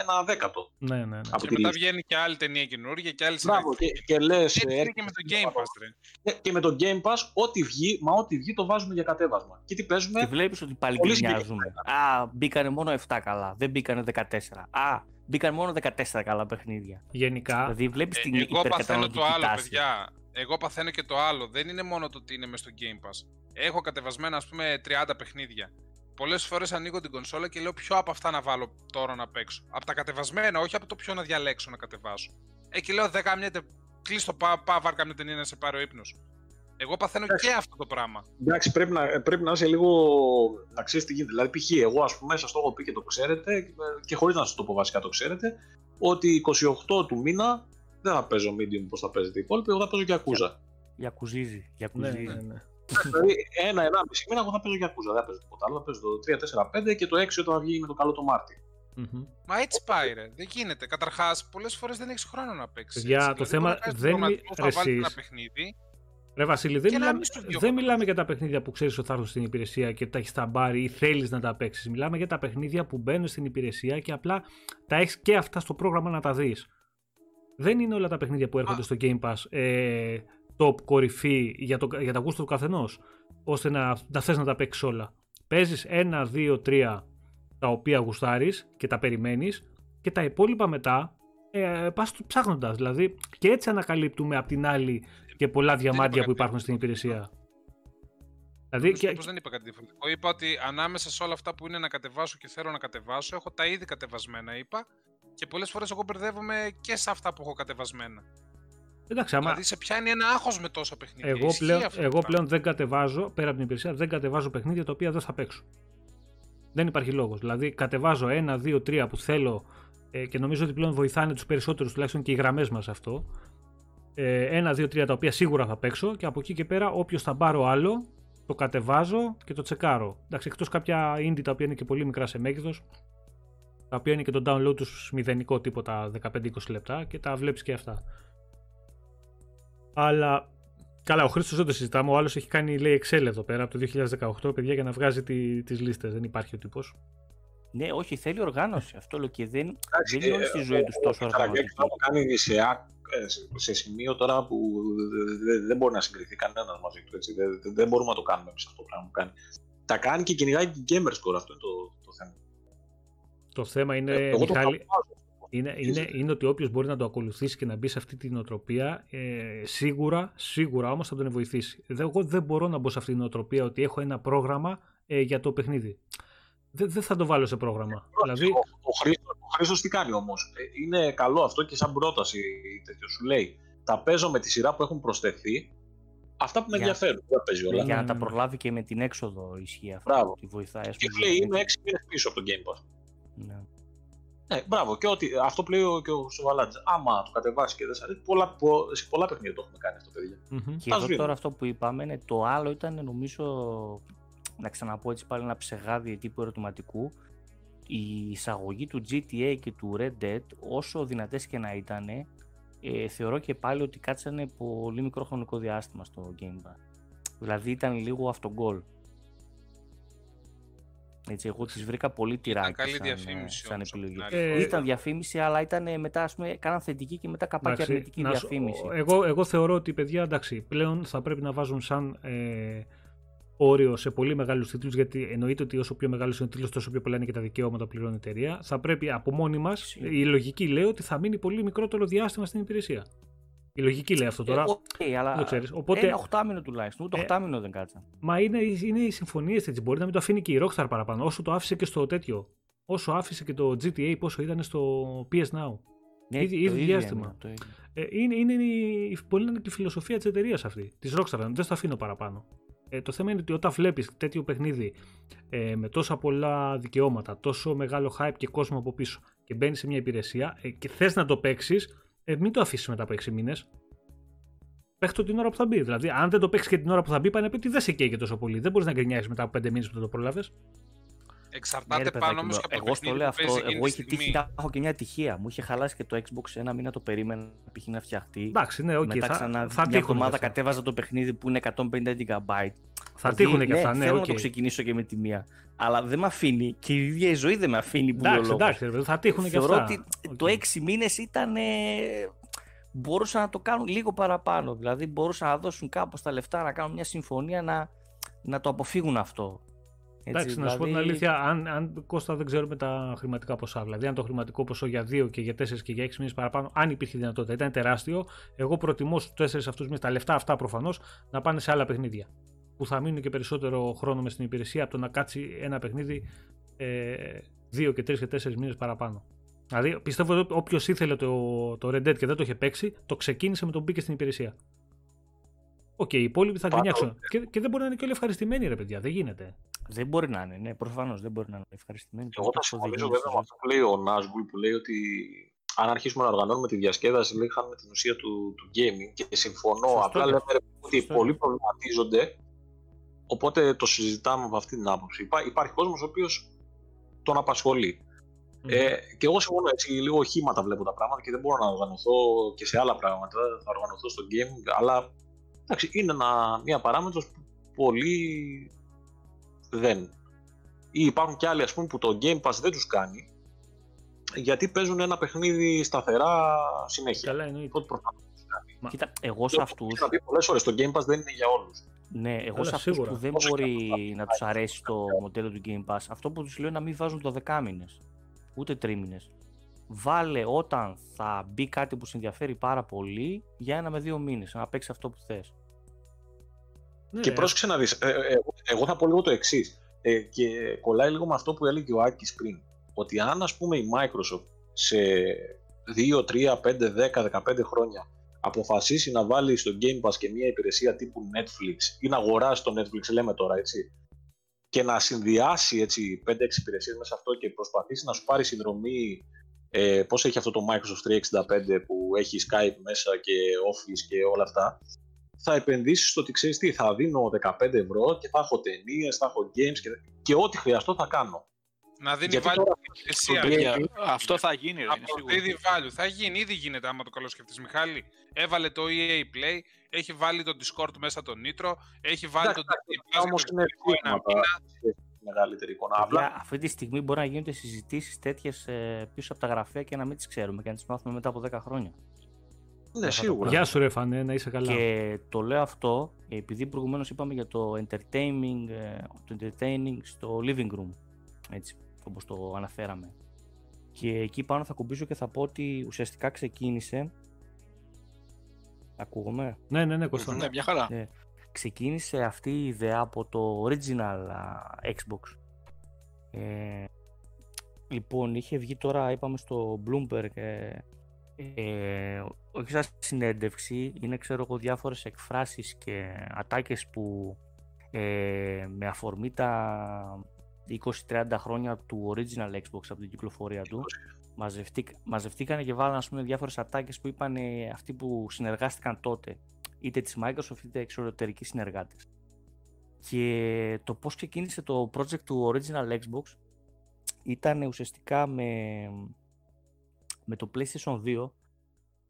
ένα δέκατο. Ναι, ναι, ναι. και μετά βγαίνει και άλλη ταινία καινούργια και άλλη Μπράβο, και, και λες, Έτσι είναι και με το Game Pass, ρε. Και με το Game Pass, ό,τι βγει, μα ό,τι βγει το βάζουμε για κατέβασμα. Και τι παίζουμε. Και βλέπεις ότι πάλι Πολύ γκρινιάζουμε. Α, μπήκανε μόνο 7 καλά. Δεν μπήκανε 14. Α, μπήκαν μόνο 14 καλά παιχνίδια. Γενικά, Δηλαδή βλέπεις Ε, την εγώ παθαίνω υπερκαταναλωτική το άλλο, τάση. παιδιά. Εγώ παθαίνω και το άλλο. Δεν είναι μόνο το ότι είναι μέσα στο Game Pass. Έχω κατεβασμένα, ας πούμε, 30 παιχνίδια. Πολλές φορές ανοίγω την κονσόλα και λέω ποιο από αυτά να βάλω τώρα να παίξω; Από τα κατεβασμένα, όχι από το ποιο να διαλέξω να κατεβάσω. Ε, και λέω 10 καμιά κλείσει το πά, πά, βάρ καμιά ταινία να σε πάρει ο ύπνος. Εγώ παθαίνω και αυτό το πράγμα. Εντάξει, πρέπει να, πρέπει να είσαι λίγο να ξέρεις τι γίνεται. Δηλαδή, π.χ. εγώ, ας πούμε, σας το έχω πει και το ξέρετε, και χωρίς να σας το πω βασικά το ξέρετε, ότι 28 του μήνα δεν θα παίζω medium όπως θα παίζετε οι υπόλοιποι, εγώ θα παίζω και ακούζα. Για κουζίζει. Για ναι, κουζίζει. ναι, ναι. Δηλαδή, ένα-ένα μισή μήνα εγώ θα παίζω και ακούζα. Δεν θα παίζω τίποτα άλλο. Θα παίζω το 3-4-5 και το 6 όταν βγει με το καλό το Μάρτι. Μμμ. Μα έτσι πάει, ρε. Δεν γίνεται. Καταρχάς, πολλές φορές δεν έχεις χρόνο να παίξεις. Παιδιά, το θέμα δεν είναι- Θα ρε, βάλεις ένα εσείς. παιχνίδι. Ρε Βασίλη, δεν, Και να μιλάμε, μην σου βγει ο δεν χρόνος. μιλάμε για τα παιχνίδια που ξέρεις ότι θα έρθουν στην υπηρεσία και τα έχεις στα μπάρι ή θέλεις να τα παίξεις. Μιλάμε για τα παιχνίδια που μπαίνουν στην υπηρεσία και απλά τα έχεις και αυτά στο πρόγραμμα να τα δεις. Δεν είναι όλα τα παιχνίδια που έρχονται Α. στο Game Pass ε, top κορυφή για, το, για τα γούστα του καθενός, ώστε να, να θες να τα παίξεις όλα. Παίζεις ένα, δύο, τρία τα οποία γουστάρεις και τα περιμένεις και τα υπόλοιπα μετά ε, πας ψάχνοντας. Δηλαδή και έτσι ανακαλύπτουμε απ' την άλλη και πολλά διαμάντια είπα που κάτι υπάρχουν στην διαφορετικό. υπηρεσία. Δηλαδή, Νομίζω και, πως δεν είπα κάτι διαφορετικό. Είπα ότι ανάμεσα σε όλα αυτά που είναι να κατεβάσω και θέλω να κατεβάσω, έχω τα ήδη κατεβασμένα, είπα. Και πολλές φορές εγώ μπερδεύομαι και σε αυτά που έχω κατεβασμένα. Εντάξει, άμα Δηλαδή σε πιάνει ένα άγχος με τόσα παιχνίδια. εγώ, Ισχύει πλέον, αυτό το εγώ πράγμα. πλέον δεν κατεβάζω, πέρα από την υπηρεσία, δεν κατεβάζω παιχνίδια τα οποία δεν θα παίξω. Δεν υπάρχει λόγος. Δηλαδή κατεβάζω ένα, δύο, τρία που θέλω ε, και νομίζω ότι πλέον βοηθάνε τους περισσότερους τουλάχιστον και οι γραμμές μας αυτό. Ε, ένα, δύο, τρία τα οποία σίγουρα θα παίξω και από εκεί και πέρα όποιος θα πάρω άλλο το κατεβάζω και το τσεκάρω. Εντάξει, εκτός κάποια indie τα οποία είναι και πολύ μικρά σε μέγεθος τα οποία είναι και το download τους μηδενικό τίποτα 15-20 λεπτά και τα βλέπεις και αυτά. Αλλά Καλά, ο Χρήστος δεν το συζητάμε. Ο άλλος έχει κάνει λέει Excel εδώ πέρα από το 2018, παιδιά, για να βγάζει τι τις λίστες. Δεν υπάρχει ο τύπος. Ναι, όχι, θέλει οργάνωση. Αυτό λέω και δεν, Εντάξει, δεν είναι όλη ε, στη ζωή τους τόσο Ο Καραγκάκης οργανωτική. θα το κάνει σε, α- ε, σε- σε σημείο τώρα που δε- δε- δεν μπορεί να συγκριθεί κανένας μαζί του. Έτσι. Δεν, δεν- δεν μπορούμε να το κάνουμε εμείς αυτό το πράγμα που κάνει. Τα κάνει και κυνηγάει και gamer score, αυτό είναι το, το θέμα. Το θέμα είναι, Ε, εγώ το Μιχάλη, θαυμάζω. Είναι, είναι, είναι ότι όποιος μπορεί να το ακολουθήσει και να μπει σε αυτή την νοοτροπία, ε, σίγουρα, σίγουρα όμως θα τον βοηθήσει. Δε- Εγώ δεν μπορώ να μπω σε αυτή την νοοτροπία ότι έχω ένα πρόγραμμα ε, για το παιχνίδι. Δεν δεν θα το βάλω σε πρόγραμμα. δηλαδή, Ο, ο, Χρήστος, ο Χρήστος τι κάνει όμως; είναι καλό αυτό και σαν πρόταση τέτοιο. Σου λέει τα παίζω με τη σειρά που έχουν προσθεθεί. Αυτά που με Για- ενδιαφέρουν. Δεν τα παίζει όλα. Για να Ναι, τα ναι, ναι. προλάβει και με την έξοδο ισχύει αυτό. Μπράβο. Ότι βοηθάει. ας Και πούμε, λέει με- είμαι 6 μήνες πίσω από το Game Pass. Ναι. Ναι, μπράβο. Και ότι, αυτό που λέει ο- και ο Σοβαλάτζη. Άμα το κατεβάσει και δεν σα αρέσει, πολλά, πο- σε πολλά παιχνίδια το έχουμε κάνει αυτό, παιδιά. μμμ. Και Τα εδώ σβήνω. τώρα αυτό που είπαμε είναι το άλλο ήταν νομίζω να ξαναπώ έτσι πάλι ένα ψεγάδι τύπου ερωτηματικού η εισαγωγή του GTA και του Red Dead όσο δυνατές και να ήταν ε, θεωρώ και πάλι ότι κάτσανε πολύ μικρό χρονικό διάστημα στο Game Pass. Δηλαδή ήταν λίγο αυτογκολ. Έτσι, εγώ τις βρήκα πολύ τυράκι καλή σαν, διαφήμιση σαν όμως, απ' επιλογή. την άλλη. Ε, Ήταν διαφήμιση, αλλά ήταν μετά, ας πούμε, κάναν θετική και μετά καπάκι Εντάξει, αρνητική να σου- διαφήμιση. εγώ, εγώ θεωρώ ότι παιδιά εντάξει, πλέον θα πρέπει να βάζουν σαν ε, όριο σε πολύ μεγάλους τίτλους, γιατί εννοείται ότι όσο πιο μεγάλος είναι ο τίτλος, τόσο πιο πολλά είναι και τα δικαιώματα που πληρώνει η εταιρεία. Θα πρέπει από μόνοι μας, η λογική λέει ότι θα μείνει πολύ μικρότερο διάστημα στην υπηρεσία. Η λογική λέει αυτό τώρα. Ε, οκ, αλλά δεν το ξέρεις. Οπότε- ένα οχτάμηνο τουλάχιστον. Ούτε Ε, οχτάμηνο δεν κάτσα. Μα είναι, είναι οι συμφωνίες έτσι. Μπορεί να μην το αφήνει και η Rockstar παραπάνω. Όσο το άφησε και στο τέτοιο. Όσο άφησε και το GTA, πόσο ήταν στο PS Now. Ναι, ήδη- το ήδη ίδιο διάστημα. είναι, το ίδιο. Ε, είναι, είναι, η, μπορεί να είναι και η φιλοσοφία της εταιρείας αυτή, της Rockstar. Δεν στο αφήνω παραπάνω. Ε, το θέμα είναι ότι όταν βλέπεις τέτοιο παιχνίδι ε, με τόσα πολλά δικαιώματα, τόσο μεγάλο hype και κόσμο από πίσω και μπαίνεις σε μια υπηρεσία ε, και θες να το παίξεις, ε, μην το αφήσεις μετά από 6 μήνες. Παίξ' το την ώρα που θα μπει. Δηλαδή, αν δεν το παίξεις και την ώρα που θα μπει, πάει να πει ότι δεν σε καίει και τόσο πολύ. Δεν μπορείς να γκρινιάσεις μετά από πέντε μήνες που δεν το πρόλαβες. Εξαρτάται Ναι, ρε, πάνω παιδάκι όμως μου, και από το Εγώ στο παιχνίδι λέω που παίζει αυτό. εκείνη Εγώ τη είχε στιγμή. τύχει να έχω και μια ατυχία. Μου είχε χαλάσει και το Xbox ένα μήνα το περίμενα π.χ. να φτιαχτεί. Εντάξει, ναι, οκ. Μετά θα, ξανά θα μια τύχουν. εβδομάδα και αυτά. κατέβαζα το παιχνίδι που είναι 150 GB. Θα τύχουν και ναι, αυτά, ναι, θέλω οκ. να το ξεκινήσω και με τη μία. Αλλά δεν με αφήνει και η ίδια η ζωή δεν με αφήνει που λέει ο Εντάξει, λόγος. εντάξει, ρε παιδί, θα τύχουν και Θεωρώ αυτά. ότι Οκ. το 6 μήνες ήταν... ε, μπορούσαν να το κάνουν λίγο παραπάνω. Δηλαδή μπορούσαν να δώσουν κάπως τα λεφτά, να κάνουν μια συμφωνία να, να το αποφύγουν αυτό. Έτσι, Εντάξει, να σου πω την δηλαδή- αλήθεια, αν, αν Κώστα δεν ξέρουμε τα χρηματικά ποσά. Δηλαδή, αν το χρηματικό ποσό για 2 και για 4 και για 6 μήνες παραπάνω, αν υπήρχε δυνατότητα, ήταν τεράστιο. Εγώ προτιμώ στους 4 αυτούς μήνες τα λεφτά αυτά προφανώς να πάνε σε άλλα παιχνίδια. Που θα μείνουν και περισσότερο χρόνο μες στην υπηρεσία από το να κάτσει ένα παιχνίδι 2 και 3 και 4 μήνες παραπάνω. Δηλαδή, πιστεύω ότι όποιος ήθελε το, το Red Dead και δεν το είχε παίξει, το ξεκίνησε με το που μπήκε στην υπηρεσία. Οκ, οι υπόλοιποι θα Πάνω- γκρινιάξουν. Και, και δεν μπορεί να είναι και όλοι ευχαριστημένοι, ρε παιδιά. Δεν γίνεται. Δεν μπορεί να είναι, ναι, προφανώς δεν μπορεί να είναι ευχαριστημένοι. Εγώ θα Αυτό δεν συμφωνήσω γίνεται βέβαια με στη αυτό που λέει ο Νάσγκουλ που λέει ότι αν αρχίσουμε να οργανώνουμε τη διασκέδαση, λέει, χάνουμε την ουσία του, του gaming και συμφωνώ. Σωστό Απλά είναι. λέμε ρε, ότι Σωστό πολλοί προβληματίζονται, οπότε το συζητάμε από αυτή την άποψη. Υπά, υπάρχει κόσμος ο οποίος τον απασχολεί. Ε, και εγώ συμφωνώ έτσι, λίγο οχήματα βλέπω τα πράγματα και δεν μπορώ να οργανωθώ και σε άλλα πράγματα. Θα οργανωθώ στο gaming, αλλά εντάξει, είναι ένα, μια παράμετρος που πολλοί δεν. Ή υπάρχουν και άλλοι ας πούμε, που το Game Pass δεν τους κάνει γιατί παίζουν ένα παιχνίδι σταθερά συνέχεια. Καλά, εννοείται. Οπότε προφανώς δεν τους κάνει. Μα- Κοίτα, εγώ σε Και αυτού. όπως είχα πει πολλές φορές, το Game Pass δεν είναι για όλους. Ναι, εγώ Καλά, σε αυτούς σίγουρα. που δεν Όσο και μπορεί αυτό θα να τους αρέσει το μοντέλο του Game Pass, αυτό που τους λέω είναι να μην βάζουν το δεκάμινες, ούτε τρίμηνες. Βάλε όταν θα μπει κάτι που σε ενδιαφέρει πάρα πολύ για ένα με δύο μήνες, να παίξει αυτό που θες. Ναι, Και πρόσεξε να δεις, ε, ε, εγώ, εγώ θα πω λίγο το εξής. Ε, και κολλάει λίγο με αυτό που έλεγε ο Άκης πριν. Ότι αν ας πούμε η Microsoft σε 2, 3, 5, 10, 15 χρόνια αποφασίσει να βάλει στο Game Pass και μια υπηρεσία τύπου Netflix ή να αγοράσει το Netflix, λέμε τώρα έτσι, και να συνδυάσει έτσι 5-6 υπηρεσίες μέσα σε αυτό και προσπαθήσει να σου πάρει συνδρομή ε, πώς έχει αυτό το Microsoft 365 που έχει Skype μέσα και Office και όλα αυτά θα επενδύσεις στο ότι ξέρεις τι, θα δίνω 15 ευρώ και θα έχω ταινίες, θα έχω games και, και ό,τι χρειαστώ θα κάνω. Να δίνει Γιατί value τώρα- στην υπηρεσία. το Παιδιά, gaming- αυτό θα γίνει, ρε, είναι σίγουρο. Αποδίδει value. Θα γίνει, ήδη γίνεται άμα το καλό σκεφτείς Μιχάλη. Έβαλε το EA Play, έχει βάλει το Discord μέσα το Nitro, έχει βάλει το Εντάξει, Disney Plus Όμως για το είναι εξωτερικό ένα δείγματα μήνα. Σε μεγαλύτερη εικόνα. Παιδιά, Απλά αυτή τη στιγμή μπορεί να γίνονται συζητήσεις τέτοιες ε, πίσω από τα γραφεία και να μην τις ξέρουμε και να τις μάθουμε μετά από 10 χρόνια. ναι, σίγουρα. Γεια σου, ρε Φανέ, να είσαι καλά. Και το λέω αυτό επειδή προηγουμένως είπαμε για το entertaining, ε, το entertaining στο living room. Έτσι, όπως το αναφέραμε. Και εκεί πάνω θα κουμπίσω και θα πω ότι ουσιαστικά ξεκίνησε. Ακούγομαι; Ναι, ναι, ναι, Κώστα. Ναι, μια χαρά. Ναι. Ξεκίνησε αυτή η ιδέα από το original α, Xbox. Ε, λοιπόν, είχε βγει τώρα, είπαμε στο Bloomberg, ε, ε, όχι σαν συνέντευξη, είναι ξέρω εγώ διάφορες εκφράσεις και ατάκες που ε, με αφορμή τα 20-30 χρόνια του original Xbox από την κυκλοφορία του μαζευτήκ, μαζευτήκανε και βάλανε ας πούμε διάφορες ατάκες που είπαν ε, αυτοί που συνεργάστηκαν τότε είτε της Microsoft είτε εξωτερικοί συνεργάτες. Και το πώς ξεκίνησε το project του original Xbox ήταν ουσιαστικά με, με το PlayStation 2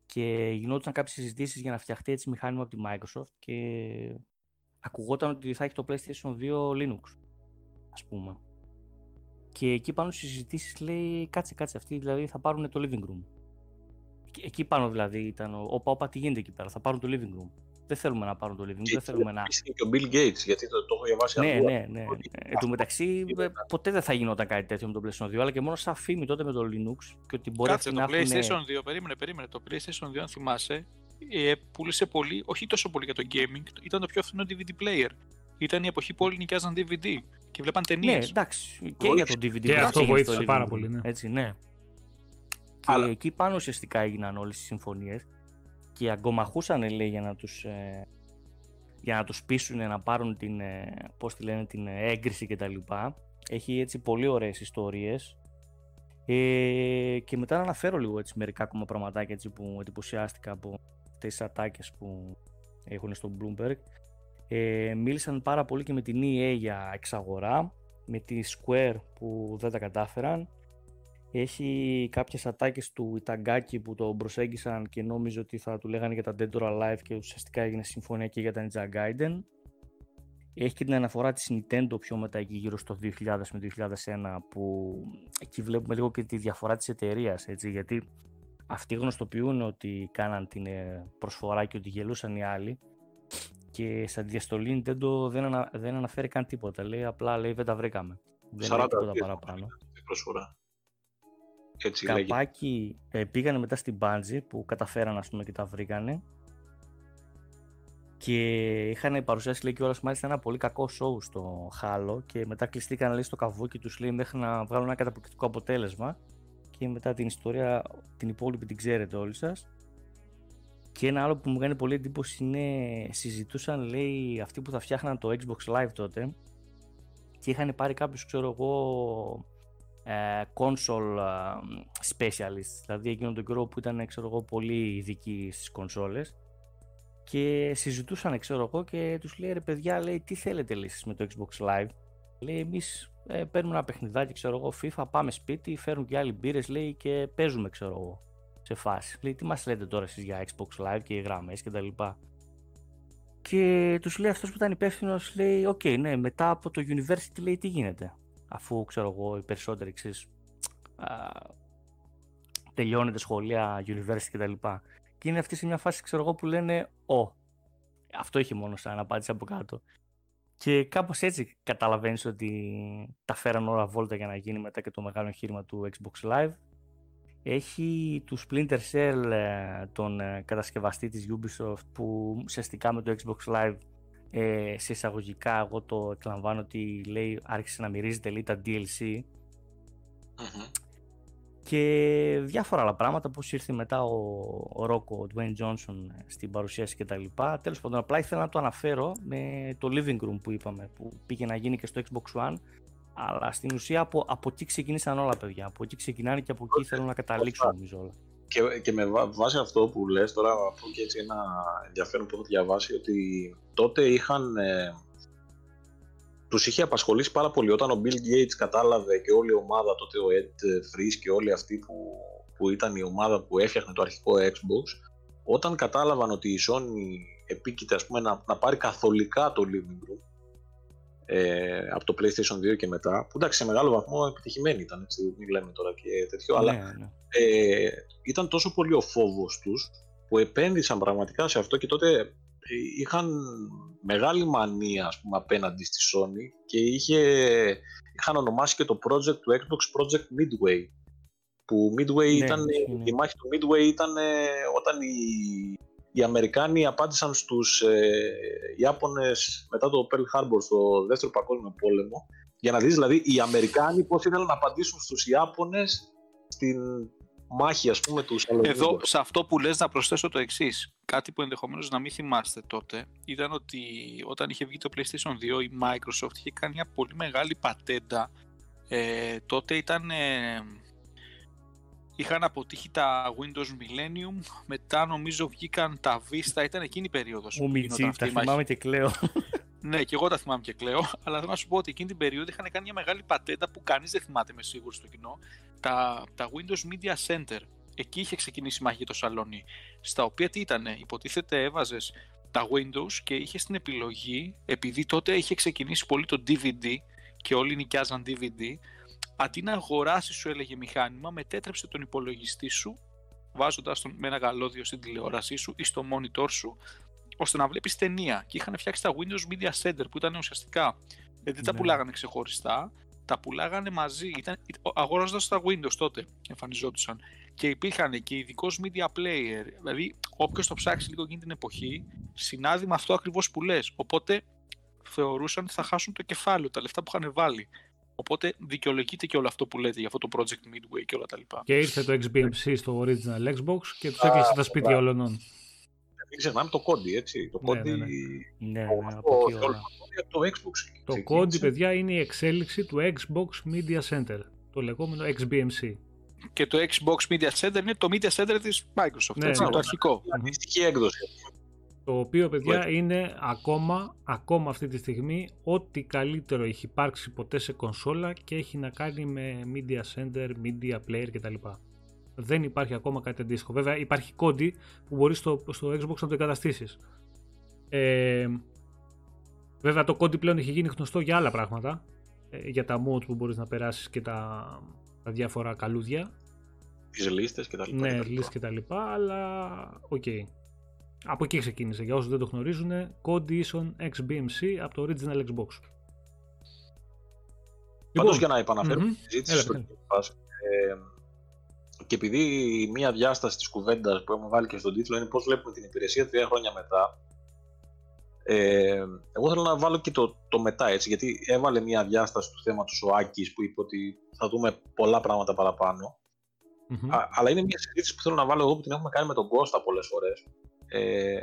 και γινόταν κάποιες συζητήσεις για να φτιαχτεί έτσι μηχάνημα από τη Microsoft και ακουγόταν ότι θα έχει το PlayStation 2 Linux, ας πούμε. Και εκεί πάνω στις συζητήσεις λέει κάτσε κάτσε αυτοί δηλαδή θα πάρουν το living room. Και Εκεί πάνω δηλαδή ήταν ο όπα όπα τι γίνεται εκεί πέρα, θα πάρουν το living room. Δεν θέλουμε να πάρουν το living room, δεν θέλουμε να... Είναι και ο Bill Gates, γιατί το, το έχω διαβάσει Ναι, αλλού. ναι, ναι. Εν τω μεταξύ, ε, ποτέ δεν θα γινόταν κάτι τέτοιο με το PlayStation 2, αλλά και μόνο σαν φήμη τότε με το Linux και ότι μπορεί Κάτσε, αυτοί το να έχουν... PlayStation 2, περίμενε, περίμενε. Το PlayStation 2, αν θυμάσαι, ε, πούλησε πολύ, όχι τόσο πολύ για το gaming, ήταν το πιο φθηνό DVD player. Ήταν η εποχή που όλοι νοικιάζαν DVD και βλέπαν ταινίες. Ναι, εντάξει, και Βοήθησε. για το DVD. Και που αυτό έγινε βοήθησε στο πάρα living room. πολύ, ναι. Έτσι, ναι. Και Αλλά- εκεί πάνω ουσιαστικά έγιναν όλες οι συμφωνίες και αγκομαχούσαν, λέει, για να τους, ε, για να τους πείσουν να πάρουν την, ε, πώς τη λένε, την ε, έγκριση κτλ. Έχει έτσι πολύ ωραίες ιστορίες. Ε, και μετά να αναφέρω λίγο έτσι, μερικά ακόμα πραγματάκια έτσι, που εντυπωσιάστηκα από αυτές τις ατάκες που έχουν στο Bloomberg. Ε, μίλησαν πάρα πολύ και με την EA για εξαγορά, με τη Square που δεν τα κατάφεραν. Έχει κάποιες ατάκες του Ιταγκάκη που το προσέγγισαν και νόμιζε ότι θα του λέγανε για τα Dead or Alive και ουσιαστικά έγινε συμφωνία και για τα Ninja Gaiden. Έχει και την αναφορά της Nintendo πιο μετά εκεί γύρω στο 2000 με 2001 που εκεί βλέπουμε λίγο και τη διαφορά της εταιρείας, έτσι γιατί αυτοί γνωστοποιούν ότι κάναν την ε, προσφορά και ότι γελούσαν οι άλλοι και στα διαστολή Nintendo δεν, ανα, δεν αναφέρει καν τίποτα. Λέει απλά λέει δεν τα βρήκαμε. Δεν λέει τίποτα παραπάνω. Προσφορά. Έτσι Καπάκι ε, πήγανε μετά στην Bungie που καταφέραν ας πούμε και τα βρήκανε. Και είχαν παρουσιάσει λέει κιόλας μάλιστα ένα πολύ κακό show στο Halo και μετά κλειστήκαν λέει στο καβούκι τους λέει μέχρι να βγάλουν ένα καταπληκτικό αποτέλεσμα. Και μετά την ιστορία την υπόλοιπη την ξέρετε όλοι σας. Και ένα άλλο που μου κάνει πολύ εντύπωση είναι συζητούσαν λέει αυτοί που θα φτιάχναν το Xbox Live τότε. Και είχαν πάρει κάποιους ξέρω εγώ ε, console ε, specialist δηλαδή εκείνον τον καιρό που ήταν ξέρω εγώ πολύ ειδικοί στις κονσόλες και συζητούσαν ξέρω εγώ και τους λέει ρε παιδιά λέει τι θέλετε λύσεις με το Xbox Live; Λέει εμείς ε, παίρνουμε ένα παιχνιδάκι ξέρω εγώ FIFA πάμε σπίτι φέρνουν και άλλοι μπύρες λέει και παίζουμε ξέρω εγώ σε φάση. Λέει, τι μας λέτε τώρα εσείς για Xbox Live και οι γραμμές και τα λοιπά; Και τους λέει αυτός που ήταν υπεύθυνος, λέει, OK, okay, ναι, μετά από το university λέει τι γίνεται; Αφού ξέρω εγώ οι περισσότεροι ξέρεις, τελειώνετε σχολεία, university και τα λοιπά. Και είναι αυτοί σε μια φάση, ξέρω εγώ, που λένε, «Ω, αυτό είχε μόνο σαν απάντηση από κάτω». Και κάπως έτσι καταλαβαίνεις ότι τα φέραν όλα βόλτα για να γίνει μετά και το μεγάλο εγχείρημα του Xbox Live έχει του Splinter Cell, ε, τον ε, κατασκευαστή της Ubisoft, που ουσιαστικά με το Xbox Live ε, σε εισαγωγικά εγώ το εκλαμβάνω ότι λέει άρχισε να μυρίζεται λέει τα DLC και διάφορα άλλα πράγματα πως ήρθε μετά ο, ο Ρόκο, ο Dwayne Johnson στην παρουσίαση και τα λοιπά. Τέλος πάντων απλά ήθελα να το αναφέρω με το living room που είπαμε που πήγε να γίνει και στο Xbox One. Αλλά στην ουσία από, από εκεί ξεκίνησαν όλα, παιδιά. Από εκεί ξεκινάνε και από εκεί θέλουν να καταλήξουν, νομίζω όλα. Και, και με βάση αυτό που λες, τώρα πω και έτσι ένα ενδιαφέρον που έχω διαβάσει, ότι τότε είχαν... Ε, τους είχε απασχολήσει πάρα πολύ όταν ο Bill Gates κατάλαβε και όλη η ομάδα, τότε ο Ed Fries και όλοι αυτοί που, που ήταν η ομάδα που έφτιαχνε το αρχικό Xbox, όταν κατάλαβαν ότι η Sony επίκειται ας πούμε, να, να πάρει καθολικά το living room ε, από το PlayStation 2 και μετά, που εντάξει σε μεγάλο βαθμό επιτυχημένη ήταν, έτσι, μην λέμε τώρα και τέτοιο, ναι, αλλά ναι. Ε, ήταν τόσο πολύ ο φόβος τους που επένδυσαν πραγματικά σε αυτό και τότε ε, είχαν μεγάλη μανία ας πούμε, απέναντι στη Sony και είχε, είχαν ονομάσει και το project του Xbox Project Midway που Midway Ναι, ήταν, ναι. η μάχη του Midway ήταν ε, όταν οι, οι Αμερικάνοι απάντησαν στους ε, Ιάπωνες μετά το Pearl Harbor στο δεύτερο παγκόσμιο πόλεμο για να δεις δηλαδή οι Αμερικάνοι πώς ήθελαν να απαντήσουν στους Ιάπωνες στην μάχη ας πούμε τους Σαλονίκου. Εδώ, σε αυτό που λες να προσθέσω το εξής. Κάτι που ενδεχομένως να μην θυμάστε τότε ήταν ότι όταν είχε βγει το PlayStation 2 η Microsoft είχε κάνει μια πολύ μεγάλη πατέντα. Ε, τότε ήταν... ε, είχαν αποτύχει τα Windows Millennium, μετά νομίζω βγήκαν τα Vista, ήταν εκείνη η περίοδος. Μου που γινόταν μιτσί, αυτή τα η μάχη. θυμάμαι και κλαίω. Ναι, και εγώ τα θυμάμαι και κλαίω, αλλά θέλω να σου πω ότι εκείνη την περίοδο είχαν κάνει μια μεγάλη πατέντα που κανείς δεν θυμάται με σίγουρο στο κοινό. Τα, τα Windows Media Center. Εκεί είχε ξεκινήσει η μάχη για το σαλόνι. Στα οποία τι ήταν, υποτίθεται έβαζες τα Windows και είχε την επιλογή, επειδή τότε είχε ξεκινήσει πολύ το DVD και όλοι νοικιάζαν DVD, αντί να αγοράσει, σου έλεγε μηχάνημα, μετέτρεψε τον υπολογιστή σου, βάζοντας τον με ένα καλώδιο στην τηλεόρασή σου ή στο monitor σου, ώστε να βλέπεις ταινία. Και είχαν φτιάξει τα Windows Media Center που ήταν ουσιαστικά. Δεν τα Ναι. πουλάγανε ξεχωριστά, τα πουλάγανε μαζί. Ήταν, αγόραζαν στα Windows τότε, εμφανιζόντουσαν. Και υπήρχαν και ειδικός media player. Δηλαδή, όποιος το ψάξει λίγο εκείνη την εποχή, συνάδει με αυτό ακριβώς που λες. Οπότε θεωρούσαν ότι θα χάσουν το κεφάλαιο, τα λεφτά που είχαν βάλει. Οπότε δικαιολογείται και όλο αυτό που λέτε για αυτό το Project Midway και όλα τα λοιπά. Και ήρθε το XBMC στο original Xbox και τους έκλεισε τα σπίτια μπράβο. όλων. Μην ξεχνάμε το κόντι, έτσι. Το Ναι, κόντι. ναι, ναι. ναι, ναι, αυτό- από εκεί όλο όλα. το Xbox. Το ξεκίνησε. κόντι, παιδιά, είναι η εξέλιξη του Xbox Media Center. Το λεγόμενο XBMC. Και το Xbox Media Center είναι το Media Center της Microsoft, Ναι, έτσι, ναι. το αρχικό. Η αντίστοιχη έκδοση. Το οποίο, παιδιά, Right. είναι ακόμα, ακόμα αυτή τη στιγμή ό,τι καλύτερο έχει υπάρξει ποτέ σε κονσόλα και έχει να κάνει με media center, media player κτλ. Δεν υπάρχει ακόμα κάτι αντίστοιχο. Βέβαια, υπάρχει κόντι που μπορείς στο, στο Xbox να το εγκαταστήσεις. Ε, βέβαια, το Kodi πλέον έχει γίνει γνωστό για άλλα πράγματα. ε, για τα mods που μπορείς να περάσεις και τα, τα διάφορα καλούδια. Τις λίστες και τα λοιπά. Ναι, και τα λοιπά. λύσεις και τα λοιπά, αλλά οκ. Από εκεί ξεκίνησε. Για όσους δεν το γνωρίζουν, Kodi ήταν XBMC από το Original Xbox. Πάντως Λοιπόν, για να επαναφέρω μμμ. τη συζήτηση Έλα, στο πες. Game Pass, ε, και επειδή μία διάσταση της κουβέντας που έχουμε βάλει και στον τίτλο είναι πώς βλέπουμε την υπηρεσία τρία χρόνια μετά, ε, εγώ θέλω να βάλω και το, το μετά έτσι, γιατί έβαλε μία διάσταση του θέματος ο Άκης που είπε ότι θα δούμε πολλά πράγματα παραπάνω. Μμμ. Α, αλλά είναι μια συζήτηση που θέλω να βάλω εγώ που την έχουμε κάνει με τον Κώστα πολλές φορές. Ε,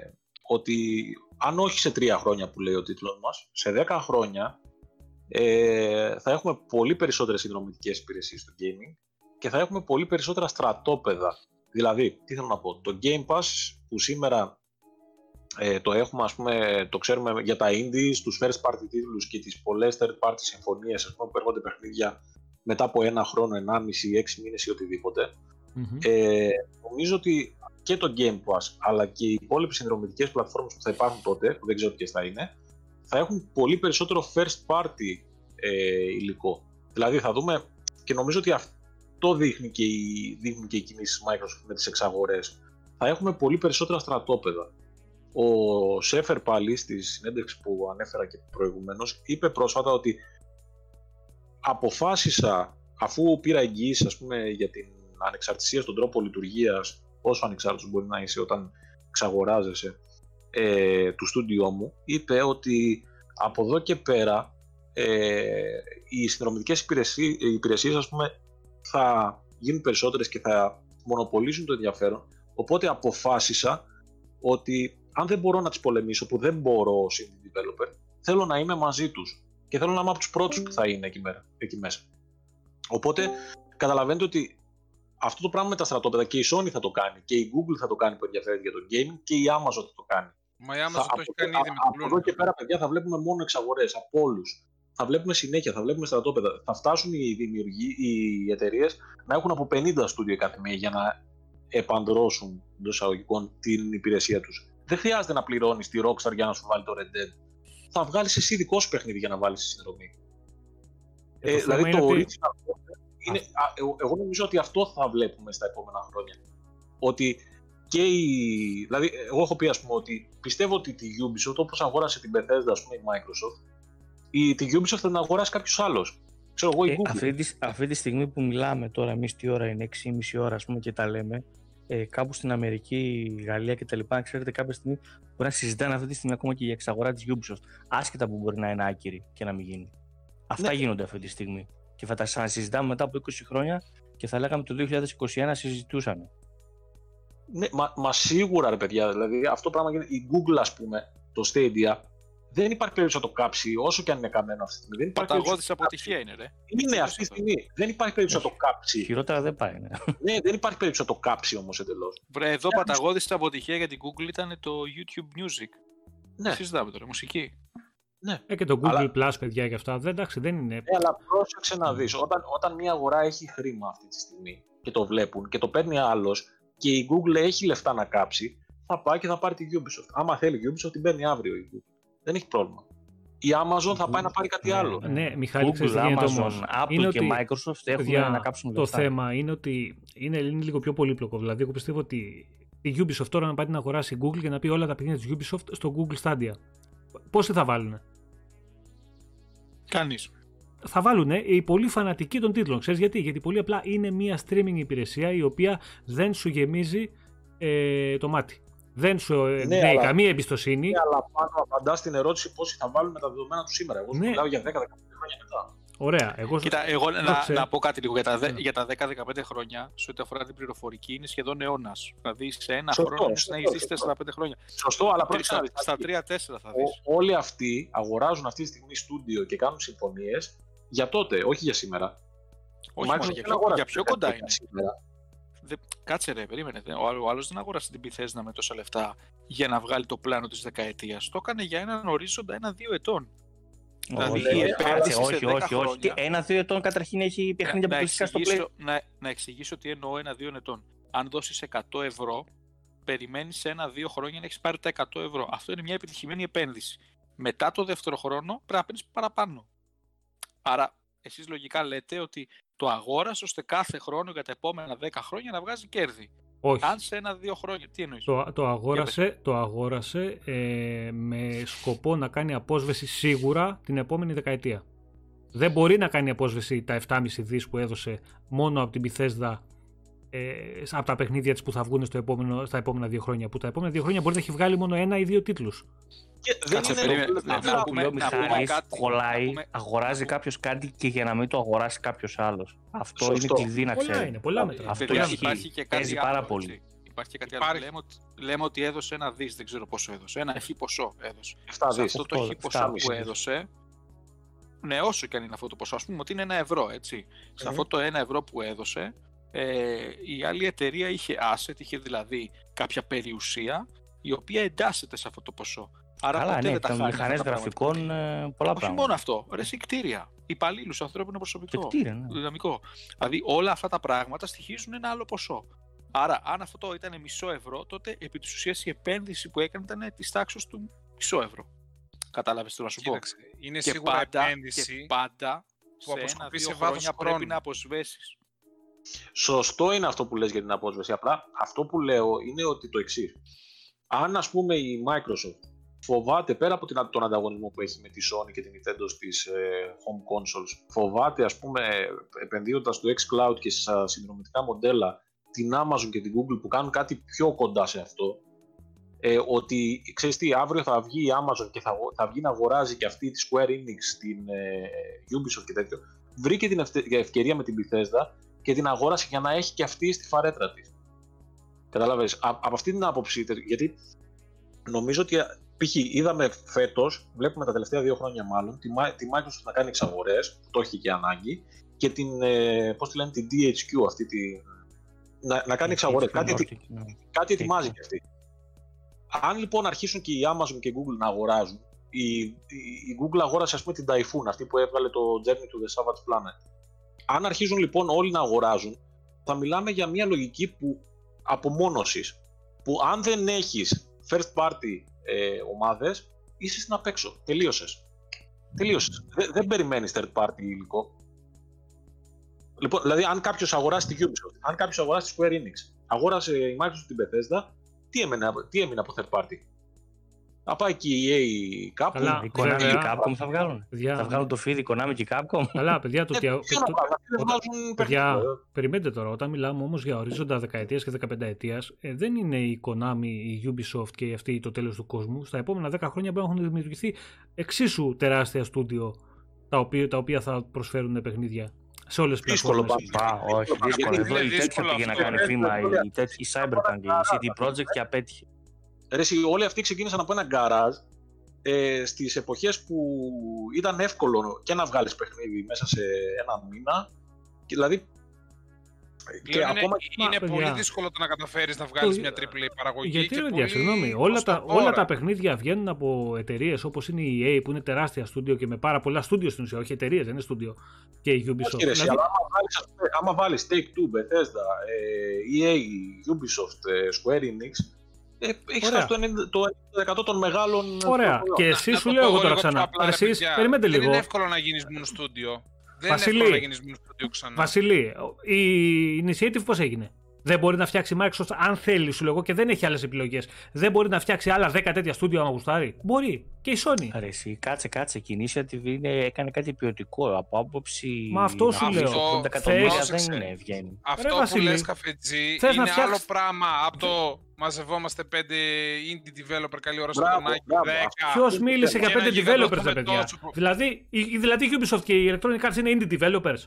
ότι αν όχι σε τρία χρόνια που λέει ο τίτλος μας, σε δέκα χρόνια ε, θα έχουμε πολύ περισσότερες συνδρομητικές υπηρεσίες στο gaming και θα έχουμε πολύ περισσότερα στρατόπεδα. Δηλαδή, τι θέλω να πω, το Game Pass που σήμερα ε, το έχουμε, ας πούμε, το ξέρουμε για τα indies, τους first party τίτλους και τις πολλές third party συμφωνίες, ας πούμε, που έρχονται παιχνίδια μετά από ένα χρόνο, ενάμιση, έξι μήνες ή οτιδήποτε. Μμμ. Ε, νομίζω ότι και το Game Pass αλλά και οι υπόλοιπες συνδρομητικές πλατφόρμες που θα υπάρχουν τότε, που δεν ξέρω ποιες θα είναι, θα έχουν πολύ περισσότερο first party ε, υλικό. Δηλαδή θα δούμε και νομίζω ότι αυτό δείχνει και η, δείχνουν και οι κινήσεις της Microsoft με τις εξαγορές. Θα έχουμε πολύ περισσότερα στρατόπεδα. Ο Σέφερ πάλι στη συνέντευξης που ανέφερα και προηγουμένως είπε πρόσφατα ότι αποφάσισα αφού πήρα εγγυήσει ας πούμε για την ανεξαρτησία στον τρόπο λειτουργίας όσο ανεξάρτητος μπορεί να είσαι όταν εξαγοράζεσαι ε, του στούντιό μου είπε ότι από εδώ και πέρα ε, οι συνδρομητικές υπηρεσίες, υπηρεσίες ας πούμε θα γίνουν περισσότερες και θα μονοπολίσουν το ενδιαφέρον οπότε αποφάσισα ότι αν δεν μπορώ να τις πολεμήσω που δεν μπορώ ως indie developer θέλω να είμαι μαζί τους και θέλω να είμαι από τους πρώτους που θα είναι εκεί, μέρα, εκεί μέσα οπότε καταλαβαίνετε ότι αυτό το πράγμα με τα στρατόπεδα και η Sony θα το κάνει και η Google θα το κάνει που ενδιαφέρεται για το gaming και η Amazon θα το κάνει. Μα η Θα- Amazon το έχει από- κάνει ήδη με από την εδώ Bloom. και πέρα, παιδιά, θα βλέπουμε μόνο εξαγορές από όλους. Θα βλέπουμε συνέχεια, θα βλέπουμε στρατόπεδα. Θα φτάσουν οι δημιουργοί, οι εταιρείες να έχουν από 50 στούντιο κάθε μία για να επαντρώσουν εντός εισαγωγικών την υπηρεσία τους. Δεν χρειάζεται να πληρώνεις τη Rockstar για να σου βάλει το Red Dead. Θα βγάλεις εσύ δικό σου παιχνίδι για να βάλεις τη συνδρομή. Ε, Ε, το θέμα δηλαδή είναι το ότι- original content είναι, α, εγώ, εγώ νομίζω ότι αυτό θα βλέπουμε στα επόμενα χρόνια. Ότι και η, δηλαδή εγώ έχω πει ας πούμε ότι πιστεύω ότι τη Ubisoft όπως αγόρασε την Bethesda ας πούμε η Microsoft η, τη Ubisoft θα την αγοράσει κάποιος άλλος. Ξέρω εγώ η Ε, Google. αυτή, τη, αυτή τη στιγμή που μιλάμε τώρα, εμείς τι ώρα είναι, 6,5 ώρα ας πούμε, και τα λέμε, ε, κάπου στην Αμερική, Γαλλία κτλ. Ξέρετε, κάποια στιγμή μπορεί να συζητάνε αυτή τη στιγμή ακόμα και για εξαγορά της Ubisoft. Άσχετα που μπορεί να είναι άκυρη και να μην γίνει. Αυτά Ναι. γίνονται αυτή τη στιγμή. Και θα τα ξανασυζητάμε μετά από 20 χρόνια και θα λέγαμε το 2021 συζητούσαμε. Ναι, μα, μα σίγουρα ρε παιδιά, δηλαδή αυτό το πράγμα γίνεται. Η Google ας πούμε, το Stadia, δεν υπάρχει περίπτωση να το κάψει όσο και αν είναι καμένο αυτή τη στιγμή. Δεν υπάρχει Παταγώδη περίπτωση να το αποτυχία είναι, ρε. κάψει. Είναι αυτή τη στιγμή. Δεν υπάρχει περίπτωση να το κάψει. Χειρότερα δεν πάει. Ναι. ναι, δεν υπάρχει περίπτωση να το κάψει όμως εντελώς. Βρε, εδώ παταγώδης αποτυχία για την Google ήταν το YouTube Music. Ναι, Συζητάμε τώρα, μουσική. Ε, και το Google Αλλά- Plus, παιδιά, και αυτά. Δεν, εντάξει, δεν είναι. Ναι, αλλά πρόσεξε να δεις, όταν, όταν μια αγορά έχει χρήμα αυτή τη στιγμή και το βλέπουν και το παίρνει άλλος και η Google έχει λεφτά να κάψει, θα πάει και θα πάρει τη Ubisoft. Άμα θέλει η Ubisoft την παίρνει αύριο η Google. Δεν έχει πρόβλημα. Η Amazon θα πάει να πάρει κάτι άλλο. Ναι, Μιχάλη, ξέρεις τι Google, γίνεται Amazon, όμως. Apple Είναι και ότι, Microsoft έχουν παιδιά, να κάψουν Το λεφτά. θέμα είναι ότι είναι, είναι λίγο πιο πολύπλοκο. Δηλαδή, εγώ πιστεύω ότι η Ubisoft τώρα να πάει να αγοράσει η Google και να πει όλα τα παιχνίδια της Ubisoft στο Google Stadia. Πόσοι θα βάλουν. Κανείς. Θα βάλουν οι πολύ φανατικοί των τίτλων. Ξέρεις γιατί; Γιατί πολύ απλά είναι μια streaming υπηρεσία η οποία δεν σου γεμίζει ε, το μάτι. Δεν σου ε, Ναι, εμπνέει αλλά- καμία εμπιστοσύνη. Ναι, αλλά πάνω απαντάς στην ερώτηση πόσοι θα βάλουν με τα δεδομένα τους σήμερα. Εγώ σου Ναι. μιλάω για 10-15 χρόνια μετά. Ωραία. Εγώ σου- Κοίτα, εγώ να, Κοίταξε. να πω κάτι λίγο για τα, δε- Ναι. για τα 10-15 χρόνια, σε ό,τι αφορά την πληροφορική, είναι σχεδόν αιώνας. Δηλαδή σε ένα Σωστό, χρόνο είναι σωστό, να έχεις ζήσει σωστό. 4-5 χρόνια. Σωστό, αλλά πρόσεξε να Στα, δεις. στα 3-4 θα δεις. Ο- όλοι αυτοί αγοράζουν αυτή τη στιγμή στούντιο και κάνουν συμφωνίες για τότε, όχι για σήμερα. Όχι Microsoft μόνο για δεν πιο, αγοράζει για πιο κάτι κοντά για είναι. Σήμερα. Δε, κάτσε ρε, περίμενε. δε- Ο, άλλο άλλος δεν αγόρασε την Bethesda με τόσα λεφτά για να βγάλει το πλάνο της δεκαετίας. Το έκανε για έναν ορίζοντα ένα-δύο ετών. Δηλαδή, όχι, η όχι, επένδυση σε όχι, 10 όχι, όχι. χρόνια- Ένα-δύο ετών καταρχήν έχει παιχνίδια να, αποκλειστικά στο Play. εξηγήσω, να, να εξηγήσω τι εννοώ ένα-δύο ετών. Αν δώσεις 100 ευρώ, περιμένεις σε ένα-δύο χρόνια να έχεις πάρει τα 100 ευρώ. Αυτό είναι μια επιτυχημένη επένδυση. Μετά το δεύτερο χρόνο πρέπει να παίρνεις παραπάνω. Άρα, εσείς λογικά λέτε ότι το αγόρασε ώστε κάθε χρόνο για τα επόμενα 10 χρόνια να βγάζει κέρδη. Όχι. Αν σε ένα-δύο χρόνια, τι εννοείς; Το, το αγόρασε, το αγόρασε ε, με σκοπό να κάνει απόσβεση σίγουρα την επόμενη δεκαετία. Δεν μπορεί να κάνει απόσβεση τα 7,5 δις που έδωσε μόνο από την Bethesda ε, από τα παιχνίδια της που θα βγουν στο επόμενο, στα επόμενα δύο χρόνια. Που τα επόμενα δύο χρόνια μπορεί να έχει βγάλει μόνο ένα ή δύο τίτλους. Και δεν Κάτσε, είναι περίμενε, να- να- Αυτό να που πούμε- λέει ο να πούμε Μιχάλης κάτι, κολλάει, να πούμε- αγοράζει κάποιος κάτι και για να μην το αγοράσει κάποιος άλλος. Αυτό Σωστό. είναι κλειδί να Πολλά ξέρει. είναι, πολλά μέτρα. Αυτό Παιδιά, ισχύει. υπάρχει και κάτι Παίζει άλλο, πάρα έτσι. πολύ. Υπάρχει και κάτι Υπάρχει. άλλο. Λέμε ότι, λέμε ότι έδωσε ένα δις, δεν ξέρω πόσο έδωσε. Ένα χι ποσό έδωσε. 7 σε δις. αυτό το οκτώ, χι ποσό εφτάμιση που δις. έδωσε, ναι, όσο και αν είναι αυτό το ποσό, ας πούμε ότι είναι ένα ευρώ, έτσι. Σε Μμμ. αυτό το ένα ευρώ που έδωσε, ε, η άλλη εταιρεία είχε asset, είχε δηλαδή κάποια περιουσία, η οποία εντάσσεται σε αυτό το ποσό. Άρα Καλά, ποτέ ναι, δεν τα τα χάνεις μηχανέ αυτά τα πράγματα. γραφικών, ε, πολλά Όχι πράγματα. μόνο αυτό, ρε εσύ κτίρια, υπαλλήλους, ανθρώπινο Και προσωπικό κτίρια, ναι. δυναμικό. Δηλαδή όλα αυτά τα πράγματα στοιχίζουν ένα άλλο ποσό. Άρα, αν αυτό το ήταν μισό ευρώ, τότε επί της ουσίας η επένδυση που έκανε ήταν της τάξης του μισό ευρώ. Κατάλαβες τι να σου πω; Κοίταξε, είναι Και σίγουρα πάντα, επένδυση και πάντα που σε αποσκοπεί ένα-δύο σε βάθος χρόνια χρόνου. πρέπει να αποσβέσεις. Σωστό είναι αυτό που λες για την απόσβεση. Απλά αυτό που λέω είναι ότι το εξής. Αν ας πούμε η Microsoft φοβάται πέρα από την- τον ανταγωνισμό που έχει με τη Sony και την Nintendo στις ε, home consoles, φοβάται ας πούμε επενδύοντας στο xCloud και στα συνδρομητικά μοντέλα την Amazon και την Google που κάνουν κάτι πιο κοντά σε αυτό, ε, ότι ξέρεις τι, αύριο θα βγει η Amazon και θα, αγο- θα βγει να αγοράζει και αυτή τη Square Enix, την ε, Ubisoft και τέτοιο, βρήκε την ευτε- ευκαιρία με την Bethesda και την αγόρασε για να έχει και αυτή στη φαρέτρα της. Καταλάβες, Α- από αυτή την άποψη, τε- γιατί νομίζω ότι π.χ. είδαμε φέτος, βλέπουμε τα τελευταία δύο χρόνια μάλλον, τη, Mi- τη Microsoft να κάνει εξαγορές, το έχει και ανάγκη, και την, ε, πώς τη λένε, την DHQ αυτή, τη, να, να κάνει εξαγορές. Κάτι, Nordic, ναι. κάτι ετοιμάζει THQ. και αυτή. Αν λοιπόν αρχίσουν και η Amazon και η Google να αγοράζουν, η, η, η Google αγόρασε ας πούμε την Typhoon, αυτή που έβγαλε το Journey to the Savage Planet. Αν αρχίζουν λοιπόν όλοι να αγοράζουν, θα μιλάμε για μια λογική που απομόνωσης, που αν δεν έχεις first party ε, ομάδες, είσαι στην απ' έξω. Τελείωσες. Τελείωσες. Δεν, δεν περιμένεις third party υλικό. Λοιπόν, δηλαδή, αν κάποιος αγοράσει τη Ubisoft, αν κάποιος αγοράσει τη Square Enix, αγόρασε η Microsoft την Bethesda, τι έμεινε, τι έμεινε από third party; Θα πάει και η EA κάπου. Καλά, Η Konami και η βέβαια. Capcom θα βγάλουν. Παιδιά, Θα βγάλουν το feed η Konami και η Capcom. Καλά, παιδιά, το Ε, ότι. ποιο το- να βγάλουν, αυτοί δεν όταν- βγάζουν Παιδιά, παιχνίδια. περιμένετε τώρα. Όταν μιλάμε όμως για ορίζοντα δεκαετίας και δεκαπενταετίας, ε, δεν είναι η Konami, η Ubisoft και αυτή το τέλος του κόσμου. Στα επόμενα 10 χρόνια μπορεί να έχουν δημιουργηθεί εξίσου τεράστια στούντιο τα οποία, τα οποία θα προσφέρουν παιχνίδια σε όλες τις Δύσκολο πλατφόρμες. πάντως. Πα, όχι, Γιατί δύσκολο. είναι Εδώ η τέτοια δύσκολο πήγε να αυτό, κάνει ρε, βήμα. παιδιά. Η, τέτοια- η Cyberpunk, η CD Projekt και απέτυχε. Ρε, εσύ, όλοι αυτοί ξεκίνησαν από ένα γκαράζ ε, στις εποχές που ήταν εύκολο και να βγάλεις παιχνίδι μέσα σε ένα μήνα. Και δηλαδή. Και Πλέον είναι, ακόμα είναι παιδιά. πολύ δύσκολο το να καταφέρεις να βγάλεις Το- μια AAA παραγωγή. Γιατί και ρε παιδιά, πολύ συγγνώμη, όλα τα, κοστοβόρα. όλα τα παιχνίδια βγαίνουν από εταιρείες όπως είναι η EA που είναι τεράστια στούντιο και με πάρα πολλά στούντιο στην ουσία, όχι εταιρείες, δεν είναι στούντιο. Και η Ubisoft. Όχι, ρε, εσύ, Δηλαδή, αλλά άμα βάλεις, ας πούμε, άμα βάλεις Take-Two, Bethesda, ε, EA, Ubisoft, ε, Square Enix, ε, έχεις Ωραία. χάσει το 90%, το 90% των μεγάλων Ωραία. προϊόντων. Και Να- εσύ να σου το λέω πω εγώ τώρα λίγο πιο ξανά. απλά, ρε Εσείς, παιδιά. περιμένετε Δεν λίγο. είναι εύκολο να γίνεις μόνο στούντιο. Δεν Βασίλη. είναι εύκολο να γίνεις μόνο στούντιο ξανά. Βασιλή, η Initiative πώς έγινε; Δεν μπορεί να φτιάξει η Microsoft αν θέλει, σου λέγω, και δεν έχει άλλες επιλογές. Δεν μπορεί να φτιάξει άλλα 10 τέτοια στούντιο άμα γουστάρει. Μπορεί. Και η Sony. Ρε, εσύ, κάτσε, κάτσε. Η Initiative είναι, έκανε κάτι ποιοτικό. Από άποψη. Μα αυτό σου να λέω. αφήσει 80 εκατομμύρια Πρόσεξε. δεν είναι, βγαίνει. Αυτό Ρε, που Βασίλη, λες καφετζή θες να είναι φτιάξεις- άλλο πράγμα από το μαζευόμαστε πέντε indie developer καλή ώρα στο Μπράβο, τονάκι, μπράβο. 10. Ποιος μίλησε για Και ένα 5 γιγαντό developers, στο ρε παιδιά; μετότσο που- Δηλαδή, η, η- δηλαδή η Ubisoft και η Electronic Arts είναι indie developers.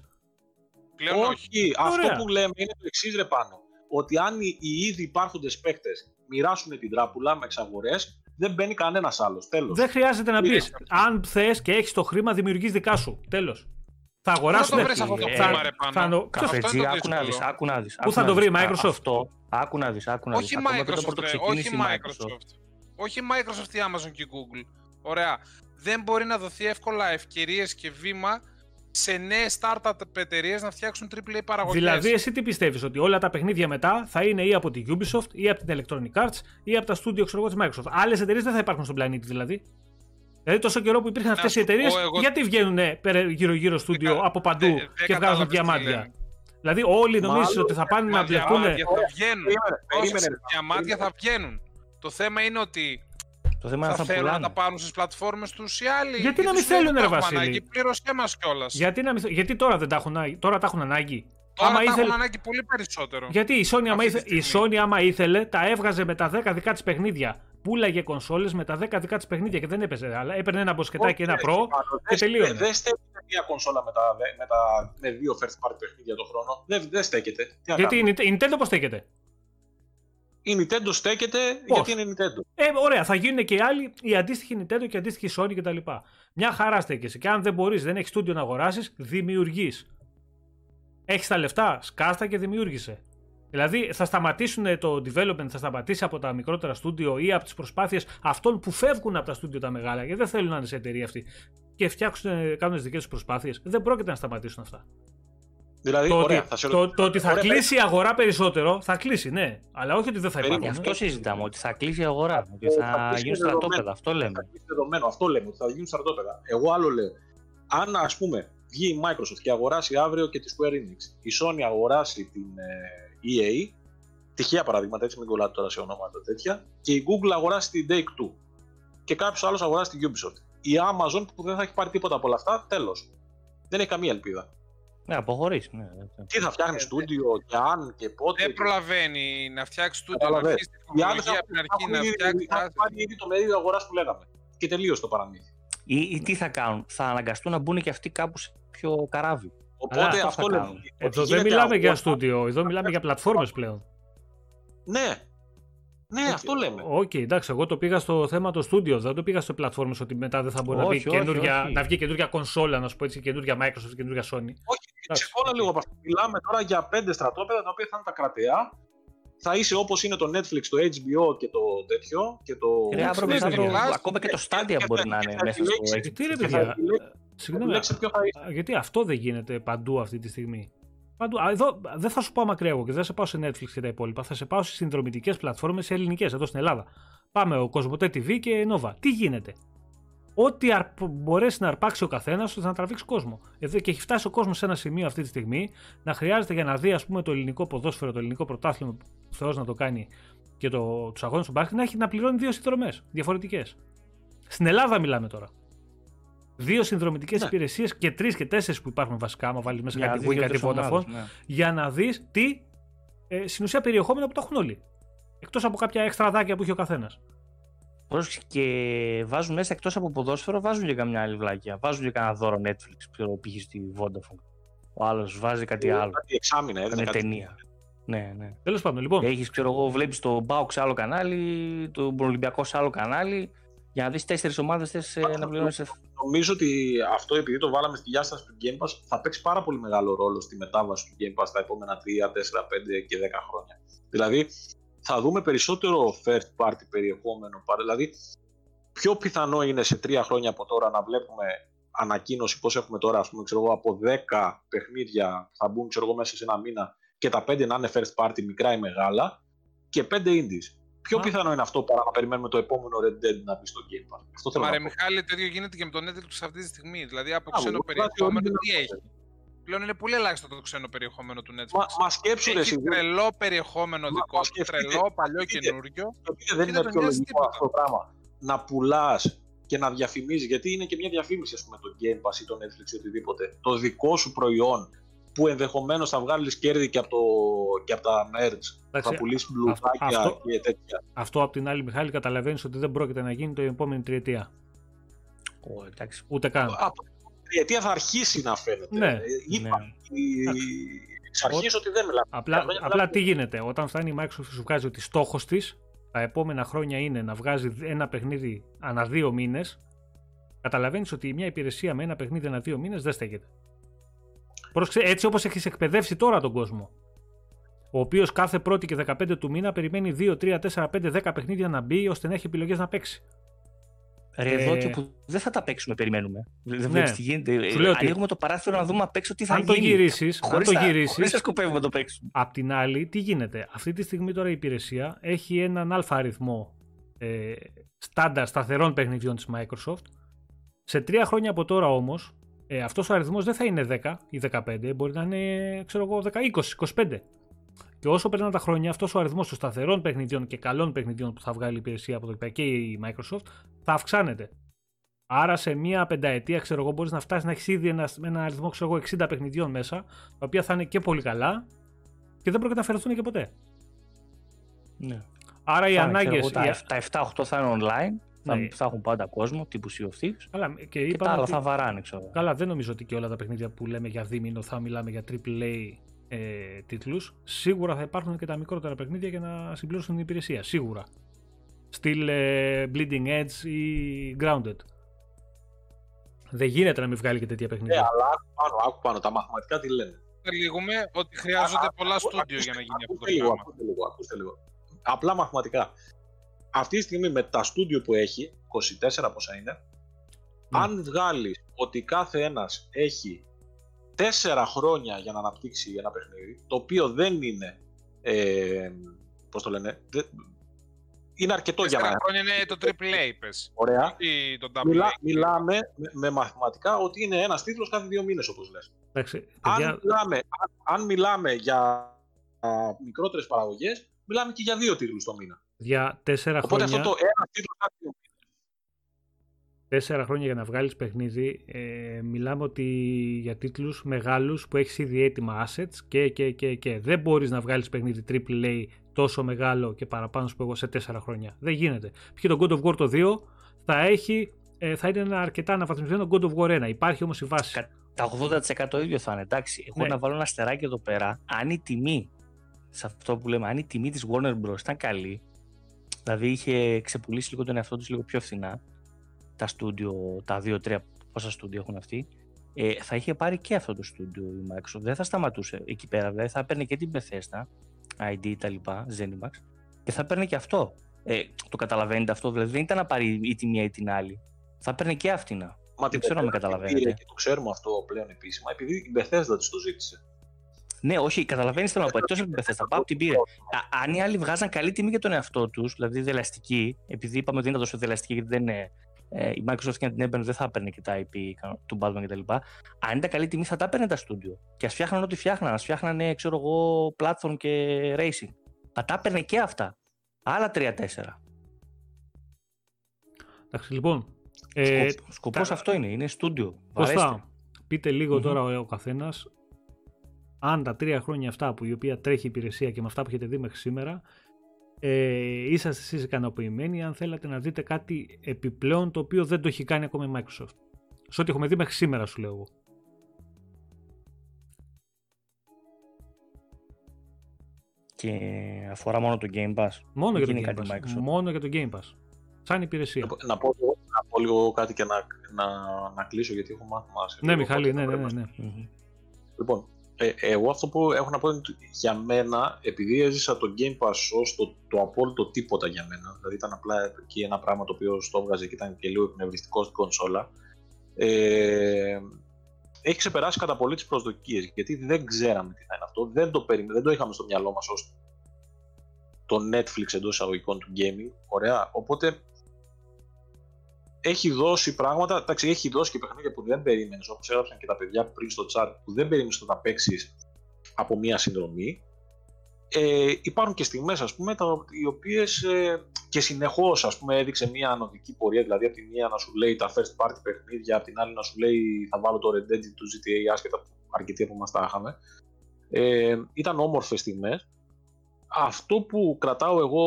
Πλέον όχι. Όχι, αυτό Ωραία. που λέμε είναι το εξής ρε πάνω. Ότι αν οι, οι ήδη υπάρχοντες παίκτες μοιράσουν την τράπουλα με εξαγορές, δεν μπαίνει κανένας άλλος. Τέλος. Δεν χρειάζεται να πεις. Είναι. Αν θες και έχεις το χρήμα, δημιουργείς δικά σου. Τέλος. Θα αγοράσουν. το βρεις αυτό το θα- θέμα, ρε, πάνω. θα το- Αυτό είναι Καφετζή, το άκου να δύσκολο. δεις, άκου να δεις. Πού άκου θα να το βρει, δεις. Α, Microsoft? Αυτό, άκου να δεις, άκου να δεις. Όχι Ακόμα και όταν Microsoft, ρε, πρωτοξεκίνησε όχι η Microsoft. Όχι Microsoft, η Amazon και η Google. Ωραία. Δεν μπορεί να δοθεί εύκολα ευκαιρίες και βήμα σε νέες startup εταιρείες να φτιάξουν AAA παραγωγές. Δηλαδή, εσύ τι πιστεύεις, ότι όλα τα παιχνίδια μετά θα είναι ή από τη Ubisoft ή από την Electronic Arts ή από τα studio ξέρω εγώ, της Microsoft. Άλλες εταιρείες δεν θα υπάρχουν στον πλανήτη δηλαδή. Δηλαδή, τόσο καιρό που υπήρχαν Να αυτές οι σου πω εταιρείες, εγώ- γιατί βγαίνουν γύρω-γύρω στούντιο Δεν κα- από παντού δεν- δεν και βγάζουν κατάλαβες τι διαμάντια. λένε. Δηλαδή, όλοι νομίζουν Μάλλον ότι θα πάνε να Μα μπλεχτούν. διαμάντια θα βγαίνουν. Περίμενε, Πρόσεξε, περίμενε. διαμάντια θα βγαίνουν. Το θέμα είναι ότι Το θέμα είναι θα να θα θέλουν να πουλάνε. τα πάρουν στις πλατφόρμες τους οι άλλοι. Γιατί να μην σου λένε, θέλουν, «Δεν ρε τα έχουμε Βασίλη». ανάγκη, Πλήρωσέ μας κιόλας. Γιατί, να μην θε- γιατί τώρα δεν τα έχουν, ανάγκη- τώρα τα έχουν ανάγκη. Τώρα άμα τα ήθελε- έχουν ανάγκη πολύ περισσότερο. Γιατί η Sony, άμα Αυτή τη ήθε- η στιγμή. Sony, άμα ήθελε, τα έβγαζε με τα 10 δικά της παιχνίδια. Πούλαγε κονσόλες με τα 10 δικά της παιχνίδια και δεν έπαιζε. Αλλά έπαιρνε ένα μποσκετάκι και ένα Όχι, Pro Πάνω, και δεν- τελείωνε. Δεν στέκεται μια κονσόλα με, τα, με, τα, με δύο first party παιχνίδια το χρόνο. Δεν, δεν στέκεται. Τι να Γιατί η κάνουμε. Ninte- η Nintendo πώς στέκεται; Η Nintendo στέκεται Πώς; γιατί είναι Nintendo. Ε, ωραία, θα γίνουν και οι άλλοι, η αντίστοιχη Nintendo και η αντίστοιχη Sony κτλ. Μια χαρά στέκεσαι. Και αν δεν μπορείς, δεν έχεις στούντιο να αγοράσεις, δημιουργείς. Έχεις τα λεφτά, σκάστα και δημιούργησε. Δηλαδή θα σταματήσουν το development, θα σταματήσει από τα μικρότερα στούντιο ή από τις προσπάθειες αυτών που φεύγουν από τα στούντιο τα μεγάλα γιατί δεν θέλουν να είναι σε εταιρεία αυτή και φτιάξουν, κάνουν τις δικές τους προσπάθειες. Δεν πρόκειται να σταματήσουν αυτά. Δηλαδή, Το, ωραία, ότι, θα σε το, το ότι θα Ωραία, κλείσει η αγορά περισσότερο, θα κλείσει, ναι. Αλλά όχι ότι δεν θα Περίμενε, Γι' υπάρχουν. αυτό συζητάμε, ότι θα κλείσει η αγορά, ότι Ε, θα θα κλείσει γίνουν δεδομένο. στρατόπεδα, αυτό λέμε. Θα γίνει δεδομένο. Αυτό λέμε, ότι θα γίνουν στρατόπεδα. Εγώ άλλο λέω. Αν ας πούμε βγει η Microsoft και αγοράσει αύριο και τη Square Enix, η Sony αγοράσει την ε, EA, τυχαία παραδείγματα έτσι, μην κολλάτε τώρα σε ονόματα τέτοια, και η Google αγοράσει την Take Two και κάποιος άλλος αγοράσει την Ubisoft. Η Amazon που δεν θα έχει πάρει τίποτα από όλα αυτά, τέλος. Δεν έχει καμία ελπίδα. Ναι, αποχωρήσει. Ναι, ναι. Τι θα φτιάχνεις Ε, στούντιο και αν και πότε. Δεν και- προλαβαίνει να φτιάξει τούτο, να Καταλαβαίνω. αρχίσει τη Οι άλλοι τεχνολογία θα από την αρχή, έχουν να ήδη- φτιάξει. θα έχουν πάρει ήδη το μερίδιο αγοράς που λέγαμε. Και τελείωσε το παραμύθι. Ή, ή τι θα κάνουν, θα αναγκαστούν να μπουν και αυτοί κάπου σε πιο καράβι. Οπότε αυτό θα αυτό λέμε. κάνουν. ότι Εδώ δεν γίνεται μιλάμε για αγώνα- στούντιο, εδώ μιλάμε για πλατφόρμες πλέον. Ναι. Ναι, αυτό λέμε. Οκ, εντάξει, εγώ το πήγα στο θέμα το στούντιο, δεν το πήγα σε πλατφόρμες ότι μετά δεν θα μπορεί να, Όχι, βγει όχι, καινούρια, όχι. να βγει καινούργια κονσόλα, να σου πω έτσι, καινούργια Microsoft, καινούργια Sony. Όχι, ξεχώνα λίγο από αυτό. Μιλάμε τώρα για πέντε στρατόπεδα τα οποία θα είναι τα κρατεά. Θα είσαι όπως είναι το Netflix, το HBO και το τέτοιο. Και το... Ρε, αύριο ναι, μεθαύριο, παιδιά. ακόμα και το Stadia μπορεί να είναι μέσα στο Και Τι ρε Και θα παιδιά, επιλέξει- συγγνώμη, Επιλέξει ποιο θα είσαι. α, γιατί αυτό δεν γίνεται παντού αυτή τη στιγμή. Παντού. Α, Εδώ δεν θα σου πάω μακριά εγώ και δεν θα σε πάω σε Netflix και τα υπόλοιπα. Θα σε πάω στι συνδρομητικές πλατφόρμες ελληνικές εδώ στην Ελλάδα. Πάμε ο Κοσμοτέ TV και Nova. Τι γίνεται; Ό,τι αρ- μπορέσει να αρπάξει ο καθένας ώστε να τραβήξει κόσμο. Εδώ και έχει φτάσει ο κόσμος σε ένα σημείο αυτή τη στιγμή να χρειάζεται για να δει ας πούμε, το ελληνικό ποδόσφαιρο, το ελληνικό πρωτάθλημα που Θεός να το κάνει και το, τους αγώνες του μπάσκετ να έχει να πληρώνει δύο συνδρομές διαφορετικές. Στην Ελλάδα μιλάμε τώρα. Δύο συνδρομητικές Ναι. υπηρεσίες και τρεις και τέσσερις που υπάρχουν βασικά, άμα βάλεις μέσα Για κάτι να δεις Wii, κάτι δύο-τρεις Vodafone, ομάδες, ναι. για να δεις τι ε, στην ουσία περιεχόμενα που τα έχουν όλοι. Εκτός από κάποια εξτραδάκια που έχει ο καθένας. Πρόσεξε και βάζουν μέσα εκτός από ποδόσφαιρο, βάζουν και καμιά άλλη βλάκια. Βάζουν και κανένα δώρο Netflix, ξέρω, πήγε στη Vodafone. Ο άλλος βάζει κάτι άλλο. Κάτι εξάμεινα, έδινε Είναι κάτι. ταινία. Ναι, ναι. Τέλος πάντων, λοιπόν. Έχεις, ξέρω εγώ, βλέπεις το Μπάουκ σε άλλο κανάλι, τον Ολυμπιακό σε άλλο κανάλι. Για να δεις τέσσερις ομάδες θες να πληρώνεις. Νομίζω ότι αυτό επειδή το βάλαμε στη διάσταση του Game Pass θα παίξει πάρα πολύ μεγάλο ρόλο στη μετάβαση του Game Pass τα επόμενα 3, 4, 5 και 10 χρόνια. Δηλαδή θα δούμε περισσότερο first party περιεχόμενο. παρά- Δηλαδή πιο πιθανό είναι σε 3 χρόνια από τώρα να βλέπουμε ανακοίνωση πώς έχουμε τώρα ας πούμε ξέρω εγώ, από 10 παιχνίδια θα μπουν ξέρω εγώ, μέσα σε ένα μήνα και τα 5 να είναι first party μικρά ή μεγάλα και 5 indies. Πιο Α. πιθανό είναι αυτό παρά να περιμένουμε το επόμενο Red Dead να μπει στο Game Pass. Αυτό θέλω Μα να ρε πω. Μιχάλη, το ίδιο γίνεται και με το Netflix αυτή τη στιγμή. Δηλαδή από Α, ξένο βγάζει περιεχόμενο original τι content. έχει; Πλέον είναι πολύ ελάχιστο το ξένο περιεχόμενο του Netflix. Μα, μα σκέψου ρε έχει εσύ, τρελό περιεχόμενο Μα- δικό μα του, σκεφτείτε, τρελό, παλιό, σκεφτείτε. καινούριο. γιατί δεν Και είναι δεν πιο τον νοιάζει λογικό τίποτα. αυτό το πράγμα. Να πουλάς και να διαφημίζεις, γιατί είναι και μια διαφήμιση, ας πούμε, το Game Pass ή το Netflix ή οτιδήποτε. Το δικό σου προϊόν που ενδεχομένως θα βγάλεις κέρδη και από, το, και από τα merch. Εντάξει, θα πουλήσεις μπλουζάκια αυτό- και τέτοια. Αυτό απ' την άλλη, Μιχάλη, καταλαβαίνεις ότι δεν πρόκειται να γίνει το επόμενη τριετία. Ω, εντάξει. Ούτε καν. Από την τριετία θα αρχίσει να φαίνεται. Ναι, Ε, Είπα ναι. εξ αρχής ότι δεν μιλάμε. Απλά, Μιλάμε- απλά τι γίνεται, όταν φτάνει η Microsoft σου βγάζει ότι στόχος της τα επόμενα χρόνια είναι να βγάζει ένα παιχνίδι ανά δύο μήνες, καταλαβαίνεις ότι μια υπηρεσία με ένα παιχνίδι ανά δύο μήνες δεν στέκεται. Πρόσεξε, έτσι όπως έχεις εκπαιδεύσει τώρα τον κόσμο. Ο οποίος κάθε πρώτη και 15 του μήνα περιμένει 2, 3, 4, 5, 10 παιχνίδια να μπει ώστε να έχει επιλογές να παίξει. Ρε, Ε, εδώ και που δεν θα τα παίξουμε, περιμένουμε. Δεν Ναι. βλέπεις τι γίνεται. Σου λέω ότι- Ανοίγουμε το παράθυρο να δούμε απ' έξω τι θα αν το γίνει. γυρίσεις, αν Χωρίς το να- γυρίσεις, χωρίς να σκοπεύουμε να το παίξουμε. Απ' την άλλη, τι γίνεται; Αυτή τη στιγμή τώρα η υπηρεσία έχει έναν αλφα αριθμό ε, στάνταρ σταθερών παιχνιδιών της Microsoft. Σε τρία χρόνια από τώρα όμως, ε, αυτός ο αριθμός δεν θα είναι 10 ή 15, μπορεί να είναι, ξέρω εγώ, 10, 20, 25. Και όσο περνάνε τα χρόνια, αυτός ο αριθμός των σταθερών παιχνιδιών και καλών παιχνιδιών που θα βγάλει η υπηρεσία από το και η Microsoft θα αυξάνεται. Άρα σε μία πενταετία, ξέρω εγώ, μπορείς να φτάσεις να έχεις ήδη ένα, ένα αριθμό, ξέρω εγώ, 60 παιχνιδιών μέσα, τα οποία θα είναι και πολύ καλά και δεν πρόκειται να αφαιρεθούν και ποτέ. Ναι. Άρα οι Θα είναι, ξέρω ανάγκες. εγώ, Τα, 7 τα 7-8 θα είναι online. Θα, Ναι. θα έχουν πάντα κόσμο, τύπου Sea of Thieves. Καλά, και Και είπαμε τα άλλα ότι- θα βαράνε, ξέρω. Καλά, δεν νομίζω ότι και όλα τα παιχνίδια που λέμε για δίμηνο θα μιλάμε για AAA ε, τίτλους. Σίγουρα θα υπάρχουν και τα μικρότερα παιχνίδια για να συμπληρώσουν την υπηρεσία. Σίγουρα. Στυλ ε, Bleeding Edge ή Grounded. Δεν γίνεται να μην βγάλει και τέτοια Ναι, παιχνίδια. αλλά άκου πάνω, άκου πάνω. Τα μαθηματικά τι λένε. Καταλήγουμε ότι χρειάζονται Α, πολλά ακού- στούντιο ακούστε- για να γίνει αυτό το ακούστε λίγο, πράγμα. ακούστε λίγο, ακούστε λίγο. Απλά μαθηματικά. Αυτή τη στιγμή με τα στούντιο που έχει, 24 πόσα είναι, Ναι. αν βγάλεις ότι κάθε ένας έχει 4 χρόνια για να αναπτύξει ένα παιχνίδι, το οποίο δεν είναι, ε, πώς το λένε, δεν- είναι αρκετό για Τέσσερα να... χρόνια είναι το AAA, πες. Ωραία. Ή το AA. Μιλά, μιλάμε με, με μαθηματικά ότι είναι ένας τίτλος κάθε δύο μήνες, όπως λες. Εντάξει, Αν παιδιά, μιλάμε, αν, αν μιλάμε για α, μικρότερες παραγωγές, μιλάμε και για δύο τίτλους το μήνα. Για τέσσερα Οπότε χρόνια, αυτό το ένα τίτλο κάθε δύο μήνες. τέσσερα χρόνια για να βγάλεις παιχνίδι, ε, μιλάμε ότι για τίτλους μεγάλους που έχεις ήδη έτοιμα assets και, και, και, και. Δεν μπορείς να βγάλεις παιχνίδι AAA τόσο μεγάλο και παραπάνω σου πω εγώ σε τέσσερα χρόνια. Δεν γίνεται. Π.χ. το God of War το 2 θα έχει ε, θα είναι ένα αρκετά αναβαθμισμένο God of War 1. Υπάρχει όμως η βάση. Κα- Τα 80% ίδιο θα είναι, εντάξει. Εγώ Ναι. να βάλω ένα αστεράκι εδώ πέρα, αν η τιμή, σε αυτό που λέμε, αν η τιμή της Warner Bros. ήταν καλή, δηλαδή είχε ξεπουλήσει λίγο τον εαυτό τους λίγο πιο φθηνά, τα στούντιο, τα 2-3 πόσα στούντιο έχουν αυτοί, ε, θα είχε πάρει και αυτό το στούντιο η Microsoft. Δεν θα σταματούσε εκεί πέρα, δηλαδή θα παίρνει και την Bethesda, ID τα λοιπά, Zenimax, και θα παίρνει και αυτό. Ε, το καταλαβαίνετε αυτό, δηλαδή δεν ήταν να πάρει ή τη μία ή την άλλη. Θα παίρνει και αυτήν. Μα Δεν ξέρω αν με Bethesda καταλαβαίνετε. πήρε Και το ξέρουμε αυτό πλέον επίσημα, επειδή η Bethesda της το ζήτησε. Ναι, όχι, καταλαβαίνεις θέλω να πω. Εκτός από την Bethesda, πάω την πήρε. Α, αν οι άλλοι βγάζαν καλή τιμή για τον εαυτό τους, δηλαδή δελαστική, επειδή είπαμε ότι είναι τόσο δελαστική, γιατί δεν είναι. Ε, η Microsoft και να την έμπαινε δεν θα έπαιρνε και τα IP του Batman κτλ. Αν ήταν καλή τιμή, θα τα έπαιρνε τα στούντιο. Και ας φτιάχναν ό,τι φτιάχναν. Α φτιάχναν, ξέρω εγώ, platform και racing. Θα τα έπαιρνε και αυτά. Άλλα 3-4. Εντάξει, λοιπόν. Ε, Σκοπ, Σκοπός τα- αυτό είναι. Είναι στούντιο. Βαρέστε. Κώστα, πείτε λίγο Μμμ. τώρα ο, ο καθένας αν τα τρία χρόνια αυτά που η οποία τρέχει η υπηρεσία και με αυτά που έχετε δει μέχρι σήμερα ε, είσαστε εσείς ικανοποιημένοι αν θέλατε να δείτε κάτι επιπλέον το οποίο δεν το έχει κάνει ακόμα η Microsoft. Σε ό,τι έχουμε δει μέχρι σήμερα σου λέω εγώ. Και αφορά μόνο το Game Pass. Μόνο για το γίνει Game κάτι Pass. Microsoft. Μόνο για το Game Pass. Σαν υπηρεσία. Να πω, να πω λίγο κάτι και να, να, να κλείσω γιατί έχω μάθημα. σε Ναι, λίγο, Μιχάλη, οπότε ναι, θα ναι, πρέπει ναι. να- ναι. Μμμ. Λοιπόν, ε, εγώ αυτό που έχω να πω είναι ότι για μένα, επειδή έζησα το Game Pass ως το, το απόλυτο τίποτα για μένα, δηλαδή ήταν απλά εκεί ένα πράγμα το οποίο στο έβγαζε και ήταν και λίγο εκνευριστικό στην κονσόλα, ε, έχει ξεπεράσει κατά πολύ τις προσδοκίες, γιατί δεν ξέραμε τι θα είναι αυτό, δεν το, περι, δεν το είχαμε στο μυαλό μας ως το Netflix εντός εισαγωγικών του gaming, ωραία, οπότε έχει δώσει πράγματα, εντάξει, έχει δώσει και παιχνίδια που δεν περίμενες, όπως έγραψαν και τα παιδιά πριν στο chat, που δεν περίμενες να τα παίξεις από μία συνδρομή. Ε, υπάρχουν και στιγμές, ας πούμε, τα, οι οποίες ε, και συνεχώς, ας πούμε, έδειξε μία ανωδική πορεία, δηλαδή από τη μία να σου λέει τα first party παιχνίδια, από την άλλη να σου λέει θα βάλω το Red Dead του GTA, άσχετα που αρκετοί από εμάς τα είχαμε. Ε, ήταν όμορφες στιγμές. Αυτό που κρατάω εγώ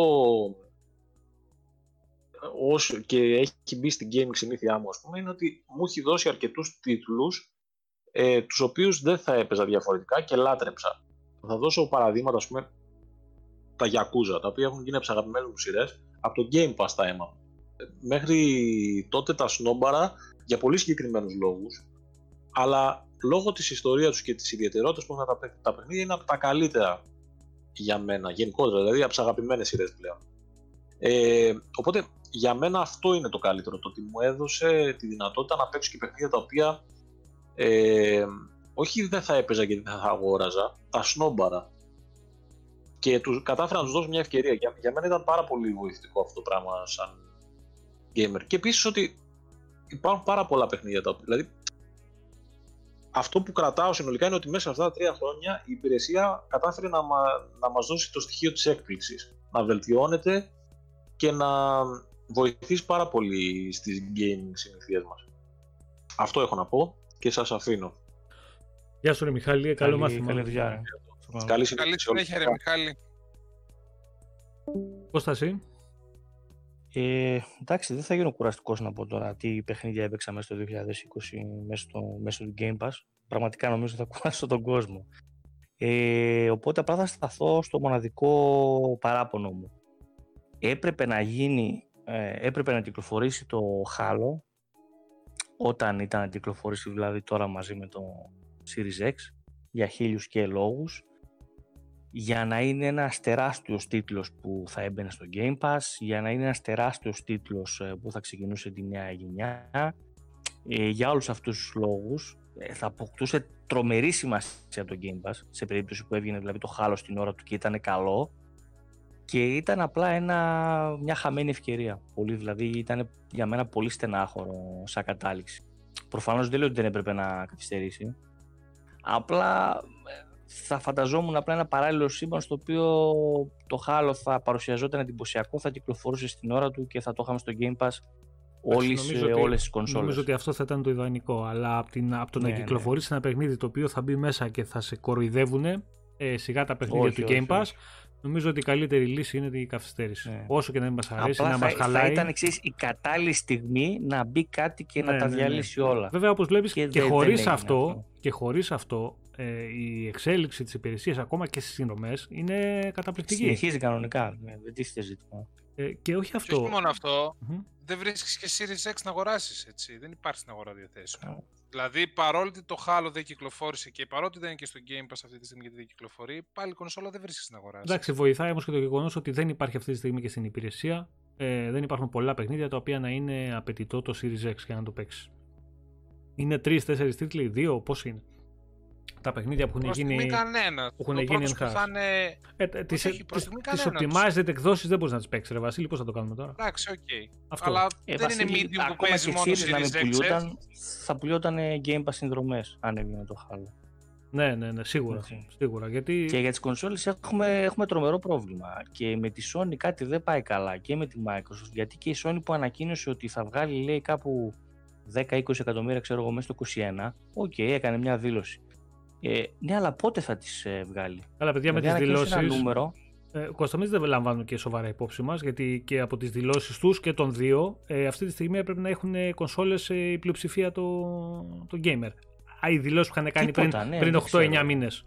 ως, και έχει μπει στην gaming συνήθειά μου, ας πούμε, είναι ότι μου έχει δώσει αρκετούς τίτλους ε, τους οποίους δεν θα έπαιζα διαφορετικά και λάτρεψα. Θα δώσω παραδείγματα, ας πούμε, τα Yakuza, τα οποία έχουν γίνει από τις αγαπημένες μου σειρές, από το Game Pass τα αίμα. Μέχρι τότε τα σνόμπαρα για πολύ συγκεκριμένους λόγους, αλλά λόγω της ιστορίας τους και της ιδιαιτερότητας που έχουν τα, παί- τα παιχνίδια είναι από τα καλύτερα για μένα, γενικότερα, δηλαδή από τις αγαπημένες σειρές πλέον. Ε, οπότε για μένα αυτό είναι το καλύτερο, το ότι μου έδωσε τη δυνατότητα να παίξω και παιχνίδια τα οποία ε, όχι δεν θα έπαιζα και δεν θα αγόραζα, τα σνόμπαρα. Και τους κατάφερα να τους δώσω μια ευκαιρία. Για, για μένα ήταν πάρα πολύ βοηθητικό αυτό το πράγμα σαν gamer. Και επίσης ότι υπάρχουν πάρα πολλά παιχνίδια τα οποία. Δηλαδή, αυτό που κρατάω συνολικά είναι ότι μέσα σε αυτά τα τρία χρόνια η υπηρεσία κατάφερε να, μα, να μας δώσει το στοιχείο της έκπληξης. Να βελτιώνεται και να βοηθήσει πάρα πολύ στις gaming συνηθίες μας. Αυτό έχω να πω και σας αφήνω. Γεια σου ρε Μιχάλη, καλό Καλή- μάθημα. Καλή δουλειά. ρε. Καλή Καλή συνέχεια σε όλους. συνέχεια, ρε Μιχάλη. Κώστας εσύ; Ε, εντάξει, δεν θα γίνω κουραστικός να πω τώρα τι παιχνίδια έπαιξα μέσα στο 2020 μέσω, στο, μέσω του Game Pass. Πραγματικά νομίζω θα *laughs* κουράσω τον κόσμο. Ε, οπότε απλά θα σταθώ στο μοναδικό παράπονο μου. Έπρεπε να γίνει, ε, έπρεπε να κυκλοφορήσει το Halo όταν ήταν να κυκλοφορήσει δηλαδή τώρα μαζί με το Series X για χίλιους και λόγους για να είναι ένας τεράστιος τίτλος που θα έμπαινε στο Game Pass, για να είναι ένας τεράστιος τίτλος ε, που θα ξεκινούσε τη νέα γενιά. Ε, για όλους αυτούς τους λόγους ε, θα αποκτούσε τρομερή σημασία το Game Pass, σε περίπτωση που έβγαινε δηλαδή το Halo στην ώρα του και ήταν καλό και ήταν απλά ένα, μια χαμένη ευκαιρία. Πολύ, δηλαδή ήταν για μένα πολύ στενάχωρο σαν κατάληξη. Προφανώς δεν λέω ότι δεν έπρεπε να καθυστερήσει. Απλά ε, θα φανταζόμουν απλά ένα παράλληλο σύμπαν στο οποίο το Halo θα παρουσιαζόταν εντυπωσιακό, θα κυκλοφορούσε στην ώρα του και θα το είχαμε στο Game Pass όλες, νομίζω ότι- όλες τις κονσόλες. Νομίζω ότι αυτό θα ήταν το ιδανικό. Αλλά από, την, από το Ναι, να ναι. κυκλοφορήσει ένα παιχνίδι το οποίο θα μπει μέσα και θα σε κοροϊδεύουν ε, σιγά τα παιχνίδια Όχι, του Game όχι, Pass, όχι. Νομίζω ότι η καλύτερη λύση είναι η καθυστέρηση. Ναι. Όσο και να μην μας αρέσει, Απλά να θα, μας θα χαλάει. ήταν εξής, η κατάλληλη στιγμή να μπει κάτι και να Ναι, τα ναι, ναι. διαλύσει όλα. Βέβαια, όπως βλέπεις, και, Και δεν- δεν χωρίς έγινε αυτό, αυτό. και χωρίς αυτό ε, η εξέλιξη της υπηρεσίας ακόμα και στις συνδρομές είναι καταπληκτική. Συνεχίζει κανονικά, ναι, δεν τίθεται ζήτημα. Ε, και όχι Και αυτό. όχι μόνο αυτό, Μμμ. δεν βρίσκεις και Series X να αγοράσεις, έτσι. Δεν υπάρχει στην αγορά διαθέσιμο. Α. Δηλαδή, παρότι το Halo δεν κυκλοφόρησε και παρότι δεν είναι και στο Game Pass αυτή τη στιγμή γιατί δεν κυκλοφορεί, πάλι η κονσόλα δεν βρίσκεις να αγοράσει. Εντάξει, βοηθάει όμως και το γεγονός ότι δεν υπάρχει αυτή τη στιγμή και στην υπηρεσία. Ε, δεν υπάρχουν πολλά παιχνίδια τα οποία να είναι απαιτητό το Series X για να το παίξεις. Είναι τρει-τέσσερι τίτλοι, δύο, πώς είναι; Τα παιχνίδια που έχουν Προς γίνει. στιγμή κανένας. που έχουν το γίνει πρώτος που enhanced. θα είναι. Ε, τις, όχι, προς στιγμή τις κανένας. optimized εκδόσεις δεν μπορείς να τις παίξεις, Ρε Βασίλη, πώς θα το κάνουμε τώρα; Εντάξει, οκ. Αυτό. Αλλά Ε, δεν Βασίλη, είναι Medium που ακόμα παίζει και μόνο Series να μην Series X. ε. πουλιόταν, θα πουλιόταν Game Pass συνδρομές αν έβγαινε το Halo. Ναι, ναι, ναι, σίγουρα. Έτσι. σίγουρα γιατί... Και για τις κονσόλες έχουμε, έχουμε τρομερό πρόβλημα. Και με τη Sony κάτι δεν πάει καλά και με τη Microsoft. Γιατί και η Sony που ανακοίνωσε ότι θα βγάλει λέει κάπου 10-20 εκατομμύρια ξέρω εγώ μέσα στο 21. Οκ, έκανε μια δήλωση. Ε, ναι, αλλά πότε θα τις ε, βγάλει; Αλλά παιδιά με τις Δηλαδή, ανακοίνωσε δηλώσει. ένα νούμερο. Ε, Κώστα, εμείς δεν λαμβάνουμε και σοβαρά υπόψη μας, γιατί και από τις δηλώσεις τους και των δύο, ε, αυτή τη στιγμή έπρεπε να έχουν κονσόλες η πλειοψηφία το, το gamer. Α, οι δηλώσεις που είχαν κάνει Τίποτα, πριν, ναι, πριν δεν 8-9 ξέρω. μήνες.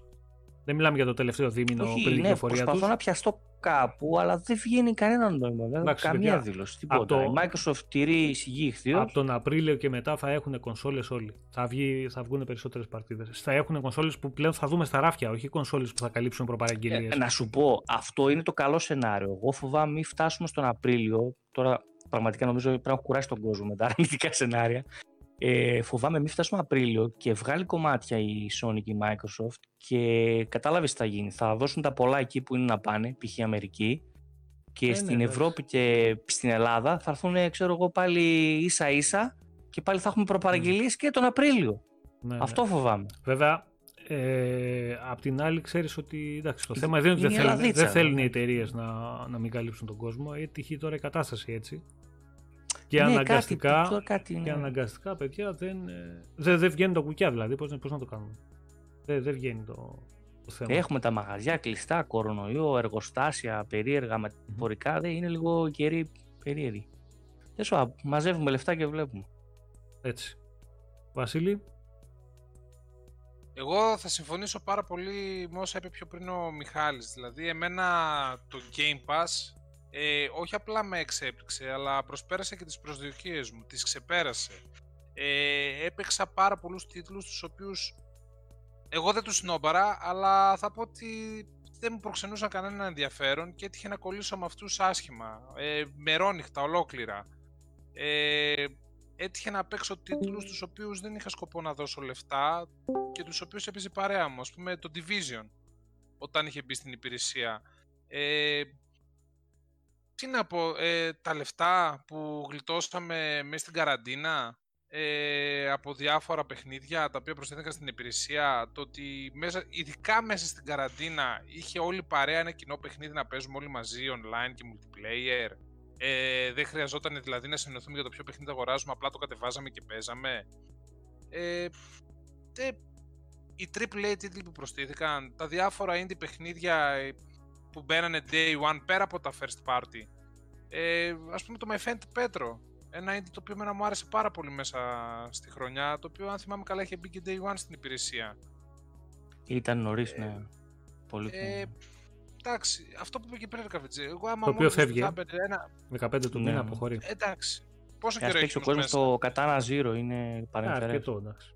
Δεν μιλάμε για το τελευταίο δίμηνο Όχι, πριν την ναι, κυκλοφορία προσπαθώ τους. να πιαστώ κάπου, αλλά δεν βγαίνει κανένα νόημα. Δεν Εντάξει, καμία παιδιά, δήλωση. Τίποτα. από το- Η Microsoft τηρεί εισηγεί ηχθείως. Από τον Απρίλιο και μετά θα έχουν κονσόλες όλοι. Θα, βγει, θα βγουν περισσότερες παρτίδες. Θα έχουν κονσόλες που πλέον θα δούμε στα ράφια, όχι κονσόλες που θα καλύψουν προπαραγγελίε. Ε, να σου πω, αυτό είναι το καλό σενάριο. Εγώ φοβάμαι μην φτάσουμε στον Απρίλιο. Τώρα, πραγματικά νομίζω πρέπει να έχω κουράσει τον κόσμο με τα *laughs* αρνητικά σενάρια. Ε, φοβάμαι μην φτάσουμε Απρίλιο και βγάλει κομμάτια η Sony και η Microsoft και κατάλαβες τι θα γίνει. Θα δώσουν τα πολλά εκεί που είναι να πάνε, π.χ. Αμερική. Και ναι, στην εντάξει. Ευρώπη και στην Ελλάδα θα έρθουν, ξέρω εγώ, πάλι ίσα ίσα και πάλι θα έχουμε προπαραγγελίες και τον Απρίλιο. Ναι, ναι. Αυτό φοβάμαι. Βέβαια, ε, απ' την άλλη, ξέρεις ότι εντάξει, το Είναι- θέμα δεν είναι ότι δεν είναι η θέλουν, Ελλαδίτσα, δεν θέλουν ναι. οι εταιρείες να, να μην καλύψουν τον κόσμο. Έχει τυχεί τώρα η κατάσταση έτσι. Και Ναι, αναγκαστικά, κάτι, τώρα κάτι, και ναι. αναγκαστικά, παιδιά, δεν, ε, δεν, δεν βγαίνουν τα κουκιά δηλαδή. Πώς, πώς να το κάνουμε. Δεν, δεν βγαίνει το, το θέμα. Έχουμε τα μαγαζιά κλειστά, κορονοϊό, εργοστάσια, περίεργα, μεταφορικά. Δεν είναι λίγο καιροί περίεργοι. Δεν σου μαζεύουμε λεφτά και βλέπουμε. Έτσι. Βασίλη, Εγώ θα συμφωνήσω πάρα πολύ με όσα είπε πιο πριν ο Μιχάλης. Δηλαδή, εμένα το Game Pass ε, όχι απλά με εξέπληξε, αλλά προσπέρασε και τις προσδοκίες μου, τις ξεπέρασε. Ε, έπαιξα πάρα πολλούς τίτλους τους οποίους εγώ δεν τους σνόμπαρα, αλλά θα πω ότι δεν μου προξενούσαν κανένα ενδιαφέρον και έτυχε να κολλήσω με αυτούς άσχημα. Ε, μερόνυχτα, ολόκληρα. Ε, έτυχε να παίξω τίτλους τους οποίους δεν είχα σκοπό να δώσω λεφτά και τους οποίους έπαιζε παρέα μου, ας πούμε το Division, όταν είχε μπει στην υπηρεσία. Ε, τι να πω, ε, τα λεφτά που γλιτώσαμε μέσα στην καραντίνα ε, από διάφορα παιχνίδια τα οποία προσθέθηκαν στην υπηρεσία, το ότι μέσα, ειδικά μέσα στην καραντίνα είχε όλη παρέα ένα κοινό παιχνίδι να παίζουμε όλοι μαζί online και multiplayer. Ε, δεν χρειαζόταν δηλαδή να συνεννοηθούμε για το ποιο παιχνίδι αγοράζουμε, απλά το κατεβάζαμε και παίζαμε. Ε, ε, οι AAA τίτλοι που προστίθηκαν, τα διάφορα indie παιχνίδια ε, που μπαίνανε day one πέρα από τα first party. Ε, ας πούμε το My Friend Petro, ένα indie το οποίο εμένα μου άρεσε πάρα πολύ μέσα στη χρονιά, το οποίο αν θυμάμαι καλά είχε μπει και day one στην υπηρεσία. Ήταν νωρίς, ναι. Πολύ Ε, εντάξει, αυτό που είπε και πριν, Καφετζή. Εγώ άμα Το οποίο μόνο φεύγει, θα ε. έπαιρνε Ένα... 15 του Ναι. μήνα αποχωρεί. Εντάξει. Πόσο Και ας καιρό παίξει έχει ο μέσα. κόσμος το Katana Zero, είναι Α, παρεμφερές. αρκετό, εντάξει.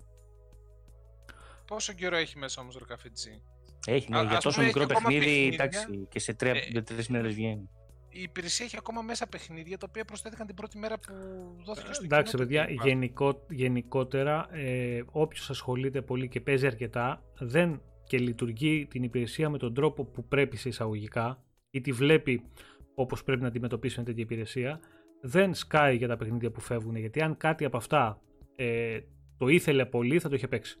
Πόσο καιρό έχει μέσα όμως, ρε Καφετζή. Έχει, ναι, Α- για ας τόσο πούμε, μικρό έχει ακόμα παιχνίδι, παιχνίδια. εντάξει, και σε τρία, Ε, με τρεις μέρες βγαίνει. Η υπηρεσία έχει ακόμα μέσα παιχνίδια τα οποία προσθέθηκαν την πρώτη μέρα που δόθηκε στο Εντάξει, κοινό το παιδιά, Game Pass. γενικό, γενικότερα, ε, όποιος ασχολείται πολύ και παίζει αρκετά, δεν και λειτουργεί την υπηρεσία με τον τρόπο που πρέπει σε εισαγωγικά ή τη βλέπει όπως πρέπει να αντιμετωπίσει μια τέτοια υπηρεσία, δεν σκάει για τα παιχνίδια που φεύγουν. Γιατί αν κάτι από αυτά ε, το ήθελε πολύ, θα το είχε παίξει.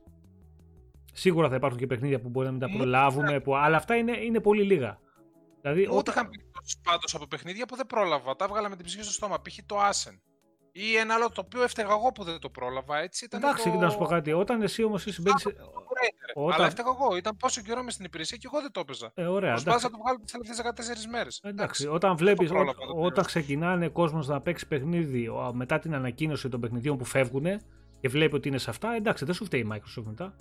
Σίγουρα θα υπάρχουν και παιχνίδια που μπορεί να μην τα Μου- προλάβουμε, που, αλλά αυτά είναι, είναι πολύ λίγα. Δηλαδή, Ούτε όταν, είχαν περιπτώσει πάντως από παιχνίδια που δεν πρόλαβα. Τα έβγαλα με την ψυχή στο στόμα. Π.χ. το Asen. Ή ένα άλλο το οποίο έφταιγα εγώ που δεν το πρόλαβα. Έτσι ήταν. εντάξει, το... να σου πω κάτι. Όταν εσύ όμως είσαι μπαίνεις σε- το Tomb Raider. Όταν- Αλλά έφταιγα εγώ. Ήταν πόσο καιρό μες στην υπηρεσία και εγώ δεν το έπαιζα. Ε, ωραία. Προσπάθησα εντάξει. να το βγάλω τις τελευταίες 14 μέρες. Εντάξει, όταν βλέπεις, πρόλαβα, ό- δεν όταν τελείωσα. ξεκινάνε κόσμος να παίξει παιχνίδι ο- μετά την ανακοίνωση των παιχνιδιών που φεύγουν και βλέπει ότι είναι σε αυτά, εντάξει, δεν σου φταίει η Microsoft μετά.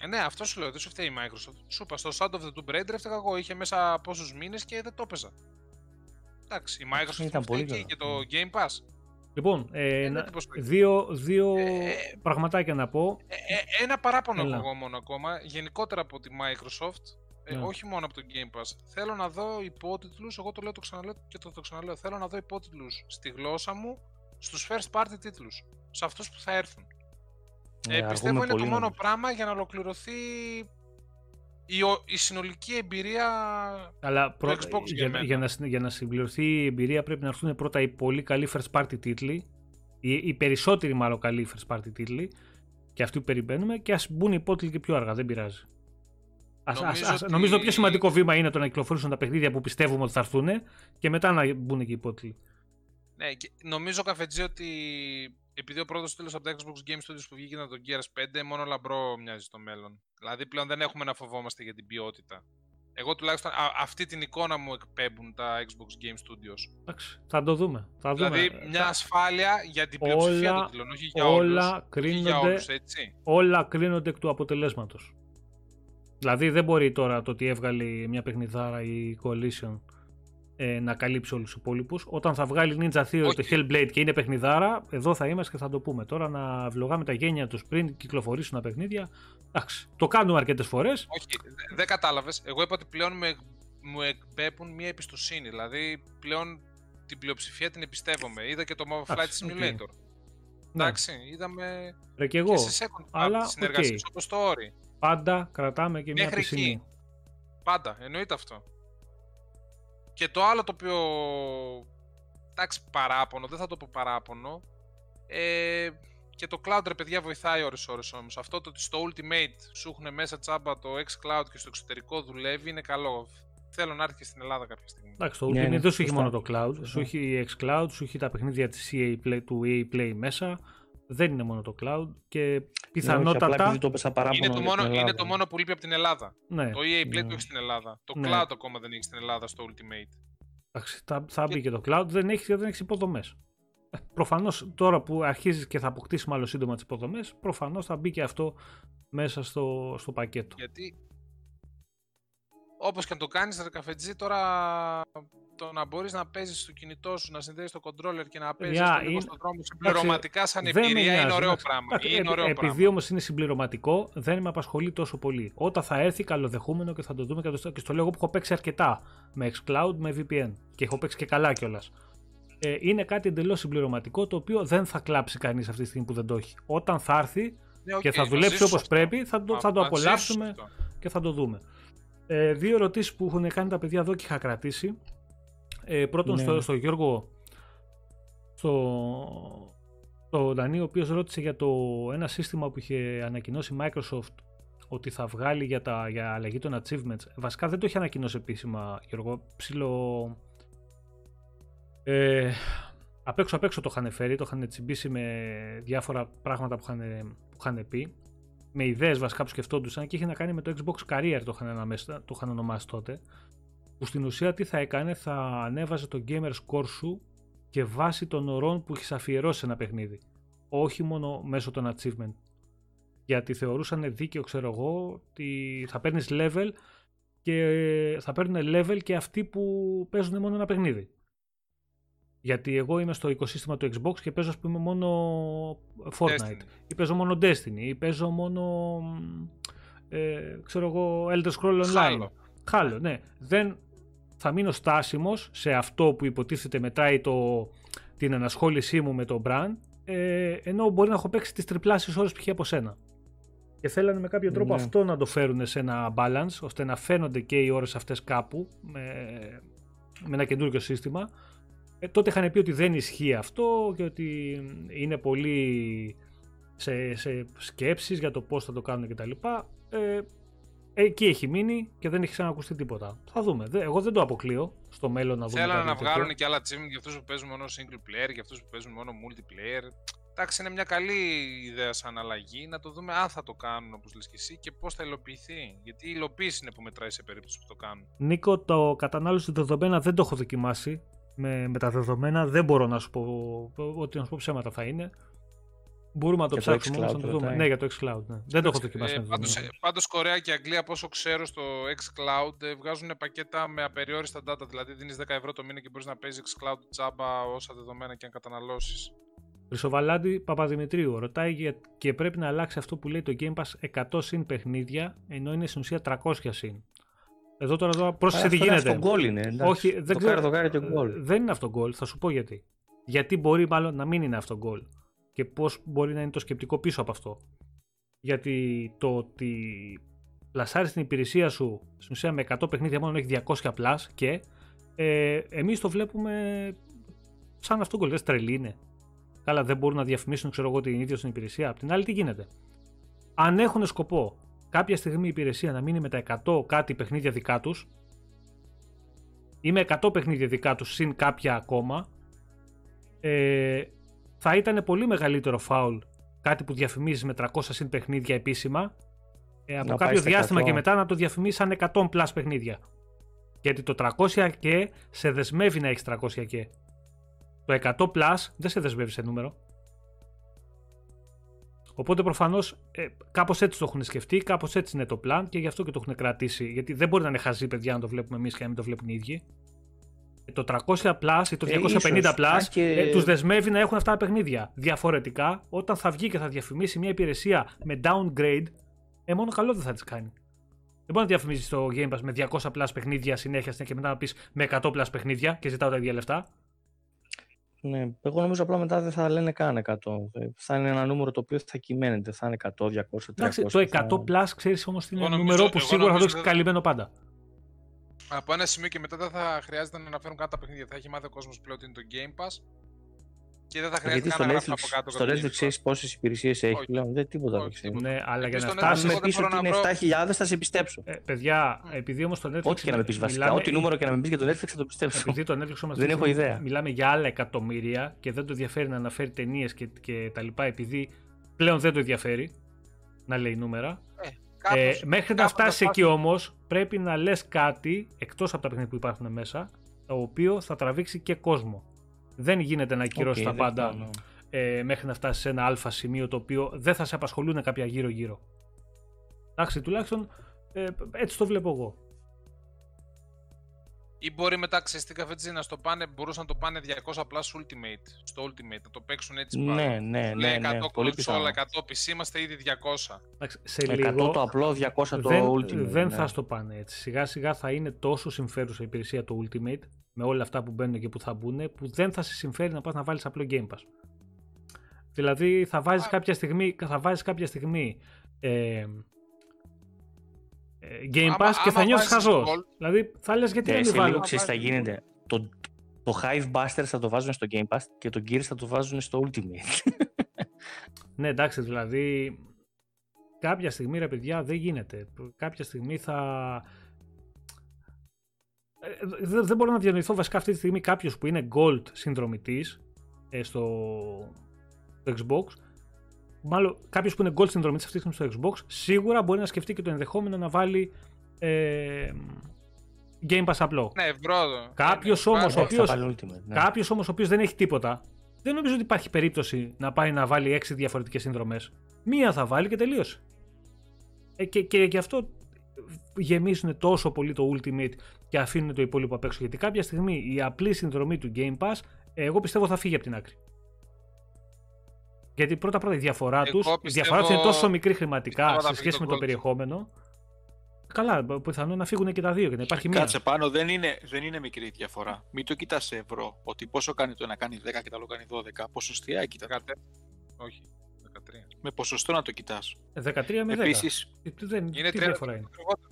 Ε, ναι, αυτό σου λέω. Δεν σου φταίει η Microsoft. Σου είπα στο Sound of the Tomb Raider έφταιγα εγώ. Είχε μέσα πόσους μήνες και δεν το έπαιζα. Εντάξει, η Microsoft ήταν μου πολύ φταίει και, καλά. και το Game Pass. Λοιπόν, ε, Ε, να- δεν το δύο, δύο Ε, πραγματάκια να πω. Ε, ε, ένα παράπονο Έλα. έχω εγώ μόνο ακόμα, γενικότερα από τη Microsoft, ε, Ναι. όχι μόνο από το Game Pass. Θέλω να δω υπότιτλους, εγώ το λέω, το ξαναλέω και το, το ξαναλέω, θέλω να δω υπότιτλους στη γλώσσα μου στους first party τίτλους, σε αυτούς που θα έρθουν. Ε, Ε, πιστεύω αργούμε είναι το πολύ, μόνο νομίζω. πράγμα για να ολοκληρωθεί η, ο- η συνολική εμπειρία Αλλά το πρώτα, Xbox για για, μένα. για, να, συ- για να συμπληρωθεί η εμπειρία πρέπει να έρθουν πρώτα οι πολύ καλοί first party τίτλοι, οι, οι περισσότεροι μάλλον καλοί first party τίτλοι και αυτοί που περιμένουμε και ας μπουν οι υπότιτλοι και πιο αργά, δεν πειράζει. Ας, Νομίζω νομίζω, ας, ότι- νομίζω το πιο σημαντικό βήμα είναι το να κυκλοφορήσουν τα παιχνίδια που πιστεύουμε ότι θα έρθουν και μετά να μπουν και οι υπότιτλοι. Ναι, και νομίζω καφετζή ότι επειδή ο πρώτος τίτλο από τα Xbox Game Studios που βγήκε ήταν το Gears 5, μόνο λαμπρό μοιάζει στο μέλλον. Δηλαδή πλέον δεν έχουμε να φοβόμαστε για την ποιότητα. Εγώ τουλάχιστον α, αυτή την εικόνα μου εκπέμπουν τα Xbox Game Studios. Εντάξει, θα το δούμε. Θα δούμε. Δηλαδή μια Θα- ασφάλεια για την πλειοψηφία όλα- των τίτλων, όχι για όλα όλους. Όχι για κρίνονται- όλους, έτσι. όλα κρίνονται εκ του αποτελέσματος. Δηλαδή δεν μπορεί τώρα το ότι έβγαλε μια παιχνιδάρα η Coalition ε, να καλύψει όλους τους υπόλοιπους. Όταν θα βγάλει Ninja Theory Όχι. το Hellblade και είναι παιχνιδάρα, εδώ θα είμαστε και θα το πούμε. Τώρα να βλογάμε τα γένια τους πριν κυκλοφορήσουν τα παιχνίδια. Εντάξει, το κάνουμε αρκετές φορές. Όχι, δε- δεν κατάλαβες. Εγώ είπα ότι πλέον μου, εκ- μου εκπέμπουν μια εμπιστοσύνη. Δηλαδή πλέον την πλειοψηφία την εμπιστεύομαι. Είδα και το Mobile Flight Εντάξει, OK. Simulator. Ναι, Εντάξει, είδαμε ρε και εγώ. και σε second αλλά, party συνεργασίες οκ. όπως το Ori. Πάντα κρατάμε και μια Μέχρι πισινή. εκεί. Πάντα, εννοείται αυτό. Και το άλλο το οποίο. Εντάξει, παράπονο, δεν θα το πω παράπονο. Ε, και το cloud ρε παιδιά βοηθάει ώρες ώρες όμως. Αυτό το ότι στο Ultimate σου έχουν μέσα τσάμπα το xCloud και στο εξωτερικό δουλεύει είναι καλό. Θέλω να έρθει και στην Ελλάδα κάποια στιγμή. Εντάξει, το Ναι, Ultimate ναι, δεν σου έχει σωστά. μόνο το cloud. Σωστά. Σου έχει η xCloud, σου έχει τα παιχνίδια της EA Play, του EA Play μέσα. Δεν είναι μόνο το cloud και Ναι, όχι, απλά πιθανότατα. επειδή το έπεσα παράπονο Είναι το, για μόνο, την είναι Ελλάδα. το μόνο που λείπει από την Ελλάδα. ναι, Το EA Play Ναι. το έχει στην Ελλάδα. Το Ναι. cloud ακόμα δεν έχει στην Ελλάδα στο Ultimate. εντάξει, θα, θα μπει Και- και το cloud. Δεν έχει δεν έχεις υποδομές. Προφανώς τώρα που αρχίζεις και θα αποκτήσεις μάλλον σύντομα τις υποδομές, προφανώς θα μπει και αυτό μέσα στο, στο πακέτο. Γιατί Όπως και αν το κάνεις, ρε καφετζή, τώρα το να μπορείς να παίζεις στο κινητό σου, να συνδέεις το controller και να παίζεις Yeah, λίγο είναι- στον δρόμο συμπληρωματικά σαν δεν με εμπειρία νοιάζει, είναι ωραίο εντάξει. πράγμα. Εντάξει, Είναι επει- ωραίο επειδή πράγμα. όμως είναι συμπληρωματικό, δεν με απασχολεί τόσο πολύ. Όταν θα έρθει, καλοδεχούμενο και θα το δούμε και, το, και στο λέω εγώ που έχω παίξει αρκετά με Xcloud, με VPN και έχω παίξει και καλά κιόλας. Ε, είναι κάτι εντελώς συμπληρωματικό το οποίο δεν θα κλάψει κανείς αυτή τη στιγμή που δεν το έχει. Όταν θα έρθει Ναι, οκ, και θα μαζί δουλέψει σου όπως αυτό. πρέπει, θα το, θα το Μαζί σου απολαύσουμε αυτό. και θα το δούμε. Ε, δύο ερωτήσεις που έχουν κάνει τα παιδιά εδώ και είχα κρατήσει. Ε, πρώτον Ναι. στο, στο Γιώργο, στο, στο Δανή, ο οποίος ρώτησε για το ένα σύστημα που είχε ανακοινώσει η Microsoft ότι θα βγάλει για, τα, για αλλαγή των achievements. Βασικά δεν το είχε ανακοινώσει επίσημα, Γιώργο. Ψηλο... Ε, απ' έξω απ' έξω το είχαν φέρει, το είχαν τσιμπήσει με διάφορα πράγματα που είχαν, που είχαν πει με ιδέες βασικά που σκεφτόντουσαν και είχε να κάνει με το Xbox Career το είχαν, αναμέστα- το είχαν ονομάσει τότε που στην ουσία τι θα έκανε θα ανέβαζε το gamer score σου και βάσει των ωρών που έχει αφιερώσει σε ένα παιχνίδι. Όχι μόνο μέσω των achievement. Γιατί θεωρούσαν δίκαιο ξέρω εγώ ότι θα παίρνεις level και θα παίρνουν level και αυτοί που παίζουν μόνο ένα παιχνίδι γιατί εγώ είμαι στο οικοσύστημα του Xbox και παίζω ας πούμε μόνο Fortnite Destiny. ή παίζω μόνο Destiny ή παίζω μόνο ε, ξέρω εγώ Elder Scroll Online. Χάλο. Χάλο, ναι. Δεν θα μείνω στάσιμος σε αυτό που υποτίθεται μετράει το, την ενασχόλησή μου με το brand ε, ενώ μπορεί να έχω παίξει τις τριπλάσιες ώρες π.χ. από σένα. Και θέλανε με κάποιο τρόπο Ναι. αυτό να το φέρουν σε ένα balance ώστε να φαίνονται και οι ώρες αυτές κάπου με, με ένα καινούργιο σύστημα. Ε, τότε είχαν πει ότι δεν ισχύει αυτό και ότι είναι πολύ σε, σε σκέψεις για το πώς θα το κάνουν κτλ. Ε, εκεί έχει μείνει και δεν έχει ξανακουστεί τίποτα. Θα δούμε. Δε- Εγώ δεν το αποκλείω στο μέλλον να δούμε Θέλανε κάτι να τέτοιο. βγάλουν και άλλα achievement για αυτούς που παίζουν μόνο single player, για αυτούς που παίζουν μόνο multiplayer. Εντάξει, είναι μια καλή ιδέα σαν αλλαγή. Να το δούμε αν θα το κάνουν όπως λες και εσύ και πώς θα υλοποιηθεί. Γιατί η υλοποίηση είναι που μετράει σε περίπτωση που το κάνουν. Νίκο, το κατανάλωση δεδομένα δεν το έχω δοκιμάσει. Με, με τα δεδομένα δεν μπορώ να σου πω ότι να σου πω ψέματα θα είναι. Μπορούμε να το Για το ψάξουμε όμως xCloud να το δούμε. ρωτάει. Ναι, για το xCloud. Ναι. Δεν το έχω δοκιμάσει. Ε, με πάντως, δεδομένα. ε, πάντως Κορέα και Αγγλία, από όσο ξέρω, στο xCloud ε, βγάζουν πακέτα με απεριόριστα data. Δηλαδή δίνεις 10 ευρώ το μήνα και μπορείς να παίζεις xCloud τζάμπα όσα δεδομένα και αν καταναλώσεις. Χρυσοβαλάντη Παπαδημητρίου ρωτάει για- και πρέπει να αλλάξει αυτό που λέει το Game Pass 100 συν παιχνίδια ενώ είναι στην ουσία 300 συν. Εδώ τώρα, τώρα πρόσεξε τι Αυτό είναι γίνεται. Αυτό γκολ είναι. εντάξει. Όχι, δεν το ξέρω. κάνει, το κάνει και γκολ. Ε, Δεν είναι αυτό γκολ, θα σου πω γιατί. Γιατί μπορεί μάλλον να μην είναι αυτό γκολ. Και πώς μπορεί να είναι το σκεπτικό πίσω από αυτό. Γιατί το ότι πλασάρεις την υπηρεσία σου στην ουσία με 100 παιχνίδια μόνο έχει 200 plus και ε, εμείς το βλέπουμε σαν αυτό γκολ. Δεν τρελή είναι. Καλά, δεν μπορούν να διαφημίσουν ξέρω εγώ, την ίδια στην υπηρεσία. Απ' την άλλη, τι γίνεται. Αν έχουν σκοπό κάποια στιγμή η υπηρεσία να μείνει με τα 100 κάτι παιχνίδια δικά τους, ή με 100 παιχνίδια δικά τους συν κάποια ακόμα, ε, θα ήταν πολύ μεγαλύτερο φάουλ κάτι που διαφημίζεις με 300 συν παιχνίδια επίσημα ε, από Να πάεις κάποιο στα διάστημα 100. και μετά να το διαφημίσεις σαν 100 plus παιχνίδια. Γιατί το 300 και σε δεσμεύει να έχεις 300 και. Το 100 plus δεν σε δεσμεύει σε νούμερο. Οπότε προφανώς ε, κάπως έτσι το έχουν σκεφτεί, κάπως έτσι είναι το plan και γι' αυτό και το έχουν κρατήσει. Γιατί δεν μπορεί να είναι χαζή παιδιά να το βλέπουμε εμείς και να μην το βλέπουν οι ίδιοι. Ε, Το 300 plus ή το Ε, 250 ίσως. plus Αν και- ε, τους δεσμεύει να έχουν αυτά τα παιχνίδια. Διαφορετικά, όταν θα βγει και θα διαφημίσει μια υπηρεσία με downgrade, ε, μόνο καλό δεν θα της κάνει. Δεν μπορεί να διαφημίσει το Game Pass με 200 plus παιχνίδια συνέχεια και μετά να πεις με 100 plus παιχνίδια και ζητάω τα ίδια λεφτά. Ναι, εγώ νομίζω απλά μετά δεν θα λένε καν 100. Ε, Θα είναι ένα νούμερο το οποίο θα κυμαίνεται. Θα είναι 100, 200, 300. Εντάξει, το 100 θα- plus ξέρεις όμως είναι Εγώ ένα νομίζω- νούμερο που εγώ σίγουρα θα το νομίζω έχεις δεν- καλυμμένο πάντα. Από ένα σημείο και μετά δεν θα χρειάζεται να αναφέρουν καν τα παιχνίδια. Θα έχει μάθει ο κόσμος πλέον ότι είναι το Game Pass και δεν θα Γιατί χρειάζεται στο καν να γράφει Netflix, από κάτω. στο κατά Netflix το ξέρει πόσες υπηρεσίες έχει Όχι. πλέον; Δεν τίποτα δεν Όχι, ξέρει. τίποτα. Ναι, αλλά για Επίσης, να στο Αν φτάσει. Netflix με εγώ δεν πει μπορώ ότι να είναι βρω- 7.000 θα σε πιστέψω. Ε, παιδιά, επειδή όμως το Netflix. Ό,τι και να με πεις βασικά. μιλάμε- Ό,τι νούμερο και να με πεις για το Netflix θα το πιστέψω. Επειδή το Netflix όμως Δεν αυτή έχω τη στιγμή ιδέα. Μιλάμε για άλλα εκατομμύρια και δεν το ενδιαφέρει να αναφέρει ταινίες και, και τα λοιπά, επειδή πλέον δεν το ενδιαφέρει να λέει νούμερα. Κάπως- ε, μέχρι να κάπως φτάσει θα εκεί όμως, πρέπει να λες κάτι εκτός από τα παιχνίδια που υπάρχουν μέσα, το οποίο θα τραβήξει και κόσμο. Δεν γίνεται να ακυρώσει Οκ, τα δεκτό, πάντα ναι. ε, μέχρι να φτάσει σε ένα αλφα σημείο το οποίο δεν θα σε απασχολούν κάποια γύρω-γύρω. Εντάξει, τουλάχιστον ε, έτσι το βλέπω εγώ. Ή μπορεί μετά, ξέρεις τι καφετζή, να στο πάνε, μπορούσαν να το πάνε 200 απλά στο Ultimate, στο Ultimate, να το παίξουν έτσι Ναι, πάλι. ναι, Σου ναι, λέει ναι, 100 πολύ κονσόλα, πιθανό. 100 PC, είμαστε ήδη 200. Εντάξει, σε 100 λίγο το απλό, 200 το δεν, Ultimate. δεν ναι. θα στο πάνε έτσι. Σιγά σιγά θα είναι τόσο συμφέρουσα η υπηρεσία το Ultimate με όλα αυτά που μπαίνουν και που θα μπουν που δεν θα σε συμφέρει να πας να βάλεις απλό Game Pass. Δηλαδή θα βάζεις Α. κάποια στιγμή, θα βάζεις κάποια στιγμή ε, ε, Game Άμα- Pass και θα άμα νιώσεις βάζεις χαζός. Gold- Δηλαδή θα λες γιατί Ναι, να μην σε λίγο βάλω. ξέρεις τι θα βάζει γίνεται. Το, το Hive Busters θα το βάζουν στο Game Pass και το Gears θα το βάζουν στο Ultimate. *laughs* Ναι, εντάξει, δηλαδή κάποια στιγμή ρε παιδιά δεν γίνεται. Κάποια στιγμή θα. Ε, Δεν, δεν μπορώ να διανοηθώ βασικά αυτή τη στιγμή κάποιος που είναι Gold συνδρομητής ε, στο, στο Xbox. Μάλλον κάποιος που είναι Gold συνδρομητής αυτή τη στιγμή στο Xbox σίγουρα μπορεί να σκεφτεί και το ενδεχόμενο να βάλει ε, Game Pass απλό. Ναι, ευρώ. Κάποιος Ναι, όμως, ο βάζει- θα οποίος- βάλει Ultimate. Ναι. Κάποιος όμως ο οποίος δεν έχει τίποτα, δεν νομίζω ότι υπάρχει περίπτωση να πάει να βάλει έξι διαφορετικές συνδρομές. Μία θα βάλει και τελείωσε. Ε, και, και γι' αυτό γεμίζουν τόσο πολύ το Ultimate και αφήνουν το υπόλοιπο απ' έξω. Γιατί κάποια στιγμή η απλή συνδρομή του Game Pass, ε, εγώ πιστεύω θα φύγει από την άκρη. Γιατί πρώτα πρώτα η διαφορά Εγώ τους η πιστεύω- διαφορά τους είναι τόσο μικρή χρηματικά πιστεύω θα σε φύγει σχέση το με το Gold. περιεχόμενο. Καλά, πιθανόν να φύγουν και τα δύο και να υπάρχει μία. Κάτσε πάνω, δεν είναι, δεν είναι μικρή η διαφορά. Μην το κοιτάς σε ευρώ. Ότι πόσο κάνει το ένα κάνει 10 και το άλλο κάνει 12. Ποσοστιαία κοίτα. 14. Όχι, 13. Με ποσοστό να το κοιτάς. 13 με 10. Επίσης, Ε, τι- δεν- Είναι τι 30 διαφορά είναι;